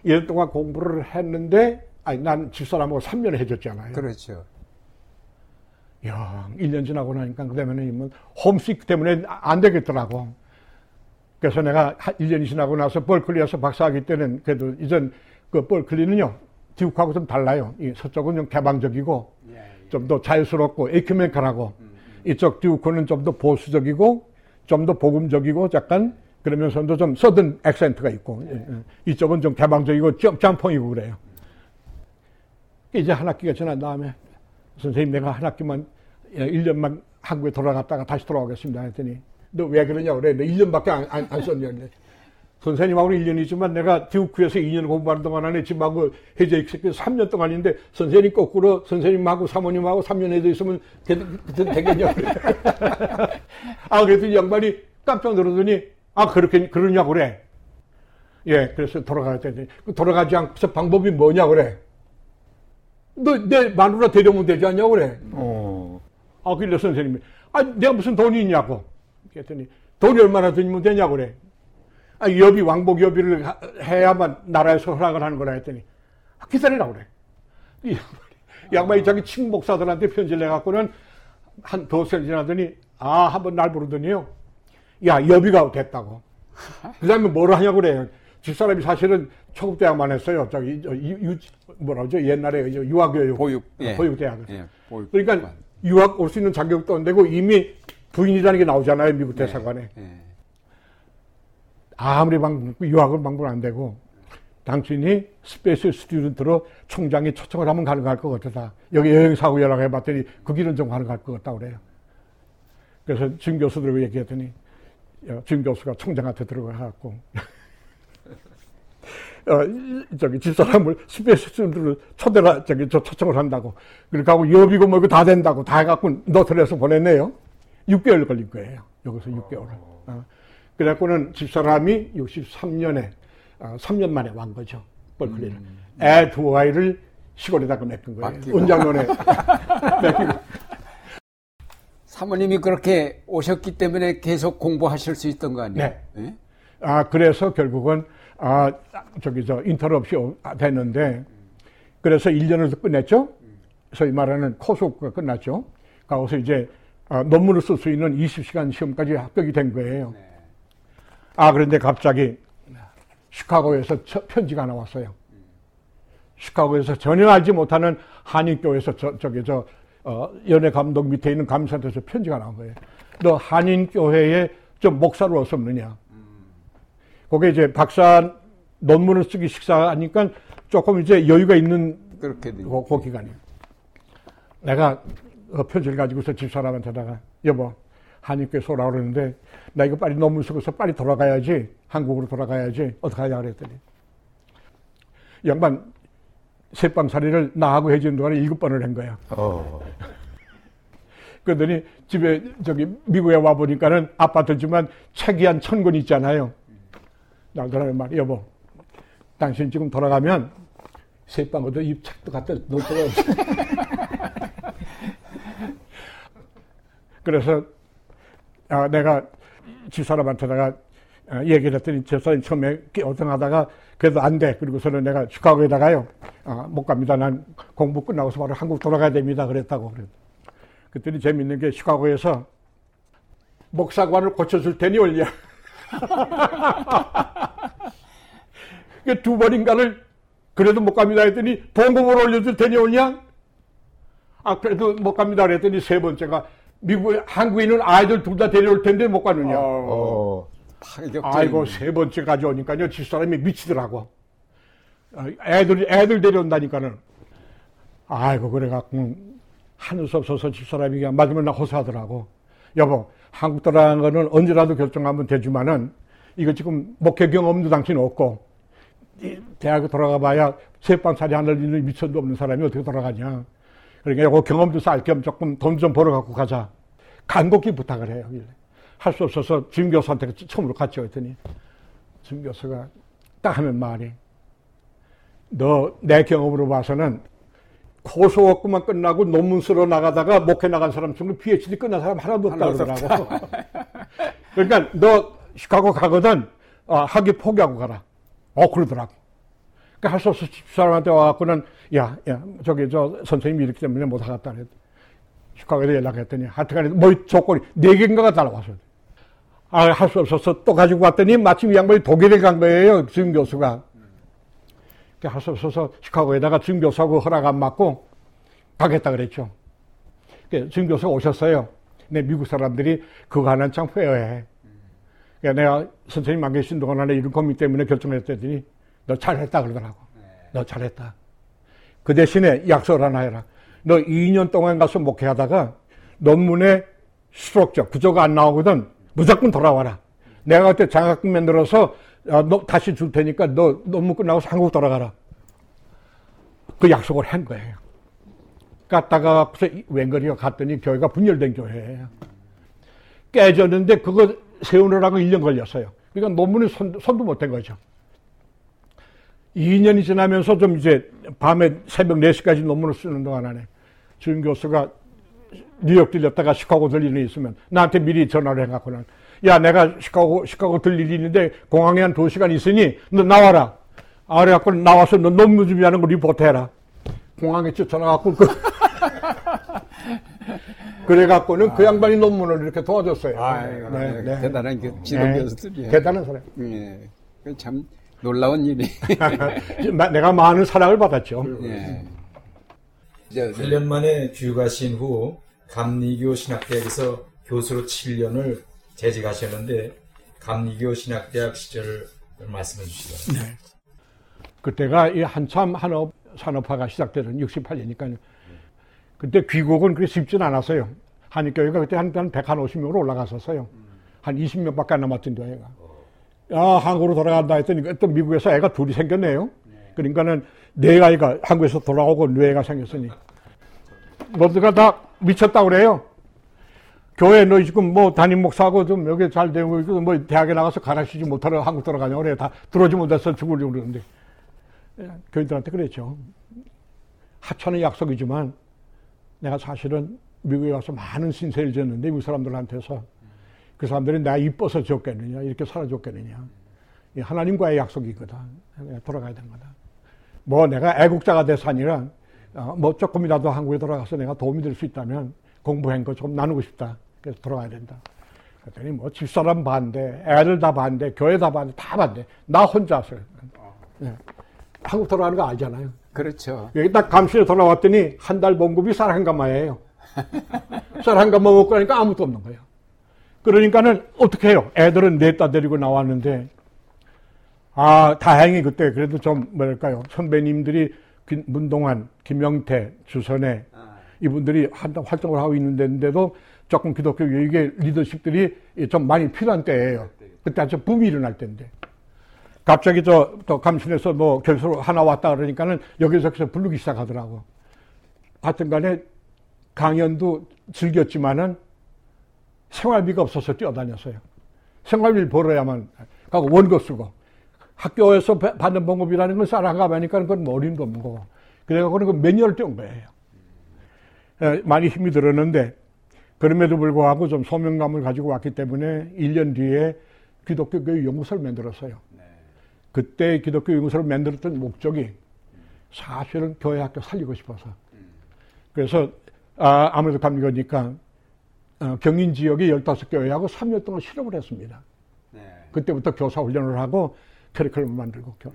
1년 동안 공부를 했는데, 아니, 난 집사람하고 3년을 해줬잖아요. 그렇죠. 야, 1년 지나고 나니까, 그 다음에는 홈식 때문에 안 되겠더라고. 그래서 내가 1년이 지나고 나서 벌클리에서 박사학위 때는 그래도 이전 그 벌클리는요, 듀크하고 좀 달라요. 이 서쪽은 좀 개방적이고, 좀더 자유스럽고, 에큐멘컬하고, 이쪽 듀크는 좀더 보수적이고, 좀 더 복음적이고, 약간, 그러면서도 좀 서든 액센트가 있고, 예, 예. 이쪽은 좀 개방적이고, 짬- 짬뽕이고 그래요. 이제 한 학기가 지난 다음에, 선생님 내가 한 학기만, 1년만 한국에 돌아갔다가 다시 돌아오겠습니다. 했더니, 너 왜 그러냐고 그래. 너 1년밖에 안, 안, 안 썼냐. 그래. 선생님하고는 1년이지만 내가 듀크에서 2년 공부하는 동안 안에 집하고 해제 익숙해서 3년 동안인데 선생님 거꾸로 선생님하고 사모님하고 3년 해제 있으면 되, 되, 되겠냐고 그래. [laughs] 아, 이 양반이 깜짝 놀라더니 아, 그렇게, 그러냐고 그래. 예, 그래서 돌아가야 되 돌아가지 않고서 방법이 뭐냐 그래. 너 내 마누라 데려오면 되지 않냐고 그래. 어. 아, 그래 선생님이. 아, 내가 무슨 돈이 있냐고. 그랬더니, 돈이 얼마나 들면 되냐고 그래. 아, 여비, 왕복 여비를 하- 해야만 나라에서 허락을 하는 거라 했더니, 아, 기다리라고 그래. 이 양반이 양반이 자기 친구 목사들한테 편지를 내갖고는 한 두세 달 지나더니 아 한번 날 부르더니요. 야 여비가 됐다고. 그 다음에 뭐를 하냐고 그래요. 집사람이 사실은 초급대학만 했어요. 저기 저 유, 유 뭐라죠 옛날에 저 유아교육 보육, 예. 보육대학을. 예, 보육. 그러니까 유학 올 수 있는 자격도 안 되고 이미 부인이라는 게 나오잖아요 미국 대사관에. 예. 아무리 방, 유학을 방문 안 되고 당신이 special student로 총장이 초청을 하면 가능할 것 같다. 여기 여행사하고 연락해 봤더니 그 길은 좀 가능할 것 같다 그래요. 그래서 진 교수들하고 얘기했더니 어, 진 교수가 총장한테 들어가갖고 [laughs] 어, 이- 저기 집사람을 special student로 초대를 저기 저 초청을 한다고 그렇게 하고 여비고 뭐고 다 된다고 다 해갖고 노트를 보냈네요. 6개월 걸린 거예요. 여기서 6개월. 어. 그래갖고는 집사람이 63년에 어, 3년 만에 완 거죠. 벌클리를. 애두 아이를 시골에다가 맡긴 거예요. 맡기고. 은장론에 [laughs] 맡기고. 사모님이 그렇게 오셨기 때문에 계속 공부하실 수 있던 거 아니에요? 네. 예? 아 그래서 결국은 아 저기 저 인터뷰 없이 됐는데 그래서 1년을 더 끝냈죠. 소위 말하는 코스가 끝났죠. 거기서 이제 아, 논문을 쓸 수 있는 20시간 시험까지 합격이 된 거예요. 아 그런데 갑자기 시카고에서 저- 편지가 하나 왔어요. 시카고에서 전혀 알지 못하는 한인교회에서 저, 저기 저 어, 연예 감독 밑에 있는 감사한테서 편지가 나온 거예요. 너 한인 교회에 좀 목사로 없느냐? 그게 이제 박사 논문을 쓰기 식사하니까 조금 이제 여유가 있는 그렇게 된 그, 그 기간이에요. 내가 그 편지를 가지고서 집사람한테다가 여보 한인교회 소라 그러는데 나 이거 빨리 논문 쓰고서 빨리 돌아가야지 한국으로 돌아가야지 어떡하냐 그랬더니 이 양반 새빵살이를 나하고 해주는 동안에 일곱 번을 한 거야. 어. 그러더니 집에 저기 미국에 와 보니까는 아파트지만 책이 한 천 권 있잖아요. 나더라고 말 여보, 당신 지금 돌아가면 새빵어도 이 책도 갖다 없어. [laughs] 그래서 아, 내가 집사람한테 다가 아, 얘기를 했더니 집사람이 처음에 어등하다가 그래도 안 돼. 그리고서는 내가 시카고에다가요. 아, 못 갑니다. 난 공부 끝나고서 바로 한국 돌아가야 됩니다. 그랬다고. 그랬. 그랬더니 재밌는 게 시카고에서 목사관을 고쳐줄 테니 올려. [laughs] 그두 번인가를 그래도 못 갑니다 했더니 봉급을 올려줄 테니 올냐? 아 그래도 못 갑니다 그랬더니 세 번째가 미국 한국인은 아이들 둘 다 데려올 텐데 못 가느냐? 어. 파격적인 아이고 세 번째 가져오니까요 집사람이 미치더라고. 아, 애들 애들 데려온다니까는. 아이고 그래갖고 하늘 수 없어서 집사람이 그냥 맞으면 나 호소하더라고. 여보 한국 돌아가는 거는 언제라도 결정하면 되지만은 이거 지금 목회 경험도 당신 없고 이 대학에 돌아가 봐야 새빵살이 하늘 있는 미천도 없는 사람이 어떻게 돌아가냐. 그러니까 이거 경험도 쌓을 겸 조금 돈 좀 벌어 갖고 가자. 간곡히 부탁을 해요. 할 수 없어서 짐 교수한테 처음으로 같이 했더니 짐 교수가 딱 하는 말이 너 내 경험으로 봐서는 고소학구만 끝나고 논문 쓰러 나가다가 목회 나간 사람 중에 PhD 끝난 사람 하나도 없다 하나도 그러더라고. 그러니까 너 시카고 가거든 어, 학위 포기하고 가라. 어 그러더라고. 그러니까 할 수 없어 집사람한테 와갖고는 야, 야 저기 저 선생님이 이렇기 때문에 못 하겠다 그랬. 시카고에 연락했더니 하여튼간에 뭐 조건이 네 개인가가 달아왔어. 아, 할 수 없어서 또 가지고 왔더니 마침 이 양반이 독일에 간 거예요. 지금 교수가. 할 수 없어서 시카고에다가 지금 교수하고 허락 안 받고 가겠다 그랬죠. 지금 교수가 오셨어요. 내 미국 사람들이 그거 하나는 참 회어해. 그러니까 내가 선생님 안 계신 동안 안에 이런 고민 때문에 결정했더니 너 잘했다 그러더라고. 너 잘했다. 그 대신에 약속을 하나 해라. 너 2년 동안 가서 목회하다가 논문에 수록적 구조가 안 나오거든. 무조건 돌아와라. 내가 그때 장학금 만들어서 어, 너 다시 줄 테니까 너 논문 끝나고 한국 돌아가라. 그 약속을 한 거예요. 갔다가 웬거리가 갔더니 교회가 분열된 교회예요. 깨졌는데 그거 세우느라고 1년 걸렸어요. 그러니까 논문을 손, 손도 못 댄 거죠. 2년이 지나면서 좀 이제 밤에 새벽 4시까지 논문을 쓰는 동안 안에 주임 교수가 뉴욕 들렸다가 시카고 들리는 일 있으면 나한테 미리 전화를 해갖고는 야 내가 시카고 시카고 들릴 일 있는데 공항에 한 2시간 있으니 너 나와라. 아 그래갖고 나와서 너 논문 준비하는 거 리포트 해라. 공항에 쫓아나갖고 그 [laughs] 그래갖고는 그 양반이 논문을 이렇게 도와줬어요. 아이고, 네, 네. 대단한 그 네. 지도 교수들이에요. 대단한 사람. 예. 그참 놀라운 일이. [laughs] 나- 내가 많은 사랑을 받았죠. 예. 이제 8년 만에 귀국하신 후 감리교 신학대학에서 교수로 7년을 재직하셨는데 감리교 신학대학 시절을 말씀해 주시죠. 그때가 이 한참 한업 산업화가 시작되는 68년이니까요. 그때 귀국은 그렇게 쉽진 않았어요. 한인교회가 그때 한, 한 150명으로 올라갔었어요. 한 20명밖에 안 남았던데, 애가. 아, 한국으로 돌아간다 했더니 또 미국에서 애가 둘이 생겼네요. 그러니까는 네 아이가 한국에서 돌아오고 네 애가 생겼으니. 모두가 다 미쳤다 그래요. 교회 너 지금 뭐 담임 목사하고 좀 여기 잘 되고 있고 뭐 대학에 나가서 가르치지 못하러 한국 돌아가냐고 그래. 다 들어오지 못해서 죽으려고 그러는데. 예, 교인들한테 그랬죠. 하찮은 약속이지만 내가 사실은 미국에 와서 많은 신세를 졌는데 미국 사람들한테서 그 사람들이 내가 이뻐서 줬겠느냐 이렇게 살아줬겠느냐 이 하나님과의 약속이거든 돌아가야 되는 거다 뭐 내가 애국자가 돼서 아니라 어, 뭐 조금이라도 한국에 돌아가서 내가 도움이 될 수 있다면 공부한 거 좀 나누고 싶다 그래서 돌아가야 된다 그랬더니 뭐 집사람 반대 애들 다 반대 교회 다 반대 다 반대 나 혼자서 예. 한국 돌아가는 거 알잖아요 그렇죠. 여기 딱 감시에 돌아왔더니 한 달 봉급이 쌀한 가마예요. [laughs] 쌀한 가마 먹고 나니까 아무것도 없는 거예요. 그러니까는 어떻게 해요? 애들은 냈다 데리고 나왔는데 아 다행히 그때 그래도 좀 뭐랄까요 선배님들이 김- 문동환, 김영태, 주선혜 이분들이 한참 활동을 하고 있는데도 조금 기독교 교육의 리더십들이 좀 많이 필요한 때예요. 그때 아주 붐이 일어날 때인데. 갑자기 저, 또 감신에서 뭐 교수로 하나 왔다 그러니까는 여기저기서 부르기 시작하더라고. 하여튼 간에 강연도 즐겼지만은 생활비가 없어서 뛰어다녔어요. 생활비를 벌어야만, 가고 원고 쓰고. 학교에서 배- 받는 봉급이라는 건 쌀한가 하니까 그건 뭐 어림도 없는 거고. 그래갖고 그건 몇 년을 뛰은 거예요. 에, 많이 힘이 들었는데, 그럼에도 불구하고 좀 소명감을 가지고 왔기 때문에 1년 뒤에 기독교 교육 연구소를 만들었어요. 그때 기독교 연구소를 만들었던 목적이 사실은 교회 학교 살리고 싶어서. 그래서 아, 아무래도 감리교니까 어, 경인 지역의 15교회하고 3년 동안 실험을 했습니다. 네. 그때부터 교사 훈련을 하고 커리큘럼을 만들고 교-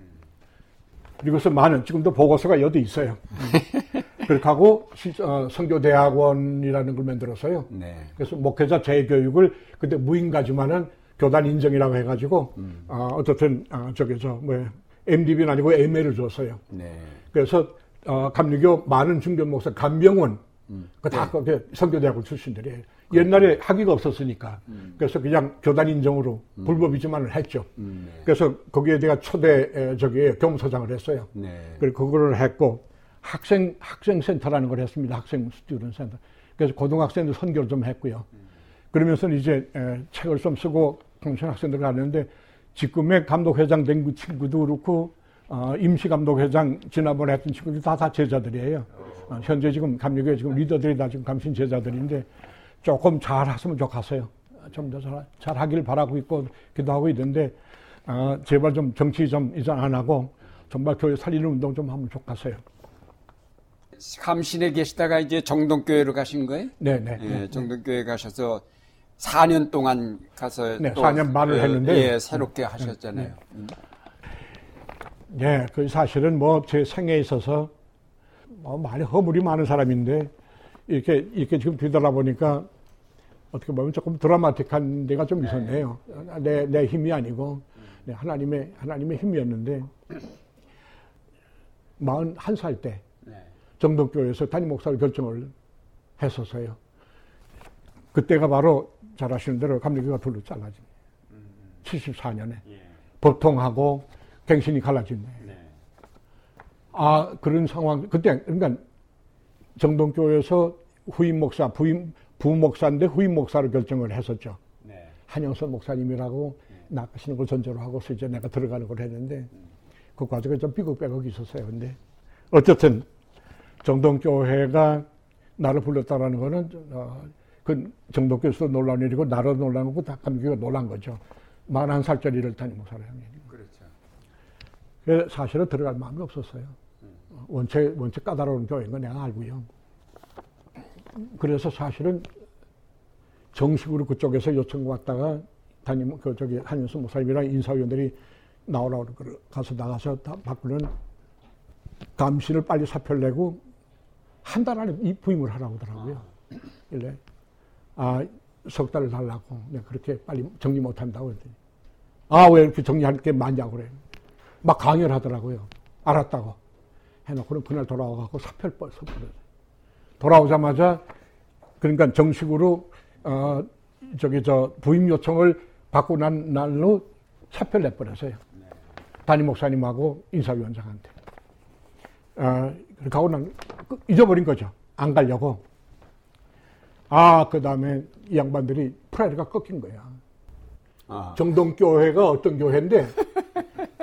그리고서 많은 지금도 보고서가 여기 있어요. [laughs] 그렇게 하고 시- 어, 성교대학원이라는 걸 만들었어요. 네. 그래서 목회자 재교육을 그때 무인가지만은 교단 인정이라고 해가지고 어, 어떻든 어, 저기 저뭐 MDB는 아니고 ML을 줬어요. 네. 그래서 어, 감리교 많은 중견 목사 감병원 음. 그다 그 성교대학원 출신들이에요. 옛날에 학위가 없었으니까 그래서 그냥 교단 인정으로 불법이지만을 했죠. 음, 네. 그래서 거기에 내가 초대 에, 저기 교무소장을 했어요. 네. 그리고 그거를 했고 학생 학생 센터라는 걸 했습니다. 학생 스튜던 센터. 그래서 고등학생들 선교를 좀 했고요. 그러면서 이제 에, 책을 좀 쓰고 평생 학생들 가는데 지금의 감독회장 된 그 친구도 그렇고 어, 임시 감독회장 지난번에 했던 친구들 다 다 제자들이에요. 어, 현재 지금 감리교회 지금 리더들이 다 지금 감신 제자들인데 조금 잘 했으면 좋겠어요. 좀 더 잘, 잘 하길 바라고 있고 기도하고 있는데 어, 제발 좀 정치 좀 이전 안 하고 정말 교회 살리는 운동 좀 하면 좋겠어요. 감신에 계시다가 이제 정동교회로 가신 거예요? 네네. 예, 정동교회 가셔서 4년 동안 가서 네, 또, 4년 반을 예, 했는데. 예, 새롭게 하셨잖아요. 음. 네, 그 사실은 뭐 제 생에 있어서 뭐 많이 허물이 많은 사람인데 이렇게 이렇게 지금 뒤돌아보니까 어떻게 보면 조금 드라마틱한 데가 좀 있었네요. 내, 내 힘이 아니고 네, 하나님의 하나님의 힘이었는데 41살 때 네. 정동교회에서 담임 목사를 결정을 했었어요. 그때가 바로 잘 아시는 대로 감리교가 둘로 잘라진 74년에 법통하고 갱신이 갈라진. 네. 아 그런 상황 그때 그러니까 정동교회에서 후임 목사 부임 부목사인데 후임 목사로 결정을 했었죠. 네. 한영선 목사님이라고 나가시는 걸 전제로 하고서 이제 내가 들어가는 걸 했는데 그 과정에 좀 삐걱빼걱이 있었어요. 근데 어쨌든 정동교회가 나를 불렀다라는 거는 어, 그 정동교에서 놀란 일이고 나로 놀란 거고 다 감기가 놀란 거죠. 41살짜리를 담임 목사를 하는 그렇죠. 사실은 들어갈 마음이 없었어요. 어, 원체 원체 까다로운 교회인 건 내가 알고요. 그래서 사실은 정식으로 그쪽에서 요청 왔다가 담임 그 저기 한윤수 목사님이랑 인사위원들이 나오라고 가서 나가서 다 바꾸는 감신을 빨리 사표를 내고 한 달 안에 이 부임을 하라고 하더라고요. 일래 아 석 달을 달라고 내가 그렇게 빨리 정리 못 한다고 그랬더니 아 왜 이렇게 정리할 게 많냐고 그래. 막 강연을 하더라고요. 알았다고 해놓고는 그날 돌아와갖고 사표를 버렸어요. 돌아오자마자 그러니까 정식으로 어 저기 저 부임 요청을 받고 난 날로 사표를 내버렸어요. 담임 목사님하고 인사위원장한테. 어, 하고 난 잊어버린 거죠. 안 가려고. 아, 그 다음에 이 양반들이 프라이드가 꺾인 거야. 아, 정동교회가 어떤 교회인데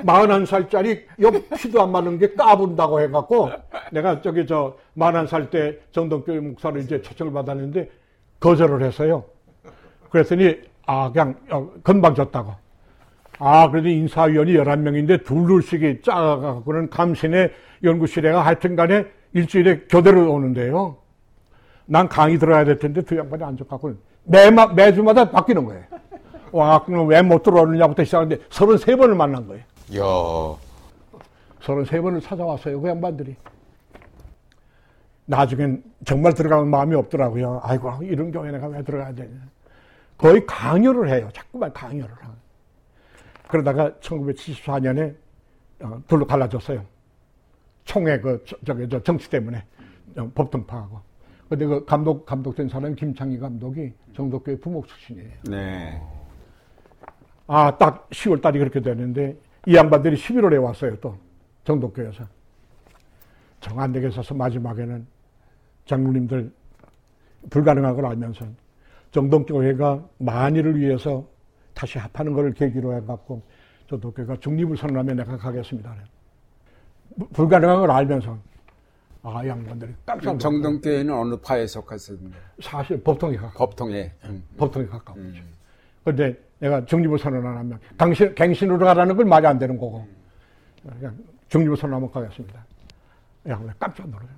41살짜리 옆 피도 안 맞는 게 까분다고 해갖고 내가 저기 저 41살 때 정동교회 목사를 이제 초청을 받았는데 거절을 했어요. 그랬더니 아 그냥 어, 금방 졌다고. 아 그래도 인사위원이 11명인데 둘둘씩이 짜가지고는 감신의 연구실에가 하여튼 간에 일주일에 교대로 오는데요. 난 강의 들어야 될 텐데 두 양반이 앉아갖고는 매, 매주마다 바뀌는 거예요. 와, 그럼 왜 못 들어오느냐부터 시작하는데 33번을 만난 거예요. 야 33번을 찾아왔어요, 그 양반들이. 나중엔 정말 들어가면 마음이 없더라고요. 아이고, 이런 교회 내가 왜 들어가야 되냐. 거의 강요를 해요. 자꾸만 강요를 하고. 그러다가 1974년에 어, 둘로 갈라졌어요. 총회 그, 저, 저기, 저 정치 때문에 어, 법통파하고. 근데 그 감독, 감독된 사람이 김창희 감독이 정독교회 부목 출신이에요. 네. 아, 딱 10월 달이 그렇게 되는데 이 양반들이 11월에 왔어요, 또. 정독교에서. 정안 되게 서서 마지막에는 장로님들 불가능한 걸 알면서 정동교회가 만일을 위해서 다시 합하는 것을 계기로 해갖고 정동교회가 중립을 선언하면 내가 가겠습니다. 부- 불가능한 걸 알면서 아, 이 양반들이 깜짝. 정동교회는 어느 파에 속했습니다. 사실 법통에 가까워. 법통에. 음. 법통에 가까워. 근데 내가 중립을 선언 안 하면 당신 갱신으로 가라는 건 말이 안 되는 거고 그냥 중립을 선언하면 가겠습니다. 야, 왜 깜짝 놀라요.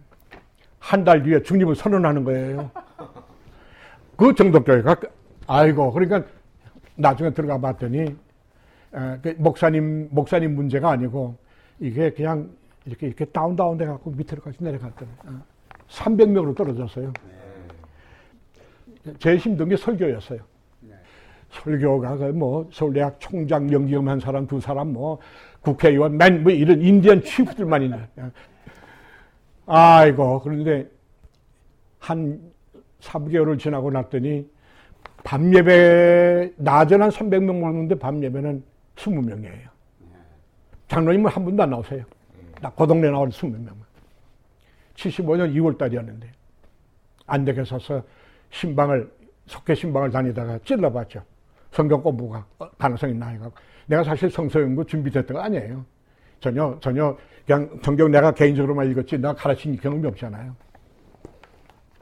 한 달 뒤에 중립을 선언하는 거예요. 그 정도교회가 아이고 그러니까 나중에 들어가 봤더니 에, 그 목사님 목사님 문제가 아니고 이게 그냥 이렇게 이렇게 다운 다운 돼 갖고 밑으로까지 내려갔더니 어, 300명으로 떨어졌어요. 제일 힘든 게 설교였어요. 설교가 그뭐 서울대학 총장 연기험한 사람 두 사람 뭐 국회의원 맨 뭐 이런 인디언 치프들만 있는. 아이고 그런데 한 3개월을 지나고 났더니 밤 예배 낮에는 한 300명 먹는데 밤 예배는 20명이에요. 장로님은 한 분도 안 나오세요. 나그 동네 나올 20명. 75년 2월 달이었는데 안 되게 서서 신방을 속회 신방을 다니다가 찔러봤죠. 성경 공부가 가능성이 있나 해갖고 내가 사실 성서 연구 준비됐던 거 아니에요. 전혀 전혀 그냥 성경 내가 개인적으로만 읽었지 내가 가르친 경험이 없잖아요.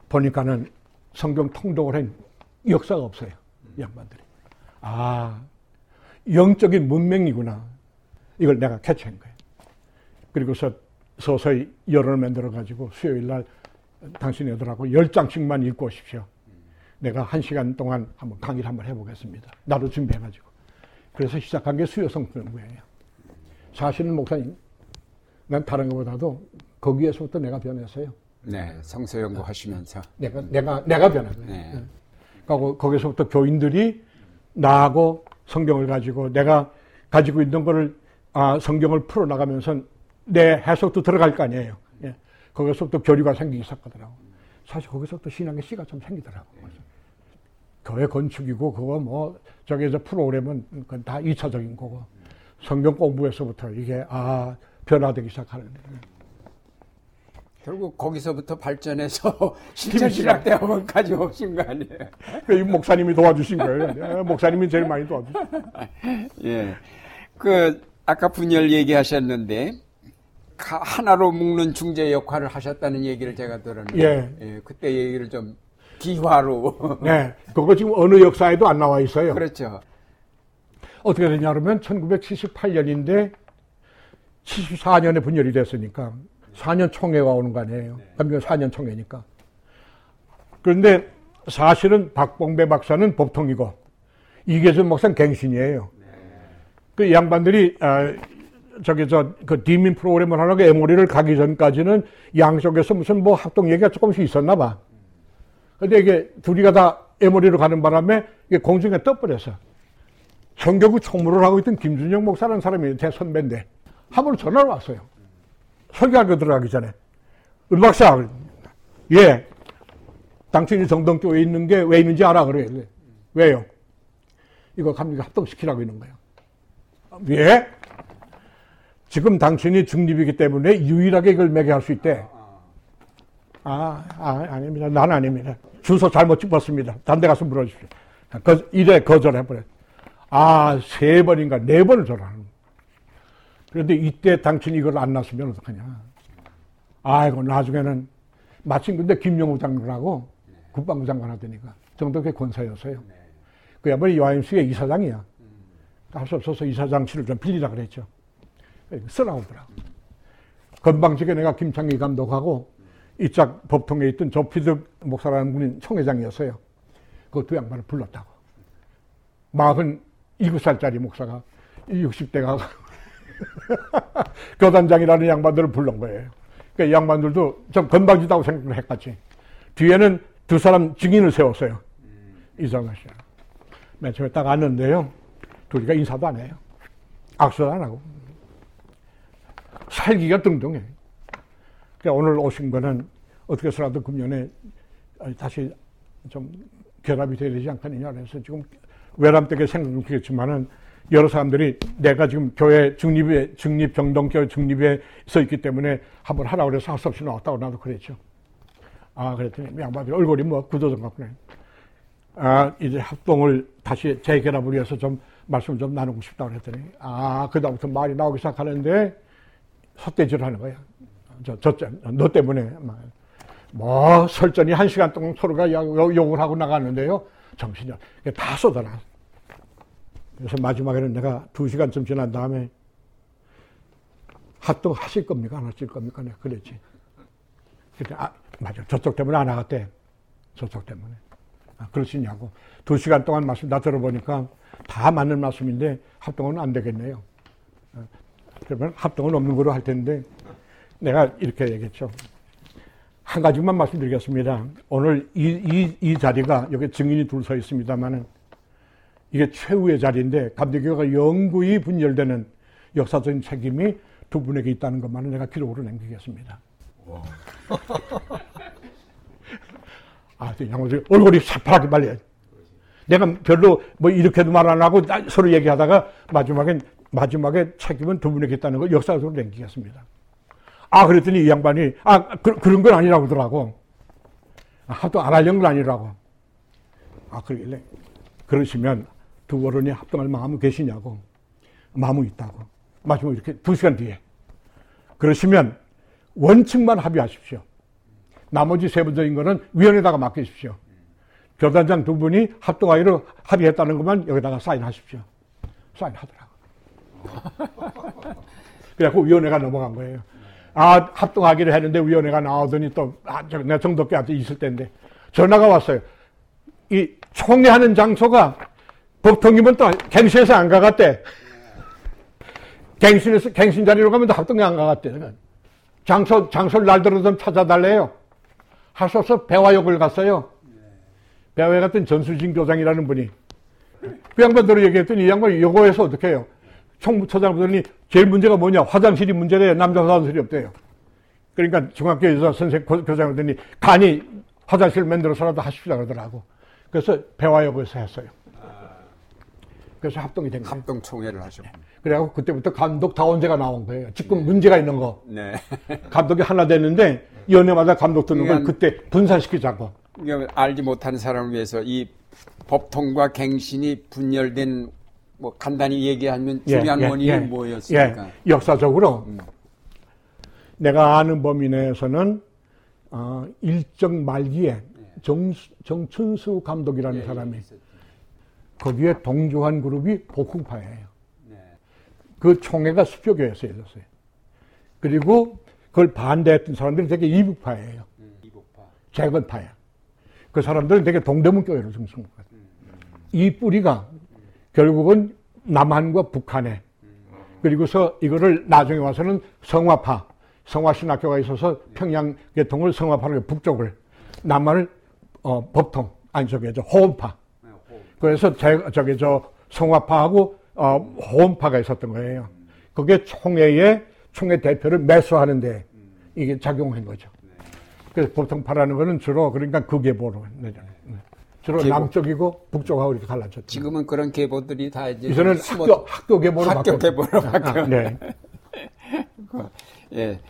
보니까는 성경 통독을 한 역사가 없어요. 이 양반들이. 아 영적인 문맹이구나. 이걸 내가 캐치한 거예요. 그리고서 서서히 여론을 만들어 가지고 수요일 날 당신 애들하고 열 장씩만 읽고 오십시오. 내가 한 시간 동안 한번 강의를 한번 해보겠습니다. 나도 준비해가지고. 그래서 시작한 게 수요성 공부예요. 사실은 목사님, 난 다른 것보다도 거기에서부터 내가 변했어요. 네. 성서 연구하시면서. 내가 내가 내가 변한 거예요. 네. 그리고 거기서부터 교인들이 나하고 성경을 가지고 내가 가지고 있는 거를 아, 성경을 풀어 나가면서 내 해석도 들어갈 거 아니에요. 예. 거기서부터 교류가 생기기 시작하더라고. 사실 거기서부터 신앙의 씨가 좀 생기더라고. 그래서 교회 건축이고 그거 뭐 저기 저 프로그램은 그건 다 2차적인 거고 성경 공부에서부터 이게 아 변화되기 시작하는 거예요. 결국 거기서부터 발전해서 [laughs] 신천신학대학원까지 오신 거 아니에요? 이 목사님이 도와주신 거예요. 예, 목사님이 제일 많이 도와주신 [laughs] 예. 그, 아까 분열 얘기하셨는데, 가- 하나로 묶는 중재 역할을 하셨다는 얘기를 제가 들었는데, 예. 그때 얘기를 좀 비화로. 네, 그거 지금 어느 역사에도 안 나와 있어요. 그렇죠. 어떻게 되냐 그러면 1978년인데 74년에 분열이 됐으니까 4년 총회가 오는 거 아니에요. 그러니까 4년 총회니까. 그런데 사실은 박봉배 박사는 법통이고 이계준 목사는 갱신이에요. 그 양반들이 아, 저기 저그 디민 프로그램을 하려고 에모리를 가기 전까지는 양쪽에서 무슨 뭐 합동 얘기가 조금씩 있었나 봐. 근데 이게 둘이가 다 에모리로 가는 바람에 이게 공중에 떠버려서 정교구 총무를 하고 있던 김준영 목사라는 사람이 제 선배인데 한 번 전화를 왔어요. 설교하러 들어가기 전에. 은 박사, 예. 당신이 정동교회에 있는 게 왜 있는지 알아? 그래. 왜요? 이거 감리가 합동시키라고 있는 거예요. 예? 지금 당신이 중립이기 때문에 유일하게 이걸 매게 할수 있대. 아, 아, 아 닙니다. 난 아닙니다. 주소 잘못 찍었습니다. 딴 데 가서 물어주십시오. 그, 이래 거절해버려. 아, 세 번인가 네 번을 절하는 그런데 이때 당신이 이걸 안 났으면 어떡하냐. 아이고, 나중에는 마침 근데 김영우 장관하고 국방부 장관 하더니까 정도의 권사였어요. 그야말로 요하임스의 이사장이야. 할 수 없어서 이사장실을 좀 빌리라 그랬죠. 쓰라고 하더라고. 건방지게 내가 김창기 감독하고 이짝 법통에 있던 조피드 목사라는 분이 총회장이었어요. 그 두 양반을 불렀다고. 마흔 일곱 살짜리 목사가 60대가 [laughs] 교단장이라는 양반들을 불른 거예요. 그 양반들도 좀 건방지다고 생각을 했겠지. 뒤에는 두 사람 증인을 세웠어요. 이상하 씨. 맨 처음에 딱 왔는데요. 둘이가 인사도 안 해요. 악수도 안 하고. 살기가 등등해. 그러니까 오늘 오신 거는 어떻게 해서라도 금년에 다시 좀 결합이 되야 되지 않겠느냐 그래서 지금 외람되게 생각은 그렇지만은 여러 사람들이 내가 지금 교회 중립에, 중립, 정동교회 중립에 서 있기 때문에 한번 하라고 그래서 할 수 없이 나왔다고 나도 그랬죠. 아, 그랬더니 양반들 얼굴이 뭐 굳어진 것 같구나. 아, 이제 합동을 다시 재결합을 위해서 좀 말씀을 좀 나누고 싶다고 그랬더니 아, 그다음부터 말이 나오기 시작하는데 헛대질 하는 거야. 저, 저, 너 때문에. 뭐, 설전이 한 시간 동안 서로가 욕을 하고 나갔는데요. 정신이 다 쏟아나. 그래서 마지막에는 내가 두 시간쯤 지난 다음에 합동 하실 겁니까? 안 하실 겁니까? 내가 그랬지. 그때, 아, 맞아. 저쪽 때문에 안 하겠대. 저쪽 때문에. 아, 그러시냐고. 두 시간 동안 말씀 다 들어보니까 다 맞는 말씀인데 합동은 안 되겠네요. 아, 그러면 합동은 없는 거로 할 텐데 내가 이렇게 얘기했죠. 한 가지만 말씀드리겠습니다. 오늘 이, 이, 이 자리가 여기 증인이 둘 서 있습니다만은 이게 최후의 자리인데 감리교가 영구히 분열되는 역사적인 책임이 두 분에게 있다는 것만은 내가 기록으로 남기겠습니다. [laughs] 아, 양호지 얼굴이 새파랗게 말려. 내가 별로 뭐 이렇게도 말 안 하고 서로 얘기하다가 마지막엔 마지막에 책임은 두 분에게 있다는 걸 역사적으로 남기겠습니다. 아, 그랬더니 이 양반이 아 그, 런건 아니라고 하더라고. 하도 안 하려는 건 아니라고. 아, 그러길래 그러시면 두 어른이 합동할 마음은 계시냐고. 마음은 있다고. 마지막 이렇게 두 시간 뒤에. 그러시면 원칙만 합의하십시오. 나머지 세부적인 거는 위원회에다가 맡기십시오. 교단장 두 분이 합동하기로 합의했다는 것만 여기다가 사인하십시오. 사인하더라고. [laughs] 그래갖고 위원회가 넘어간 거예요. 아, 합동하기로 했는데 위원회가 나오더니 또, 아, 저, 내가 정덕교한테 있을 때인데 전화가 왔어요. 이 총회하는 장소가 법통이면 또 갱신에서 안 가갔대. 갱신에서, 갱신 자리로 가면 또 합동에 안 가갔대. 장소, 장소를 날 들어 좀 찾아달래요. 없어 배화역을 갔어요. 배화에 갔던 전수진 교장이라는 분이. 그 양반들을 얘기했더니 이 양반이 요거에서 어떻게 해요? 총무처장 보더니 제일 문제가 뭐냐? 화장실이 문제래. 남자 화장실이 없대요. 그러니까 중학교에서 선생 교장 하더니 간이 화장실 만들어서라도 하십시오 그러더라고. 그래서 배화역에서 했어요. 그래서 합동이 된 거예요. 합동 총회를 하셨고. 그래갖고 그때부터 감독 다원제가 나온 거예요. 지금 문제가 있는 거. 네. [laughs] 감독이 하나 됐는데 연애마다 감독 듣는 걸 그때 분산시키자고. 그러니까 알지 못하는 사람을 위해서 이 법통과 갱신이 분열된 뭐 간단히 얘기하면 중요한 예, 예, 원인이 예. 뭐였습니까? 예, 역사적으로 내가 아는 범위 내에서는 어, 일정 말기에 정, 정춘수 감독이라는 예, 사람이. 거기에 동조한 그룹이 복흥파예요. 네. 그 총회가 수표교에서 열렸어요. 그리고 그걸 반대했던 사람들이 되게 이북파예요. 이북파. 재건파야. 그 사람들은 되게 동대문 교회를 중심으로 갔어요. 이 뿌리가 결국은 남한과 북한에 그리고서 이거를 나중에 와서는 성화파, 성화신학교가 있어서 평양 계통을 성화파는 북쪽을 남한을 어, 법통 아니 저기 저 호원파. 그래서 제, 저기 저 성화파하고 어, 호원파가 있었던 거예요. 그게 총회에 총회 대표를 매수하는데 이게 작용한 거죠. 그래서 보통파라는 거는 주로 그러니까 극예보로 내죠. 주로 계보. 남쪽이고 북쪽하고 이렇게 갈라졌죠. 지금은 그런 계보들이 다 이제 이제는 숨어- 학교 학교 계보로 학교. 계보로 바뀌어. 네. 예.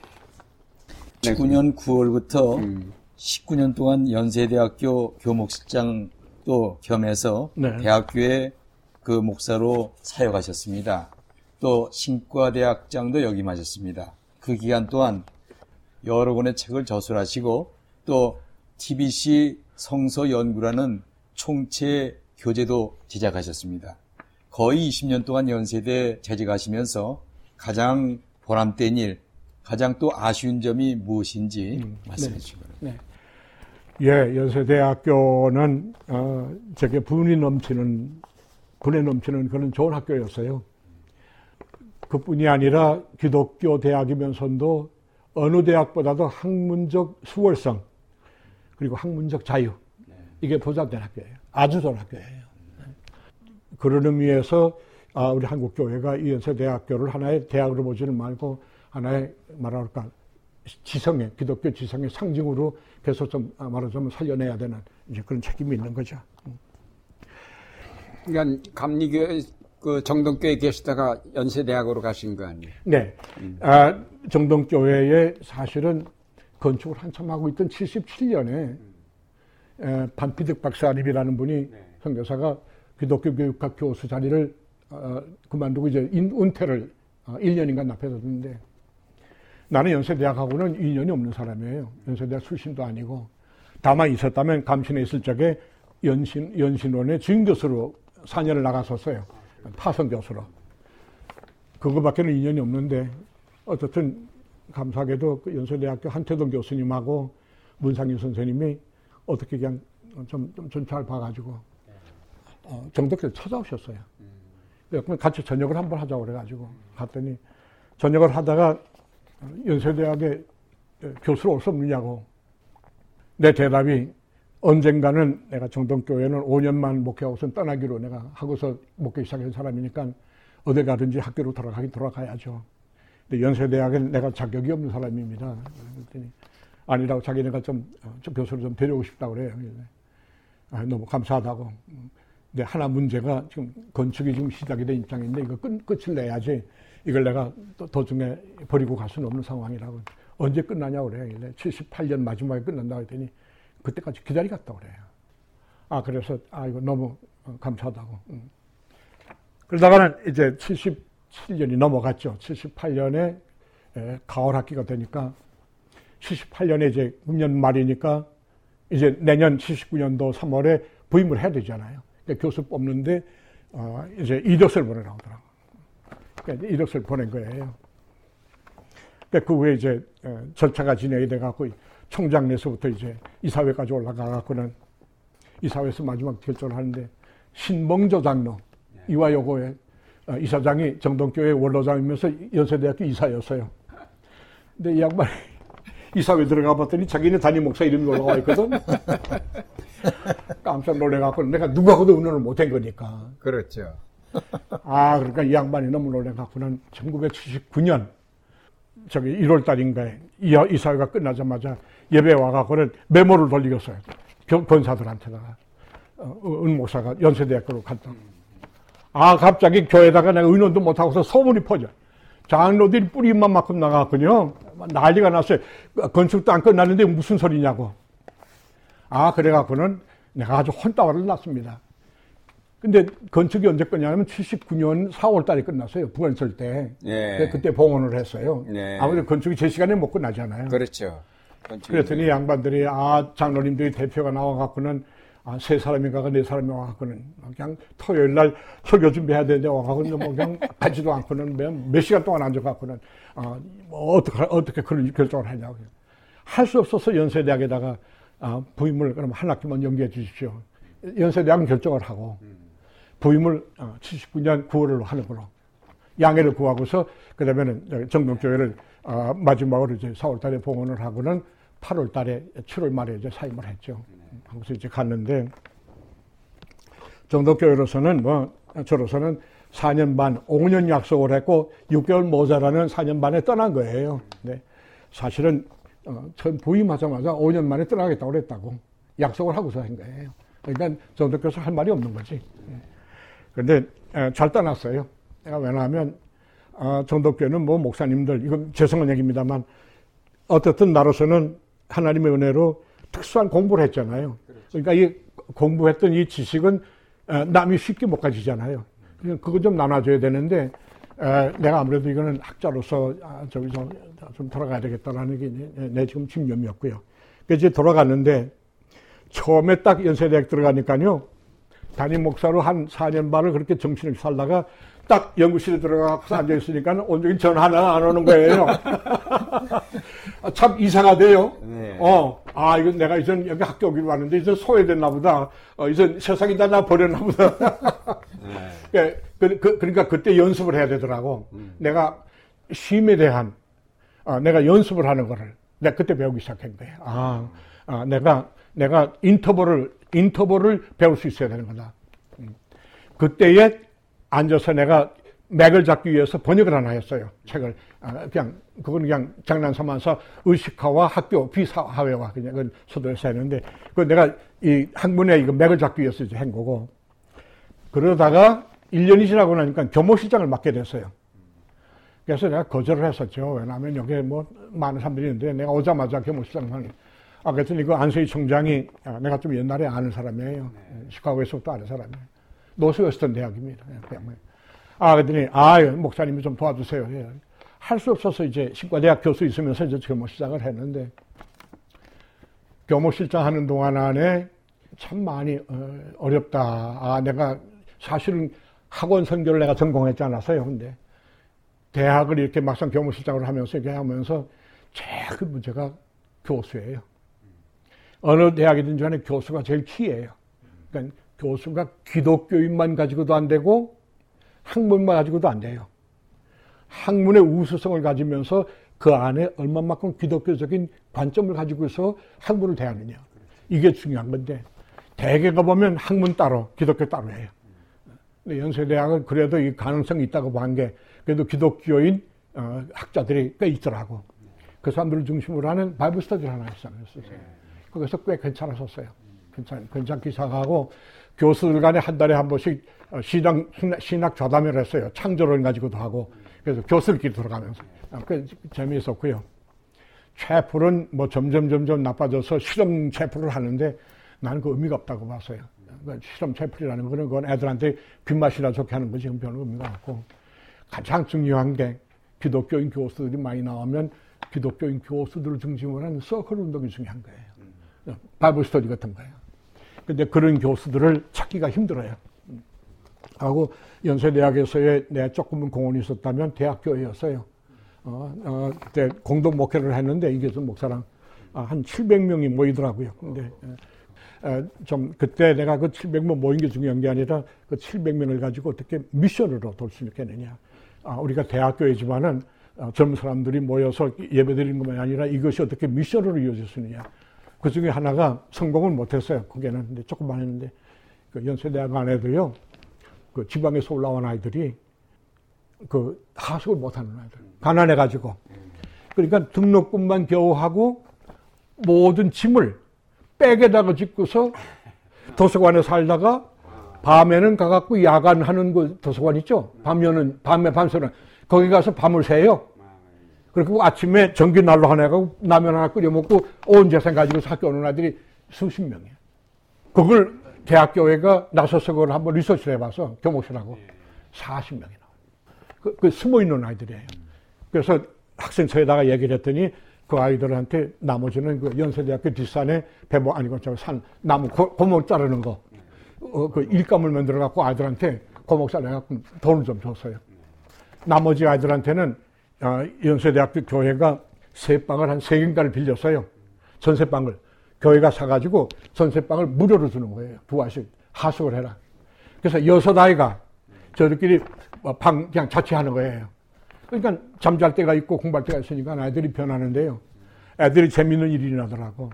19년 9월부터 음. 19년 동안 연세대학교 교목실장도 겸해서 네. 대학교에 그 목사로 사역하셨습니다. 또 신과대학장도 역임하셨습니다. 그 기간 동안 여러 권의 책을 저술하시고 또 TBC 성서 연구라는 총체 교재도 제작하셨습니다. 거의 20년 동안 연세대 재직하시면서 가장 보람된 일, 가장 또 아쉬운 점이 무엇인지 말씀해 주시기 바랍니다. 예, 연세대학교는 어, 저게 분이 넘치는 분에 넘치는 그런 좋은 학교였어요. 그뿐이 아니라 기독교 대학이면서도 어느 대학보다도 학문적 수월성 그리고 학문적 자유 이게 보장된 학교예요. 아주 좋은 학교예요. 그런 의미에서 아, 우리 한국 교회가 이 연세대학교를 하나의 대학으로 보지는 말고 하나의 말할까 지성의 기독교 지성의 상징으로 계속 좀 아, 말하자면 살려내야 되는 이제 그런 책임이 있는 거죠. 그러니까 감리교회 그 정동교에 계시다가 연세대학으로 가신 거 아니에요? 네, 아, 정동교회에 사실은 건축을 한참 하고 있던 77년에 에, 반피득 박사님이라는 분이 선교사가 기독교 교육학 교수 자리를 어, 그만두고 이제 인, 은퇴를 어, 1년인가 납해뒀는데 나는 연세대학하고는 인연이 없는 사람이에요. 연세대학 출신도 아니고 다만 있었다면 감신에 있을 적에 연신 연신원의 주임 교수로 4년을 나갔었어요. 파선 교수로. 그거밖에는 인연이 없는데 어쨌든 감사하게도 그 연세대학교 한태동 교수님하고 문상윤 선생님이 어떻게 그냥 좀좀잘 봐가지고 어, 정덕교를 찾아오셨어요. 그래서 같이 저녁을 한번 하자고 그래가지고 갔더니 저녁을 하다가 연세대학에 교수로 올 수 없느냐고 내 대답이 언젠가는 내가 정동교회는 5년만 목회하고선 떠나기로 내가 하고서 목회 시작한 사람이니까 어디 가든지 학교로 돌아가긴 돌아가야죠. 근데 연세대학엔 내가 자격이 없는 사람입니다. 그랬더니 아니라고 자기네가 좀, 어, 좀 교수를 좀 데려오고 싶다고 그래요. 아, 너무 감사하다고. 근데 하나 문제가 지금 건축이 지금 시작이 된 입장인데 이거 끝, 끝을 내야지 이걸 내가 또 도중에 버리고 갈 수는 없는 상황이라고. 언제 끝나냐고 그래요. 78년 마지막에 끝난다고 했더니 그때까지 기다리겠다고 그래요. 아, 그래서, 아, 이거 너무 어, 감사하다고. 음. 그러다가는 이제 77년이 넘어갔죠. 78년에 가을 학기가 되니까 78년에 이제 9년 말이니까 이제 내년 79년도 3월에 부임을 해야 되잖아요. 그러니까 교수 뽑는데 어, 이제 이력서를 보내라고 하더라고. 그러니까 이력서를 보낸 거예요. 그러니까 그 후에 이제 어, 절차가 진행이 돼갖고 총장내에서부터 이제 이사회까지 올라가갖고는 이사회에서 마지막 결정을 하는데 신봉조 장로 이화여고의 어, 이사장이 정동교회 원로장이면서 연세대학교 이사였어요. 근데 이 양반이 [laughs] 이사회 들어가 봤더니 자기네 담임 목사 이름이 올라와 있거든. [laughs] 깜짝 놀래갖고 내가 누구하고도 의논을 못한 거니까. 그렇죠. 아, 그러니까 이 양반이 너무 놀래갖고는 1979년 저기 1월 달인가에 이, 이 사회가 끝나자마자 예배 와갖고는 메모를 돌리겠어요. 권사들한테다가. 어, 은 목사가 연세대학교로 갔다. 아, 갑자기 교회에다가 내가 의논도 못하고서 소문이 퍼져. 장로들이 뿌리만 만큼 나갔군요. 난리가 났어요. 건축도 안 끝났는데 무슨 소리냐고. 아, 그래갖고는 내가 아주 혼따화를 났습니다. 근데 건축이 언제 끝냐면 79년 4월 달에 끝났어요. 부건설 때. 예. 그때 봉헌을 했어요. 네. 아무래도 건축이 제 시간에 못 끝나잖아요. 그렇죠. 건축이 그랬더니 양반들이 아 장로님들이 대표가 나와갖고는 아, 세 사람인가가 네 사람이 와갖고는 그냥 토요일 날 설교 준비해야 되는데 와갖고는 뭐 그냥 [laughs] 가지도 않고는 몇 시간 동안 앉아갖고는 아, 뭐 어떻게 어떻게 그런 결정을 하냐고 할 수 없어서 연세대학에다가 아, 부임을 그럼 한 학기만 연기해 주십시오. 연세대학은 결정을 하고 부임을 79년 어, 9월로 하는 걸로 양해를 구하고서 그 다음에는 정동교회를 어, 마지막으로 이제 4월 달에 봉헌을 하고는 8월 달에 7월 말에 이제 사임을 했죠. 한국에서 이제 갔는데 정동교회로서는 뭐 저로서는 4년 반, 5년 약속을 했고 6개월 모자라는 4년 반에 떠난 거예요. 네. 사실은 어, 처음 부임하자마자 5년 만에 떠나겠다고 그랬다고 약속을 하고서 한 거예요. 그러니까 정덕교수 할 말이 없는 거지. 그런데 잘 떠났어요. 왜냐하면 어, 정덕교는 뭐 목사님들 이건 죄송한 얘기입니다만 어떻든 나로서는 하나님의 은혜로 특수한 공부를 했잖아요. 그러니까 이 공부했던 이 지식은 어, 남이 쉽게 못 가지잖아요. 그거 좀 나눠줘야 되는데 내가 아무래도 이거는 학자로서 아, 저기 좀, 좀 돌아가야 되겠다라는 게 내 지금 집념이었고요. 그래서 이제 돌아갔는데 처음에 딱 연세대학 들어가니까요. 담임 목사로 한 4년 반을 그렇게 정신을 살다가 딱 연구실에 들어가서 앉아있으니까 온종일 전화는 안 오는 거예요. 아, [laughs] 참 이상하대요. 네. 어, 아, 이건 내가 이전 여기 학교 오기로 왔는데 이제 소외됐나 보다. 어, 이제 세상이 다 나 버렸나 보다. [laughs] 네. 그, 그, 그 러니까 그때 연습을 해야 되더라고. 음. 내가 쉼에 대한, 어, 내가 연습을 하는 거를 내가 그때 배우기 시작한 거예요. 아, 아 내가 내가 인터벌을 인터벌을 배울 수 있어야 되는 거다. 음. 그때에 앉아서 내가 맥을 잡기 위해서 번역을 하나 했어요. 책을 아, 그냥 그건 그냥 장난 삼아서 의식화와 학교 비사화외와 그냥 그건 서도에서 했는데 그 내가 이 학문에 이거 맥을 잡기 위해서 이제 한 거고 그러다가 1년이 지나고 나니까 교모실장을 맡게 됐어요. 그래서 내가 거절을 했었죠. 왜냐하면 여기에 뭐 많은 사람들이 있는데 내가 오자마자 교모실장을 아, 그랬더니 그 안세희 총장이 아, 내가 좀 옛날에 아는 사람이에요. 네. 시카고에서부터 아는 사람이에요. 노스웨스턴 대학입니다. 아, 그랬더니, 아, 목사님이 좀 도와주세요. 예. 할수 없어서 이제 신과대학 교수 있으면서 이제 교모실장을 했는데, 교모실장 하는 동안 안에 참 많이 어, 어렵다. 아, 내가 사실은 학원 선교를 내가 전공했지 않았어요. 근데 대학을 이렇게 막상 교무실장을 하면서 이렇게 하면서 제일 큰 문제가 교수예요. 어느 대학이든지 간에 교수가 제일 키예요. 그러니까 교수가 기독교인만 가지고도 안 되고 학문만 가지고도 안 돼요. 학문의 우수성을 가지면서 그 안에 얼마만큼 기독교적인 관점을 가지고서 학문을 대하느냐. 이게 중요한 건데 대개 가보면 학문 따로 기독교 따로 해요. 근데 연세대학은 그래도 이 가능성이 있다고 본 게 그래도 기독교인 어, 학자들이 꽤 있더라고. 그 사람들을 중심으로 하는 바이블 스터디를 하나 했어요. 거기서 꽤 괜찮았었어요. 괜찮, 괜찮게 시작하고 교수들 간에 한 달에 한 번씩 어, 신학, 신학 좌담회를 했어요. 창조를 가지고도 하고. 그래서 교수들끼리 돌아가면서. 아, 꽤 재미있었고요. 체풀은 뭐 점점 점점 나빠져서 실험 체풀을 하는데 나는 그 의미가 없다고 봤어요. 그 실험 체풀이라는 거는 그건 애들한테 귓맛이나 좋게 하는 거지 별 의미가 없고 가장 중요한 게 기독교인 교수들이 많이 나오면 기독교인 교수들을 중심으로 하는 서클 운동이 중요한 거예요. 바이블 스터디 같은 거예요. 근데 그런 교수들을 찾기가 힘들어요. 하고 연세대학에서의 내 조금은 공헌이 있었다면 대학교회였어요. 어, 어, 그때 공동 목회를 했는데 이게좀 목사랑 아, 한 700명이 모이더라고요. 근데 어, 좀 그때 내가 그 700명 모인 게 중요한 게 아니라 그 700명을 가지고 어떻게 미션으로 돌수 있겠느냐. 아, 우리가 대학교이지만은 어, 젊은 사람들이 모여서 예배 드리는 것만이 아니라 이것이 어떻게 미션으로 이어질 수 있느냐. 그 중에 하나가 성공을 못했어요. 그게는 근데 조금만 했는데 그 연세대학 안에도요. 그 지방에서 올라온 아이들이 그 하숙을 못하는 아이들 가난해 가지고 그러니까 등록금만 겨우 하고 모든 짐을 백에다가 짓고서 도서관에 살다가 밤에는 가갖고 야간하는 그 도서관 있죠. 밤에는 밤에 밤새는 거기 가서 밤을 새요. 그리고 아침에 전기 난로 하나 가고 라면 하나 끓여 먹고 온 재산 가지고 학교 오는 아들이 수십 명이에요. 그걸 대학교회가 나서서 그걸 한번 리서치를 해봐서 교목실하고 40명이 나와요. 그, 그 숨어 있는 아이들이에요. 그래서 학생처에다가 얘기를 했더니 그 아이들한테 나머지는 그 연세대학교 뒷산에 배모 아니고 저산 나무 고, 고목 자르는 거, 어, 그 일감을 만들어 갖고 아이들한테 고목 잘라 갖고 돈을 좀 줬어요. 나머지 아이들한테는 어, 연세대학교 교회가 새 빵을 한 세 개인가를 빌렸어요. 전세 빵을 교회가 사가지고 전세 빵을 무료로 주는 거예요. 두 알씩 하숙을 해라. 그래서 여섯 아이가 저들끼리 뭐방 그냥 자취하는 거예요. 그러니까 잠잘 때가 있고 공부할 때가 있으니까 아이들이 변하는데요. 애들이 재밌는 일이 나더라고.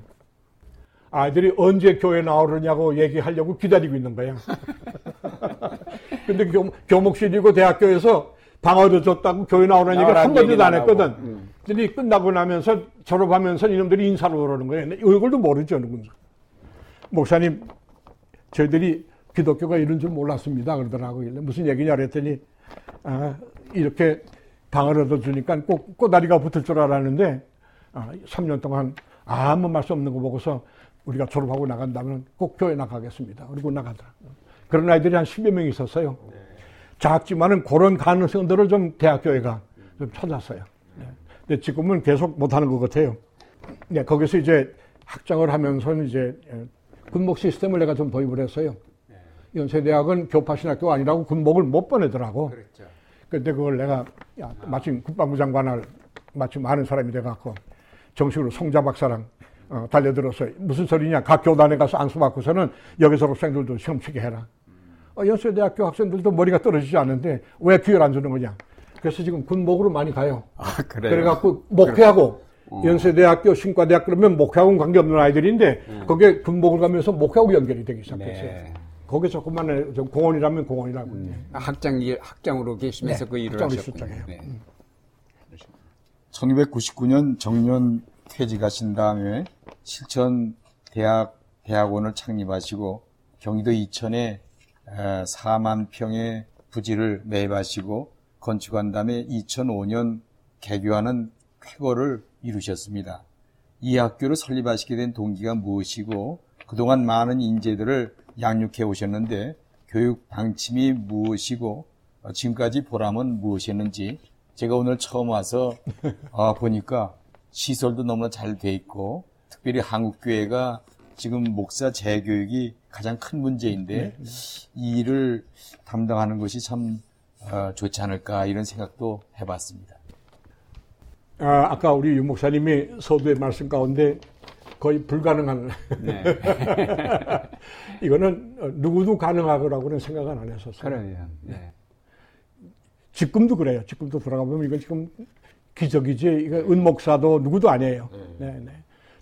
아이들이 언제 교회 나오느냐고 얘기하려고 기다리고 있는 거야. [laughs] 근데 교, 교목실이고 대학교에서 방 얻어줬다고 교회 나오라는 얘기를 한 번도 안. 했거든. 음. 근데 끝나고 나면서 졸업하면서 이놈들이 인사를 오라는 거예요. 얼굴도 모르죠, 누군지. 목사님, 저희들이 기독교가 이런 줄 몰랐습니다. 그러더라고요. 무슨 얘기냐 그랬더니, 아, 이렇게 방을 얻어주니까 꼭 꼬다리가 붙을 줄 알았는데, 아, 3년 동안 아무 말씀 없는 거 보고서 우리가 졸업하고 나간다면 꼭 교회 나가겠습니다. 그리고 나가더라. 그런 아이들이 한 10여 명 있었어요. 작지만은 그런 가능성들을 좀 대학교회가 좀 찾았어요. 네. 근데 지금은 계속 못하는 것 같아요. 네, 거기서 이제 학장을 하면서는 이제 예, 군목 시스템을 내가 좀 도입을 했어요. 연세대학은 교파신학교 아니라고 군목을 못 보내더라고. 그렇죠. 근데 그걸 내가 야, 마침 국방부 장관을 마침 아는 사람이 돼갖고 정식으로 송자 박사랑 어, 달려들어서 무슨 소리냐 각 교단에 가서 안수 받고서는 여기 졸업생들도 시험 치게 해라. 어, 연세대학교 학생들도 머리가 떨어지지 않는데 왜 기회를 안 주는 거냐. 그래서 지금 군목으로 많이 가요. 아, 그래요? 그래갖고 목회하고 연세대학교 신과대학 그러면 목회하고는 관계없는 아이들인데 거기에 군목을 가면서 목회하고 연결이 되기 시작했어요. 네. 거기 조금만 좀 공원이라면 공원이라고. 학장 일 학장으로 계시면서 네, 그 일을 하셨군요. 네. 1999년 정년 퇴직하신 다음에 실천 대학 대학원을 창립하시고 경기도 이천에 4만 평의 부지를 매입하시고 건축한 다음에 2005년 개교하는 쾌거를 이루셨습니다. 이 학교를 설립하시게 된 동기가 무엇이고 그동안 많은 인재들을 양육해 오셨는데 교육 방침이 무엇이고 어, 지금까지 보람은 무엇이었는지 제가 오늘 처음 와서 아, 보니까 시설도 너무나 잘 돼 있고 특별히 한국교회가 지금 목사 재교육이 가장 큰 문제인데 이 일을 담당하는 것이 참 어, 좋지 않을까 이런 생각도 해봤습니다. 아, 아까 우리 유 목사님이 서두의 말씀 가운데 거의 불가능한 네. [laughs] 이거는 어, 누구도 가능하거라고는 생각은 안 했었어요. 그래요. 네. 지금도 그래요. 지금도 돌아가 보면 이건 지금 기적이지. 이거 은 목사도 누구도 아니에요. 네, 네.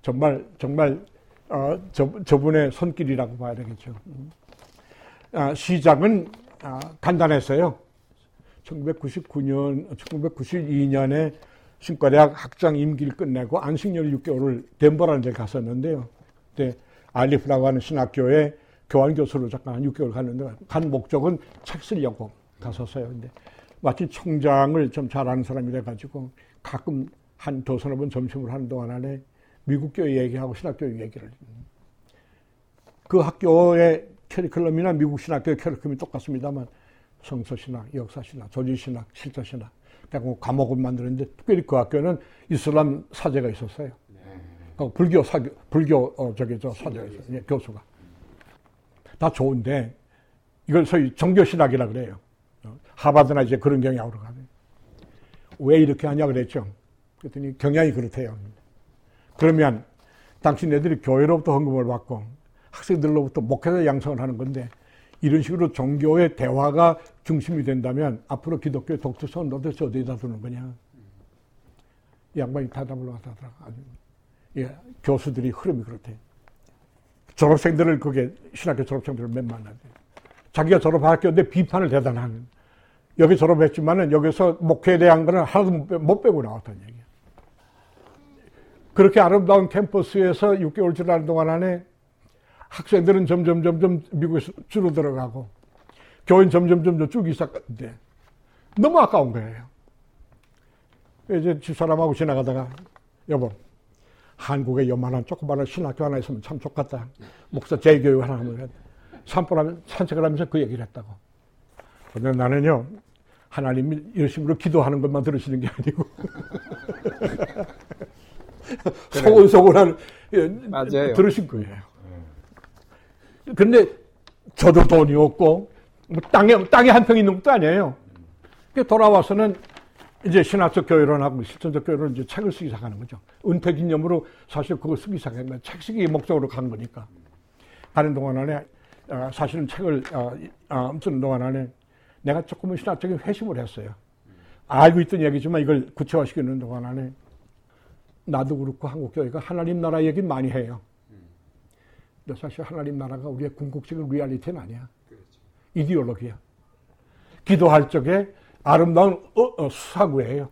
정말 정말 어, 저, 저분의 손길이라고 봐야 되겠죠. 음. 아, 시작은 아, 간단했어요. 1999년, 1992년에 신과대학 학장 임기를 끝내고 안식년 6개월을 덴버라는 데 갔었는데요. 그때 알리프라고 하는 신학교에 교환교수로 잠깐 한 6개월 갔는데 간 목적은 책 쓰려고 갔었어요. 근데 마치 총장을 좀 잘 아는 사람이 돼가지고 가끔 한 두서너 번 점심을 하는 동안 안에 미국 교회 얘기하고 신학교 얘기를. 그 학교의 캐리큘럼이나 미국 신학교의 캐리큘럼이 똑같습니다만 성서신학, 역사신학, 조지신학, 실제신학 그리고 과목을 만드는데 특별히 그 학교는 이슬람 사제가 있었어요. 어, 불교 사교, 불교 어, 저기 저 사제가 있어요. 예, 교수가 다 좋은데 이걸 소위 종교신학이라 그래요. 어, 하바드나 이제 그런 경향으로 가요. 왜 이렇게 하냐 그랬죠. 그랬더니 경향이 그렇대요. 그러면 당신네들이 교회로부터 헌금을 받고 학생들로부터 목회자 양성을 하는 건데 이런 식으로 종교의 대화가 중심이 된다면 앞으로 기독교의 독특성은 도대체 어디다 두는 거냐. 이 양반이 대답을 하더라고. 아주. 예, 교수들이 흐름이 그렇대. 졸업생들을 그게 신학교 졸업생들을 맨 만나대. 자기가 졸업한 학교인데 비판을 대단한. 여기 졸업했지만은 여기서 목회에 대한 거는 하나도 못, 빼고 나왔다는 얘기야. 그렇게 아름다운 캠퍼스에서 6개월 지나는 동안 안에 학생들은 점점 점점 미국에서 줄어들어가고 교인 점점 점점 쭉기 시작했는데 너무 아까운 거예요. 이제 집사람하고 지나가다가 여보 한국에 요만한 조그마한 신학교 하나 있으면 참 좋겠다. 목사 재교육 하나 하면 산불 하면 산책을 하면서 그 얘기를 했다고. 근데 나는요 하나님이 열심으로 기도하는 것만 들으시는 게 아니고 [laughs] 소곤소곤한 예, 맞아요. 들으신 거예요. 그런데 저도 돈이 없고 뭐 땅에 땅에 한 평 있는 것도 아니에요. 그 돌아와서는 이제 신학적 교회론하고 실천적 교회론 이제 책을 쓰기 시작하는 거죠. 은퇴 기념으로 사실 그거 쓰기 시작한 거예요. 책 쓰기 목적으로 간 거니까. 가는 동안 안에 어, 사실은 책을 어, 어, 쓰는 동안 안에 내가 조금은 신학적인 회심을 했어요. 알고 있던 얘기지만 이걸 구체화시키는 동안 안에 나도 그렇고 한국 교회가 하나님 나라 얘기 많이 해요. 근데 사실 하나님 나라가 우리의 궁극적인 리얼리티는 아니야. 이데올로기야. 기도할 적에 아름다운 어, 어, 수사구예요.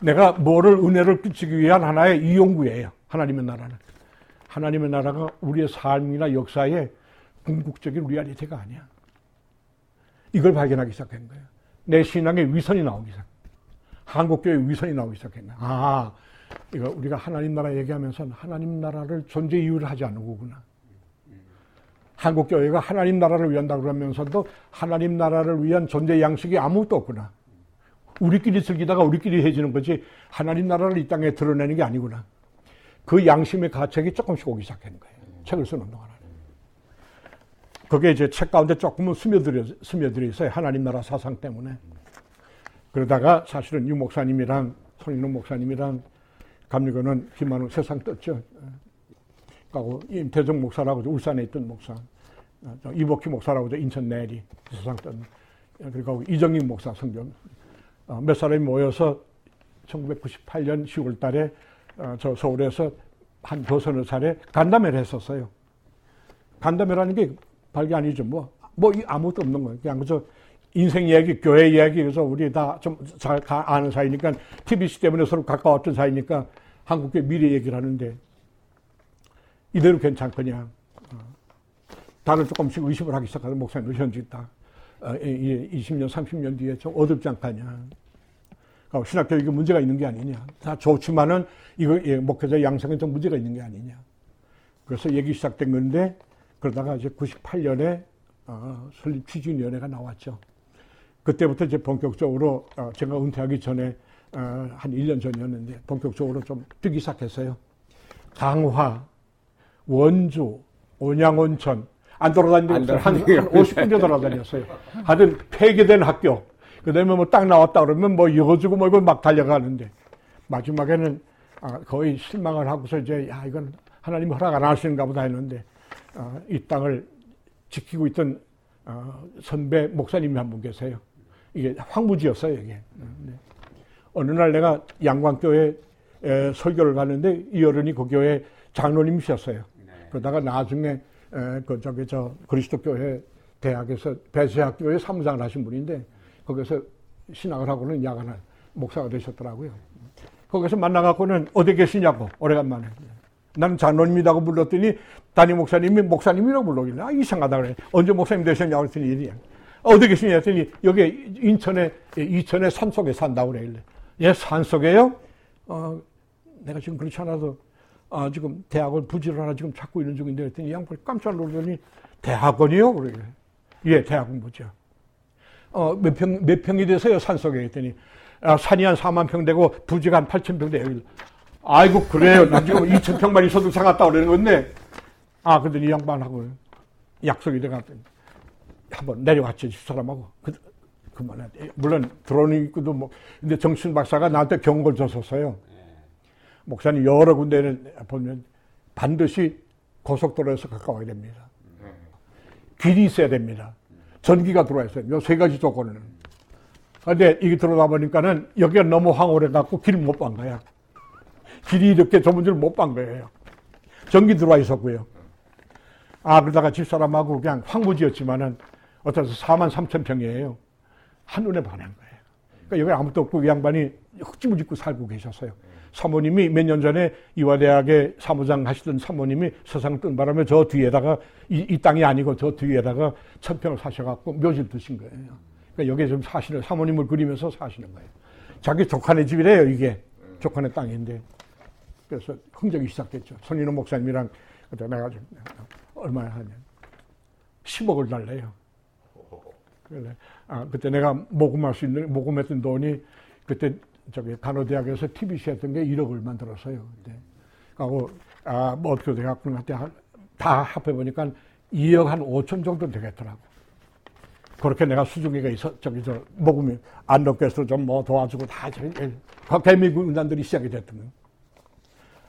내가 뭐를 은혜를 끼치기 위한 하나의 이용구예요. 하나님의 나라는. 하나님의 나라가 우리의 삶이나 역사의 궁극적인 리얼리티가 아니야. 이걸 발견하기 시작한 거예요. 내 신앙의 위선이 나오기 시작. 한국교회 위선이 나오기 시작했네. 아, 이거 우리가 하나님 나라 얘기하면서 하나님 나라를 존재 이유를 하지 않는 거구나. 한국 교회가 하나님 나라를 위한다 그러면서도 하나님 나라를 위한 존재 양식이 아무것도 없구나. 우리끼리 즐기다가 우리끼리 해지는 거지 하나님 나라를 이 땅에 드러내는 게 아니구나. 그 양심의 가책이 조금씩 오기 시작하는 거예요. 책을 쓰는 동안. 그게 이제 책 가운데 조금은 스며들어, 스며들어 있어요. 하나님 나라 사상 때문에. 그러다가 사실은 유 목사님이랑 손인호 목사님이랑 감리교는 희망을 세상 떴죠. 하고 임태정 목사라고 울산에 있던 목사, 이복희 목사라고 인천 내리 세상 떴. 그리고 이정익 목사 성경 어, 몇 사람이 모여서 1998년 10월 달에 어, 저 서울에서 한 도서너 차례 간담회를 했었어요. 간담회라는 게 발기 아니죠. 뭐, 뭐 아무것도 없는 거예요. 그냥 그저 인생 이야기, 교회 이야기, 그래서 우리 다 좀 잘 아는 사이니까 TBC 때문에 서로 가까웠던 사이니까 한국의 미래 얘기를 하는데 이대로 괜찮거냐. 어. 다들 조금씩 의심을 하기 시작하서 목사님 현지 다 어, 20년, 30년 뒤에 좀 어둡지 않겠냐. 신학교육에 문제가 있는 게 아니냐. 다 좋지만은 이거 예, 목회자 양성에 좀 문제가 있는 게 아니냐. 그래서 얘기 시작된 건데 그러다가 이제 98년에 어, 설립 취준위원회가 나왔죠. 그때부터 이제 본격적으로 어, 제가 은퇴하기 전에 어, 한 1년 전이었는데 본격적으로 좀 뜨기 시작했어요. 강화, 원주, 온양온천 안 돌아다니는데 한, 한 50분 돌아다녔어요. 하여튼 폐기된 학교. 그 다음에 뭐 딱 나왔다 그러면 뭐 이거주고 뭐 이거 막 달려가는데 마지막에는 아, 거의 실망을 하고서 이제 야 이건 하나님 허락 안 하시는가 보다 했는데 어, 이 땅을 지키고 있던 어, 선배 목사님이 한 분 계세요. 이게 황무지였어요, 이게. 네. 어느 날 내가 양광교회 에, 설교를 가는데 이 어른이 그 교회 장로님이셨어요. 네. 그러다가 나중에 에, 그 저기 저 그리스도교회 대학에서 배세학교회 사무장을 하신 분인데 거기서 신학을 하고는 야간을 목사가 되셨더라고요. 거기서 만나갖고는 어디 계시냐고 오래간만에 나는 장로님이라고 불렀더니 담임 목사님이 목사님이라고 불러길래 아 이상하다 그래 언제 목사님 되셨냐고 그랬더니 이래 어디 계시냐 했더니 여기 인천에 이천에 산 속에 산다고 그래 예 산 속에요? 어 내가 지금 그렇지 않아도 아, 지금 대학원 부지를 하나 지금 찾고 있는 중인데 그랬더니 양반 깜짝 놀더니 대학원이요? 그래 예 대학원 부지요 어, 몇 평, 몇 평이 돼서요, 산 속에 했더니. 아, 산이 한 4만 평 되고, 부지가 한 8천 평 돼요. 아이고, 그래요. 나 지금 2천 평만 있어도 사갔다 그러는 건데. 아, 그랬더니 이 양반하고 약속이 돼갔더니. 한번 내려왔죠, 집사람하고. 그, 그만해. 물론, 드론이 있고도 뭐, 근데 정신 박사가 나한테 경고를 줬었어요. 목사님 여러 군데는 보면 반드시 고속도로에서 가까워야 됩니다. 길이 있어야 됩니다. 전기가 들어와 있어요. 요 세 가지 조건은. 근데 이게 들어다 보니까는 여기가 너무 황홀해 갖고 길을 못본 거야. 길이 이렇게 좁은 줄 못 본 거예요. 전기 들어와 있었고요. 아, 그러다가 집사람하고 그냥 황무지였지만은 어떠서 4만 3천 평이에요. 한눈에 반한 거예요. 그러니까 여기 아무도 없고 이 양반이 흙집을 짓고 살고 계셨어요. 사모님이 몇 년 전에 이화대학에 사무장 하시던 사모님이 세상 뜬 바람에 저 뒤에다가 이, 이 땅이 아니고 저 뒤에다가 천평을 사셔갖고 묘지를 드신 거예요. 그러니까 여기에 좀 사시는 사모님을 그리면서 사시는 거예요. 자기 조카네 집이래요 이게 조카네 땅인데 그래서 흥정이 시작됐죠. 손인호 목사님이랑 그때 내가 좀 얼마나 하냐 10억을 달래요. 그래 아 그때 내가 모금할 수 있는 모금했던 돈이 그때 저기 간호대학에서 TBC 했던 게 1억 얼마 들었어요. 그때. 하고 아 뭐 어떻게 돼갖고 다 합해보니까 2억 한 5천 정도 되겠더라고. 그렇게 내가 수중이가 있어 저기 저 먹으면 안 넣겠어 좀 뭐 도와주고 다 저기 개미 군단들이 시작이 됐던 거예요.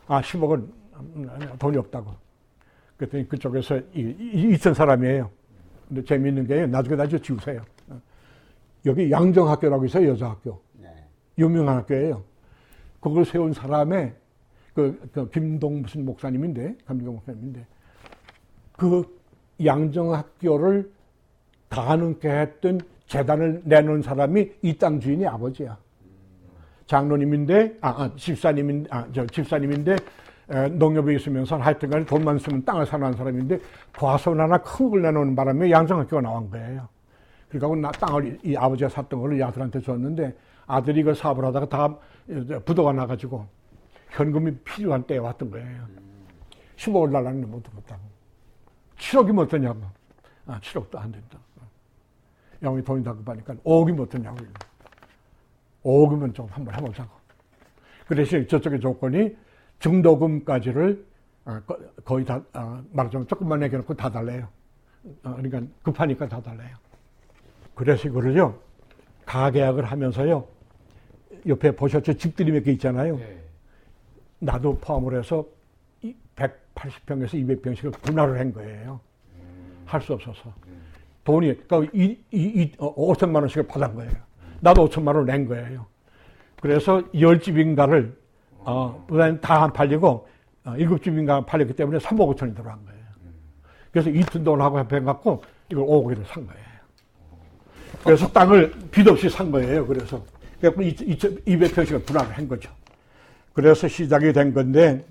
아 10억은 돈이 없다고. 그랬더니 그쪽에서 이, 이, 있던 사람이에요. 근데 재미있는 게 나중에 나중에 지우세요. 여기 양정학교라고 있어요 여자학교. 네. 유명한 학교예요. 그걸 세운 사람의 그, 그 김동 무슨 목사님인데 감경 목사님인데 그 양정학교를 가능케 했던 재단을 내놓은 사람이 이 땅 주인이 아버지야. 장로님인데, 아, 아 집사님인, 아, 저 집사님인데, 에, 농협에 있으면서 하여튼 간에 돈만 쓰면 땅을 사는 사람인데, 과선 하나 큰 걸 내놓은 바람에 양정학교가 나온 거예요. 그러니까 나 땅을 이 아버지가 샀던 걸이 아들한테 줬는데, 아들이 이걸 사업을 하다가 다 부도가 나가지고, 현금이 필요한 때에 왔던 거예요. 15억 달라는 못 들었다고. 7억이면 어떠냐고. 아, 7억도 안 된다. 영이 돈이 다 급하니까 5억이면 어떠냐고. 5억이면 좀 한번 해보자고. 그 대신 저쪽의 조건이 중도금까지를 어, 거의 다, 어, 말하자면 조금만 내겨놓고 다 달래요. 어, 그러니까 급하니까 다 달래요. 그래서 이거를요, 가계약을 하면서요, 옆에 보셨죠? 집들이 몇 개 있잖아요. 네. 나도 포함을 해서 180평에서 200평씩을 분할을 한 거예요. 음. 할수 없어서. 음. 돈이, 그러니까 이, 이, 이, 5천만 어, 원씩을 받은 거예요. 나도 5천만 원을 낸 거예요. 그래서 열 집인가를, 어, 다안 팔리고, 어, 일곱 집인가 팔렸기 때문에 3억 5천이 들어간 거예요. 그래서 이튼 돈하고 합해갖고 이걸 5억을 산 거예요. 그래서 땅을 빚 없이 산 거예요. 그래서. 그래서 200평씩을 분할을 한 거죠. 그래서 시작이 된 건데,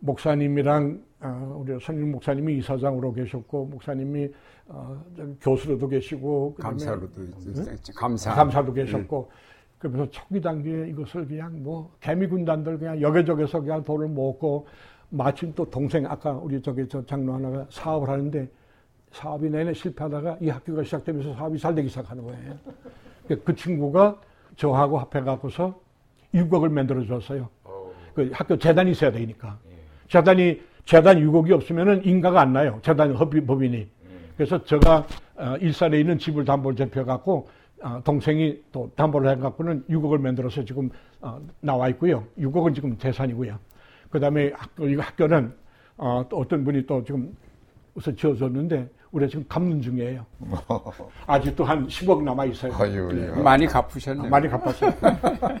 목사님이랑 어, 우리 선임 목사님이 이사장으로 계셨고 목사님이 어, 교수로도 계시고 감사로도 네? 감사 감사도 계셨고 네. 그러면서 초기 단계에 이것을 그냥 뭐 개미 군단들 그냥 여기저기서 그냥 돈을 모고 마침 또 동생 아까 우리 저기 저 장로 하나가 사업을 하는데 사업이 내내 실패하다가 이 학교가 시작되면서 사업이 잘 되기 시작하는 거예요. 그 친구가 저하고 합해갖고서 6억을 만들어 줬어요. 그 학교 재단이 있어야 되니까. 예. 재단이 재단 유곡이 없으면은 인가가 안 나요. 재단 법인, 법인이. 그래서 제가 어, 일산에 있는 집을 담보를 잡혀갖고 어, 동생이 또 담보를 해갖고는 6억을 만들어서 지금 어, 나와 있고요. 6억은 지금 재산이고요. 그 다음에 학교, 이 학교는 어, 또 어떤 분이 또 지금 우선 지어줬는데 우리가 지금 갚는 중이에요. [laughs] 아직도 한 10억 남아 있어요. 아유, 네. 많이 갚으셨네요. 아, 많이 갚았어요. [laughs]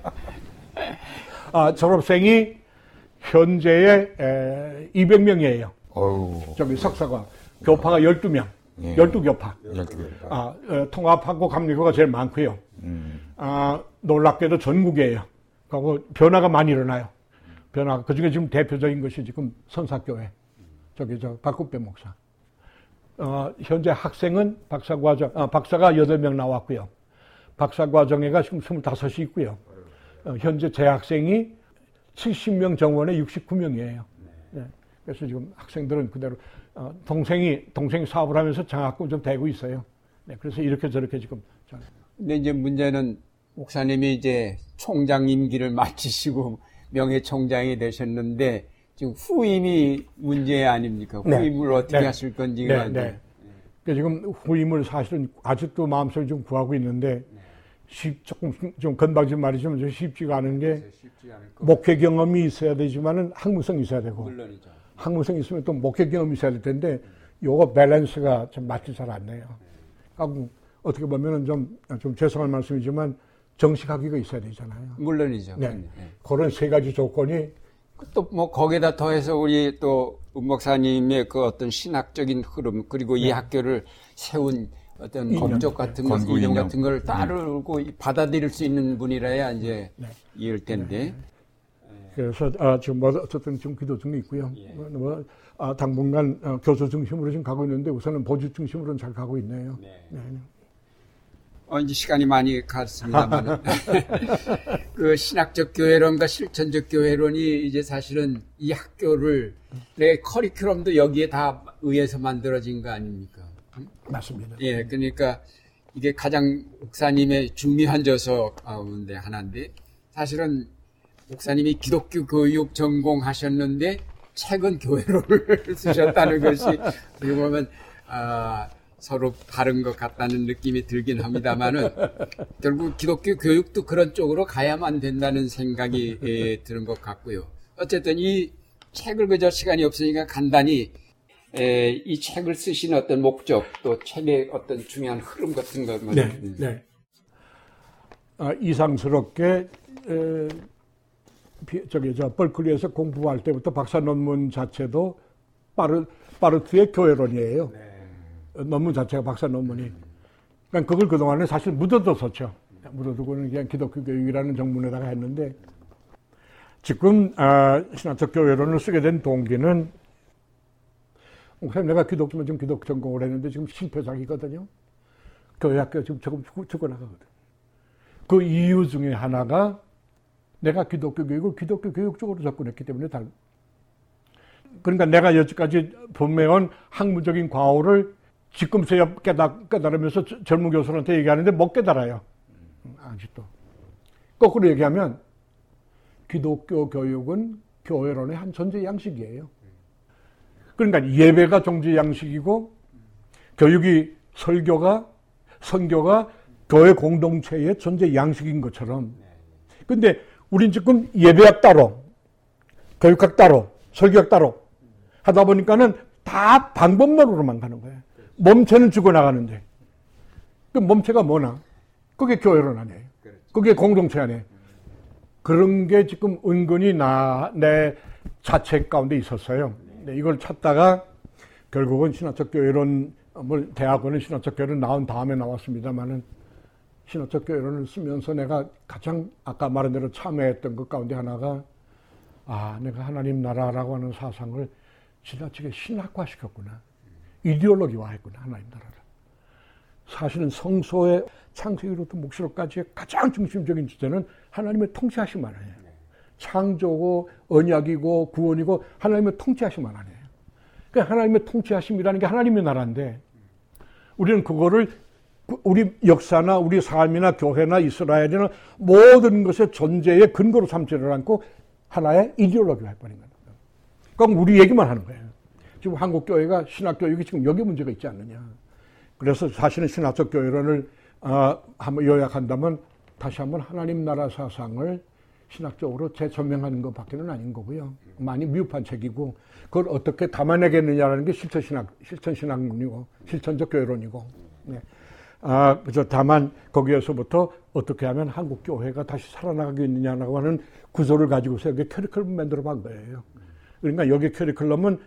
아, 졸업생이 현재에 200명이에요. 어우. 저기 석사가. 교파가 12명. 예. 12교파. 12교파. 아, 어, 통합하고 감리교가 제일 많고요. 음. 아, 놀랍게도 전국이에요. 그리고 변화가 많이 일어나요. 변화가. 그 중에 지금 대표적인 것이 지금 선사교회. 저기 저 박국배 목사. 어, 현재 학생은 박사과정, 아, 박사가 8명 나왔고요. 박사과정회가 지금 25이 있고요. 어, 현재 재학생이 70명 정원에 69명이에요. 네. 그래서 지금 학생들은 그대로 어, 동생이 동생이 사업을 하면서 장학금 좀 대고 있어요. 네. 그래서 이렇게 저렇게 지금. 근데 이제 문제는 목사님이 이제 총장 임기를 [laughs] 마치시고 명예총장이 되셨는데 지금 후임이 문제 아닙니까? 네. 후임을 네. 어떻게 네. 하실 건지가 네. 네. 그러니까 지금 후임을 사실은 아직도 마음속에 좀 구하고 있는데 쉽, 조금 좀 건방진 말이지만 좀 쉽지가 않은 게 목회 경험이 있어야 되지만은 학문성이 있어야 되고 물론이죠. 학문성이 있으면 또 목회 경험이 있어야 될 텐데 요거 밸런스가 좀 맞지 잘 않네요. 하고 어떻게 보면은 좀, 좀 죄송한 말씀이지만 정식 학위가 있어야 되잖아요. 물론이죠. 네. 네. 그런 세 가지 조건이 또 뭐 거기다 더해서 우리 또 은목사님의 그 어떤 신학적인 흐름 그리고 네. 이 학교를 세운 어떤 법적 같은 것, 이념 같은 걸 네. 따르고 네. 받아들일 수 있는 분이라야 이제 네. 이을 텐데. 네. 그래서 아, 지금 뭐 어쨌든 지금 기도 중에 있고요. 예. 뭐, 뭐 아, 당분간 어, 교수 중심으로 지금 가고 있는데 우선은 보주 중심으로는 잘 가고 있네요. 네. 네. 어, 이제 시간이 많이 갔습니다만 [laughs] 그 신학적 교회론과 실천적 교회론이 이제 사실은 이 학교를 내 커리큘럼도 여기에 다 의해서 만들어진 거 아닙니까? 맞습니다. 예, 그러니까 이게 가장 목사님의 중요한 저서 가운데 하나인데 사실은 목사님이 기독교 교육 전공하셨는데 책은 교회로를 [laughs] 쓰셨다는 것이 어떻게 보면 아, 서로 다른 것 같다는 느낌이 들긴 합니다만은 결국 기독교 교육도 그런 쪽으로 가야만 된다는 생각이 예, 드는 것 같고요. 어쨌든 이 책을 그저 시간이 없으니까 간단히 에, 이 책을 쓰신 어떤 목적 또 책의 어떤 중요한 흐름 같은 것만 네, 네. 아, 이상스럽게 에, 비- 저기 저 벌클리에서 공부할 때부터 박사 논문 자체도 파르 파르트의 교회론이에요. 어, 논문 자체가 박사 논문이. 그러니까 그걸 그동안에 사실 묻어뒀었죠. 묻어두고는 그냥 기독교 교육이라는 정문에다가 했는데 지금 아, 신학적 교회론을 쓰게 된 동기는 목사님 내가 기독교면 지금 기독 전공을 했는데 지금 실패작이거든요. 교회 학교 지금 조금 죽- 죽어나가거든. 그 이유 중에 하나가 내가 기독교 교육을 기독교 교육 쪽으로 접근했기 때문에 달. 그러니까 내가 여지까지 분명한 학문적인 과오를 지금서야 깨달, 깨달으면서 저- 젊은 교수한테 얘기하는데 못 깨달아요. 음, 아직도. 거꾸로 얘기하면 기독교 교육은 교회론의 한 존재 양식이에요. 그러니까 예배가 존재 양식이고 교육이 설교가 선교가 교회 공동체의 존재 양식인 것처럼 근데 우린 지금 예배학 따로 교육학 따로 설교학 따로 하다 보니까는 다 방법론으로만 가는 거예요. 몸체는 죽어나가는데 그 몸체가 뭐나 그게 교회론 아니에요. 그게 공동체 아니에요. 그런 게 지금 은근히 나, 내 자책 가운데 있었어요. 네, 이걸 찾다가 결국은 신화적 교회론, 뭐 대학원은 신화적 교회론 나온 다음에 나왔습니다만은 신화적 교회론을 쓰면서 내가 가장 아까 말한 대로 참여했던 것 가운데 하나가 아, 내가 하나님 나라라고 하는 사상을 지나치게 신학화 시켰구나. 이데올로기화 했구나, 하나님 나라를. 사실은 성소의 창세기로부터 목시로까지의 가장 중심적인 주제는 하나님의 통치하심 하나예요. 창조고 언약이고 구원이고 하나님의 통치하심 하나예요. 그 하나님의 통치하심이라는 게 하나님의 나라인데 우리는 그거를 그 우리 역사나 우리 삶이나 교회나 이스라엘이나 모든 것의 존재의 근거로 삼지를 않고 하나의 이데올로기로 해버린 겁니다. 그럼 우리 얘기만 하는 거예요. 지금 한국 교회가 신학 교육이 지금 여기 문제가 있지 않느냐. 그래서 사실은 신학적 교회론을 어, 한번 요약한다면 다시 한번 하나님 나라 사상을 신학적으로 재조명하는 것밖에는 아닌 거고요. 많이 미흡한 책이고 그걸 어떻게 담아내겠느냐라는 게 실천 신학, 실천 신학론이고 실천적 교회론이고. 네. 아, 그저 다만 거기에서부터 어떻게 하면 한국 교회가 다시 살아나가겠느냐라고 하는 구조를 가지고서 여기 커리큘럼 만들어 본 거예요. 그러니까 여기 커리큘럼은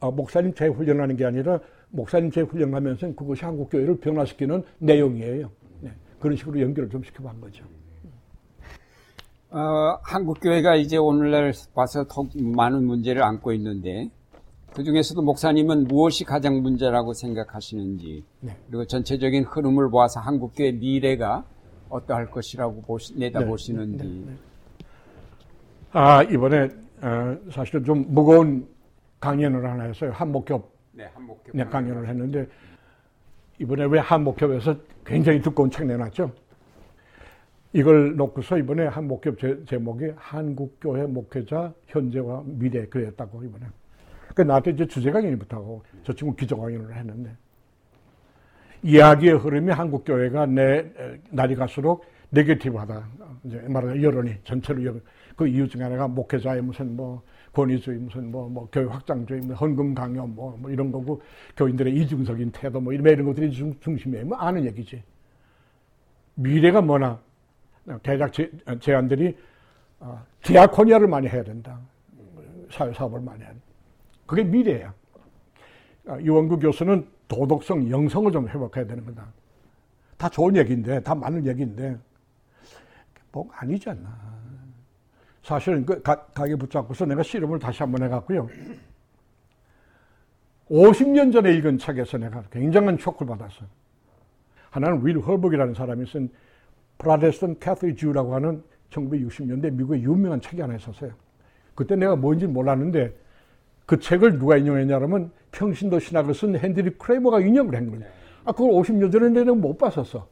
어, 목사님 재훈련하는 게 아니라 목사님 재훈련하면서 그것이 한국 교회를 변화시키는 내용이에요. 네. 그런 식으로 연결을 좀 시켜본 거죠. 어, 한국 교회가 이제 오늘날 와서 더욱 많은 문제를 안고 있는데 그 중에서도 목사님은 무엇이 가장 문제라고 생각하시는지 네. 그리고 전체적인 흐름을 보아서 한국 교회 미래가 어떠할 것이라고 보시, 내다보시는지 네, 아 이번에 어, 사실은 좀 무거운 강연을 하나 했어요. 한목협 네, 한목교 네, 강연을 했는데 이번에 왜 한목협에서 굉장히 두꺼운 책 내놨죠? 이걸 놓고서 이번에 한목협 제, 제목이 한국교회 목회자 현재와 미래 그랬다고 이번에. 그 나한테 이제 주제 강연부터 하고 저 친구 기조 강연을 했는데 이야기의 흐름이 한국 교회가 내 에, 날이 갈수록 네게티브하다. 이제 말하자 여론이 전체로 여론. 그 이유 중에 하나가 목회자의 무슨 뭐 권위주의 무슨 뭐, 뭐 교회 확장주의 뭐 헌금 강요 뭐, 뭐 이런 거고 교인들의 이중적인 태도 뭐 이런 이런 것들이 중, 중심이에요. 뭐 아는 얘기지. 미래가 뭐나 대략 제, 제안들이 어, 디아코니아를 많이 해야 된다. 사회 사업을 많이 해야 된다. 그게 미래야. 아, 유원구 교수는 도덕성, 영성을 좀 회복해야 되는 거다. 다 좋은 얘기인데, 다 맞는 얘기인데, 뭐 아니지 않나. 사실은 그 가, 가게 붙잡고서 내가 실험을 다시 한번 해갖고요. 50년 전에 읽은 책에서 내가 굉장한 쇼크를 받았어요. 하나는 윌 헐버그라는 사람이 쓴 Protestant Catholic Jew라고 하는 1960년대 미국의 유명한 책이 하나 있었어요. 그때 내가 뭔지 몰랐는데 그 책을 누가 인용했냐면 평신도 신학을 쓴 헨드릭 크레이머가 인용을 한 거예요. 아, 그걸 50년 전에 내가 못 봤었어.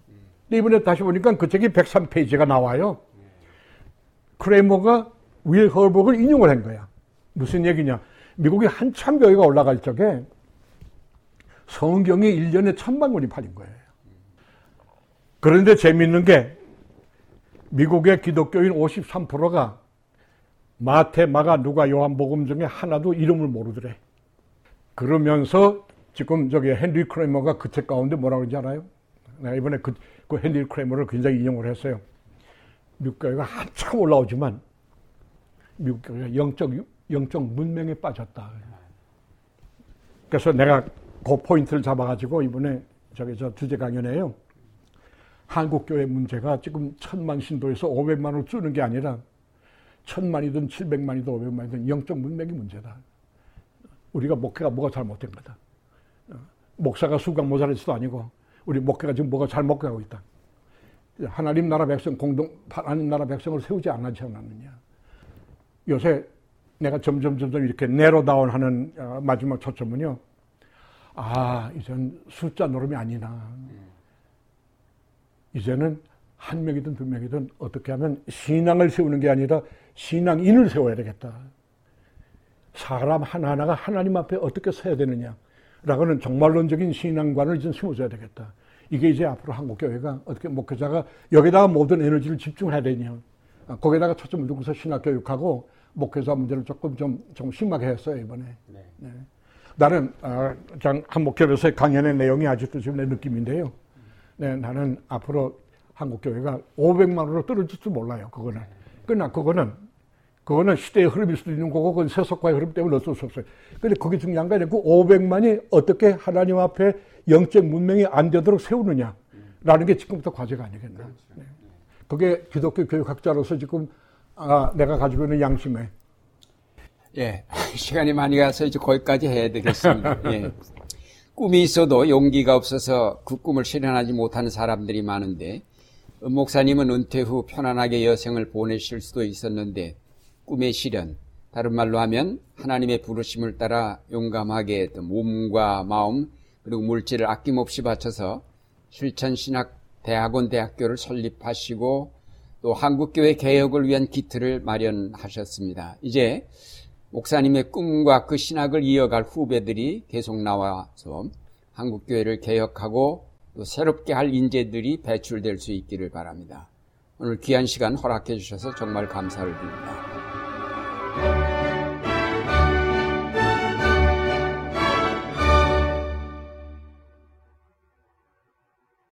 근데 이번에 다시 보니까 그 책이 103페이지가 나와요. 크레이머가 윌 헐버그를 인용을 한 거야. 무슨 얘기냐. 미국이 한참 교회가 올라갈 적에 성경이 1년에 천만 권이 팔린 거예요. 그런데 재밌는 게 미국의 기독교인 53%가 마태, 마가, 누가, 요한복음 중에 하나도 이름을 모르더래. 그러면서 지금 저기 헨리 크레머가 그 책 가운데 뭐라 그러지 알아요? 내가 이번에 그, 그 헨리 크레머를 굉장히 인용을 했어요. 미국 교회가 한참 올라오지만 미국 교회가 영적, 영적 문명에 빠졌다. 그래서 내가 그 포인트를 잡아가지고 이번에 저기 저 주제 강연에요. 한국 교회 문제가 지금 천만 신도에서 500만을 쓰는 게 아니라 천만이든 700만이든 500만이든 영적 문맥이 문제다. 우리가 목회가 뭐가 잘못된 거다. 어, 목사가 수강 모자랄지도 아니고 우리 목회가 지금 뭐가 잘못 가고 있다. 하나님 나라 백성 공동 하나님 나라 백성을 세우지 않았지 않았느냐. 요새 내가 점점 점점 이렇게 내로다운하는 어, 마지막 초점은요. 아 이젠 숫자 노름이 아니나. 이제는 한 명이든 두 명이든 어떻게 하면 신앙을 세우는 게 아니라 신앙인을 세워야 되겠다. 사람 하나하나가 하나님 앞에 어떻게 서야 되느냐. 라고는 정말론적인 신앙관을 이제 세워줘야 되겠다. 이게 이제 앞으로 한국교회가 어떻게 목회자가 여기다가 모든 에너지를 집중해야 되냐. 아, 거기다가 초점을 두고서 신학교육하고 목회자 문제를 조금 좀, 좀 심하게 했어요, 이번에. 네. 네. 나는, 아, 한목교회에서의 강연의 내용이 아직도 지금 내 느낌인데요. 네, 나는 앞으로 한국교회가 500만 원으로 떨어질 줄 몰라요, 그거는. 그러나 그거는 그거는 시대의 흐름일 수도 있는 거고, 그건 세속화의 흐름 때문에 어쩔 수 없어요. 근데 그게 중요한 게 아니고, 500만이 어떻게 하나님 앞에 영적 문명이 안 되도록 세우느냐. 라는 게 지금부터 과제가 아니겠나. 그렇죠. 네. 그게 기독교 교육학자로서 지금, 아, 내가 가지고 있는 양심에. 예. [laughs] 시간이 많이 가서 이제 거기까지 해야 되겠습니다. [laughs] 예. 꿈이 있어도 용기가 없어서 그 꿈을 실현하지 못하는 사람들이 많은데, 은 목사님은 은퇴 후 편안하게 여생을 보내실 수도 있었는데, 꿈의 실현, 다른 말로 하면 하나님의 부르심을 따라 용감하게 몸과 마음 그리고 물질을 아낌없이 바쳐서 실천신학 대학원 대학교를 설립하시고 또 한국교회 개혁을 위한 기틀을 마련하셨습니다. 이제 목사님의 꿈과 그 신학을 이어갈 후배들이 계속 나와서 한국교회를 개혁하고 또 새롭게 할 인재들이 배출될 수 있기를 바랍니다. 오늘 귀한 시간 허락해 주셔서 정말 감사를 드립니다.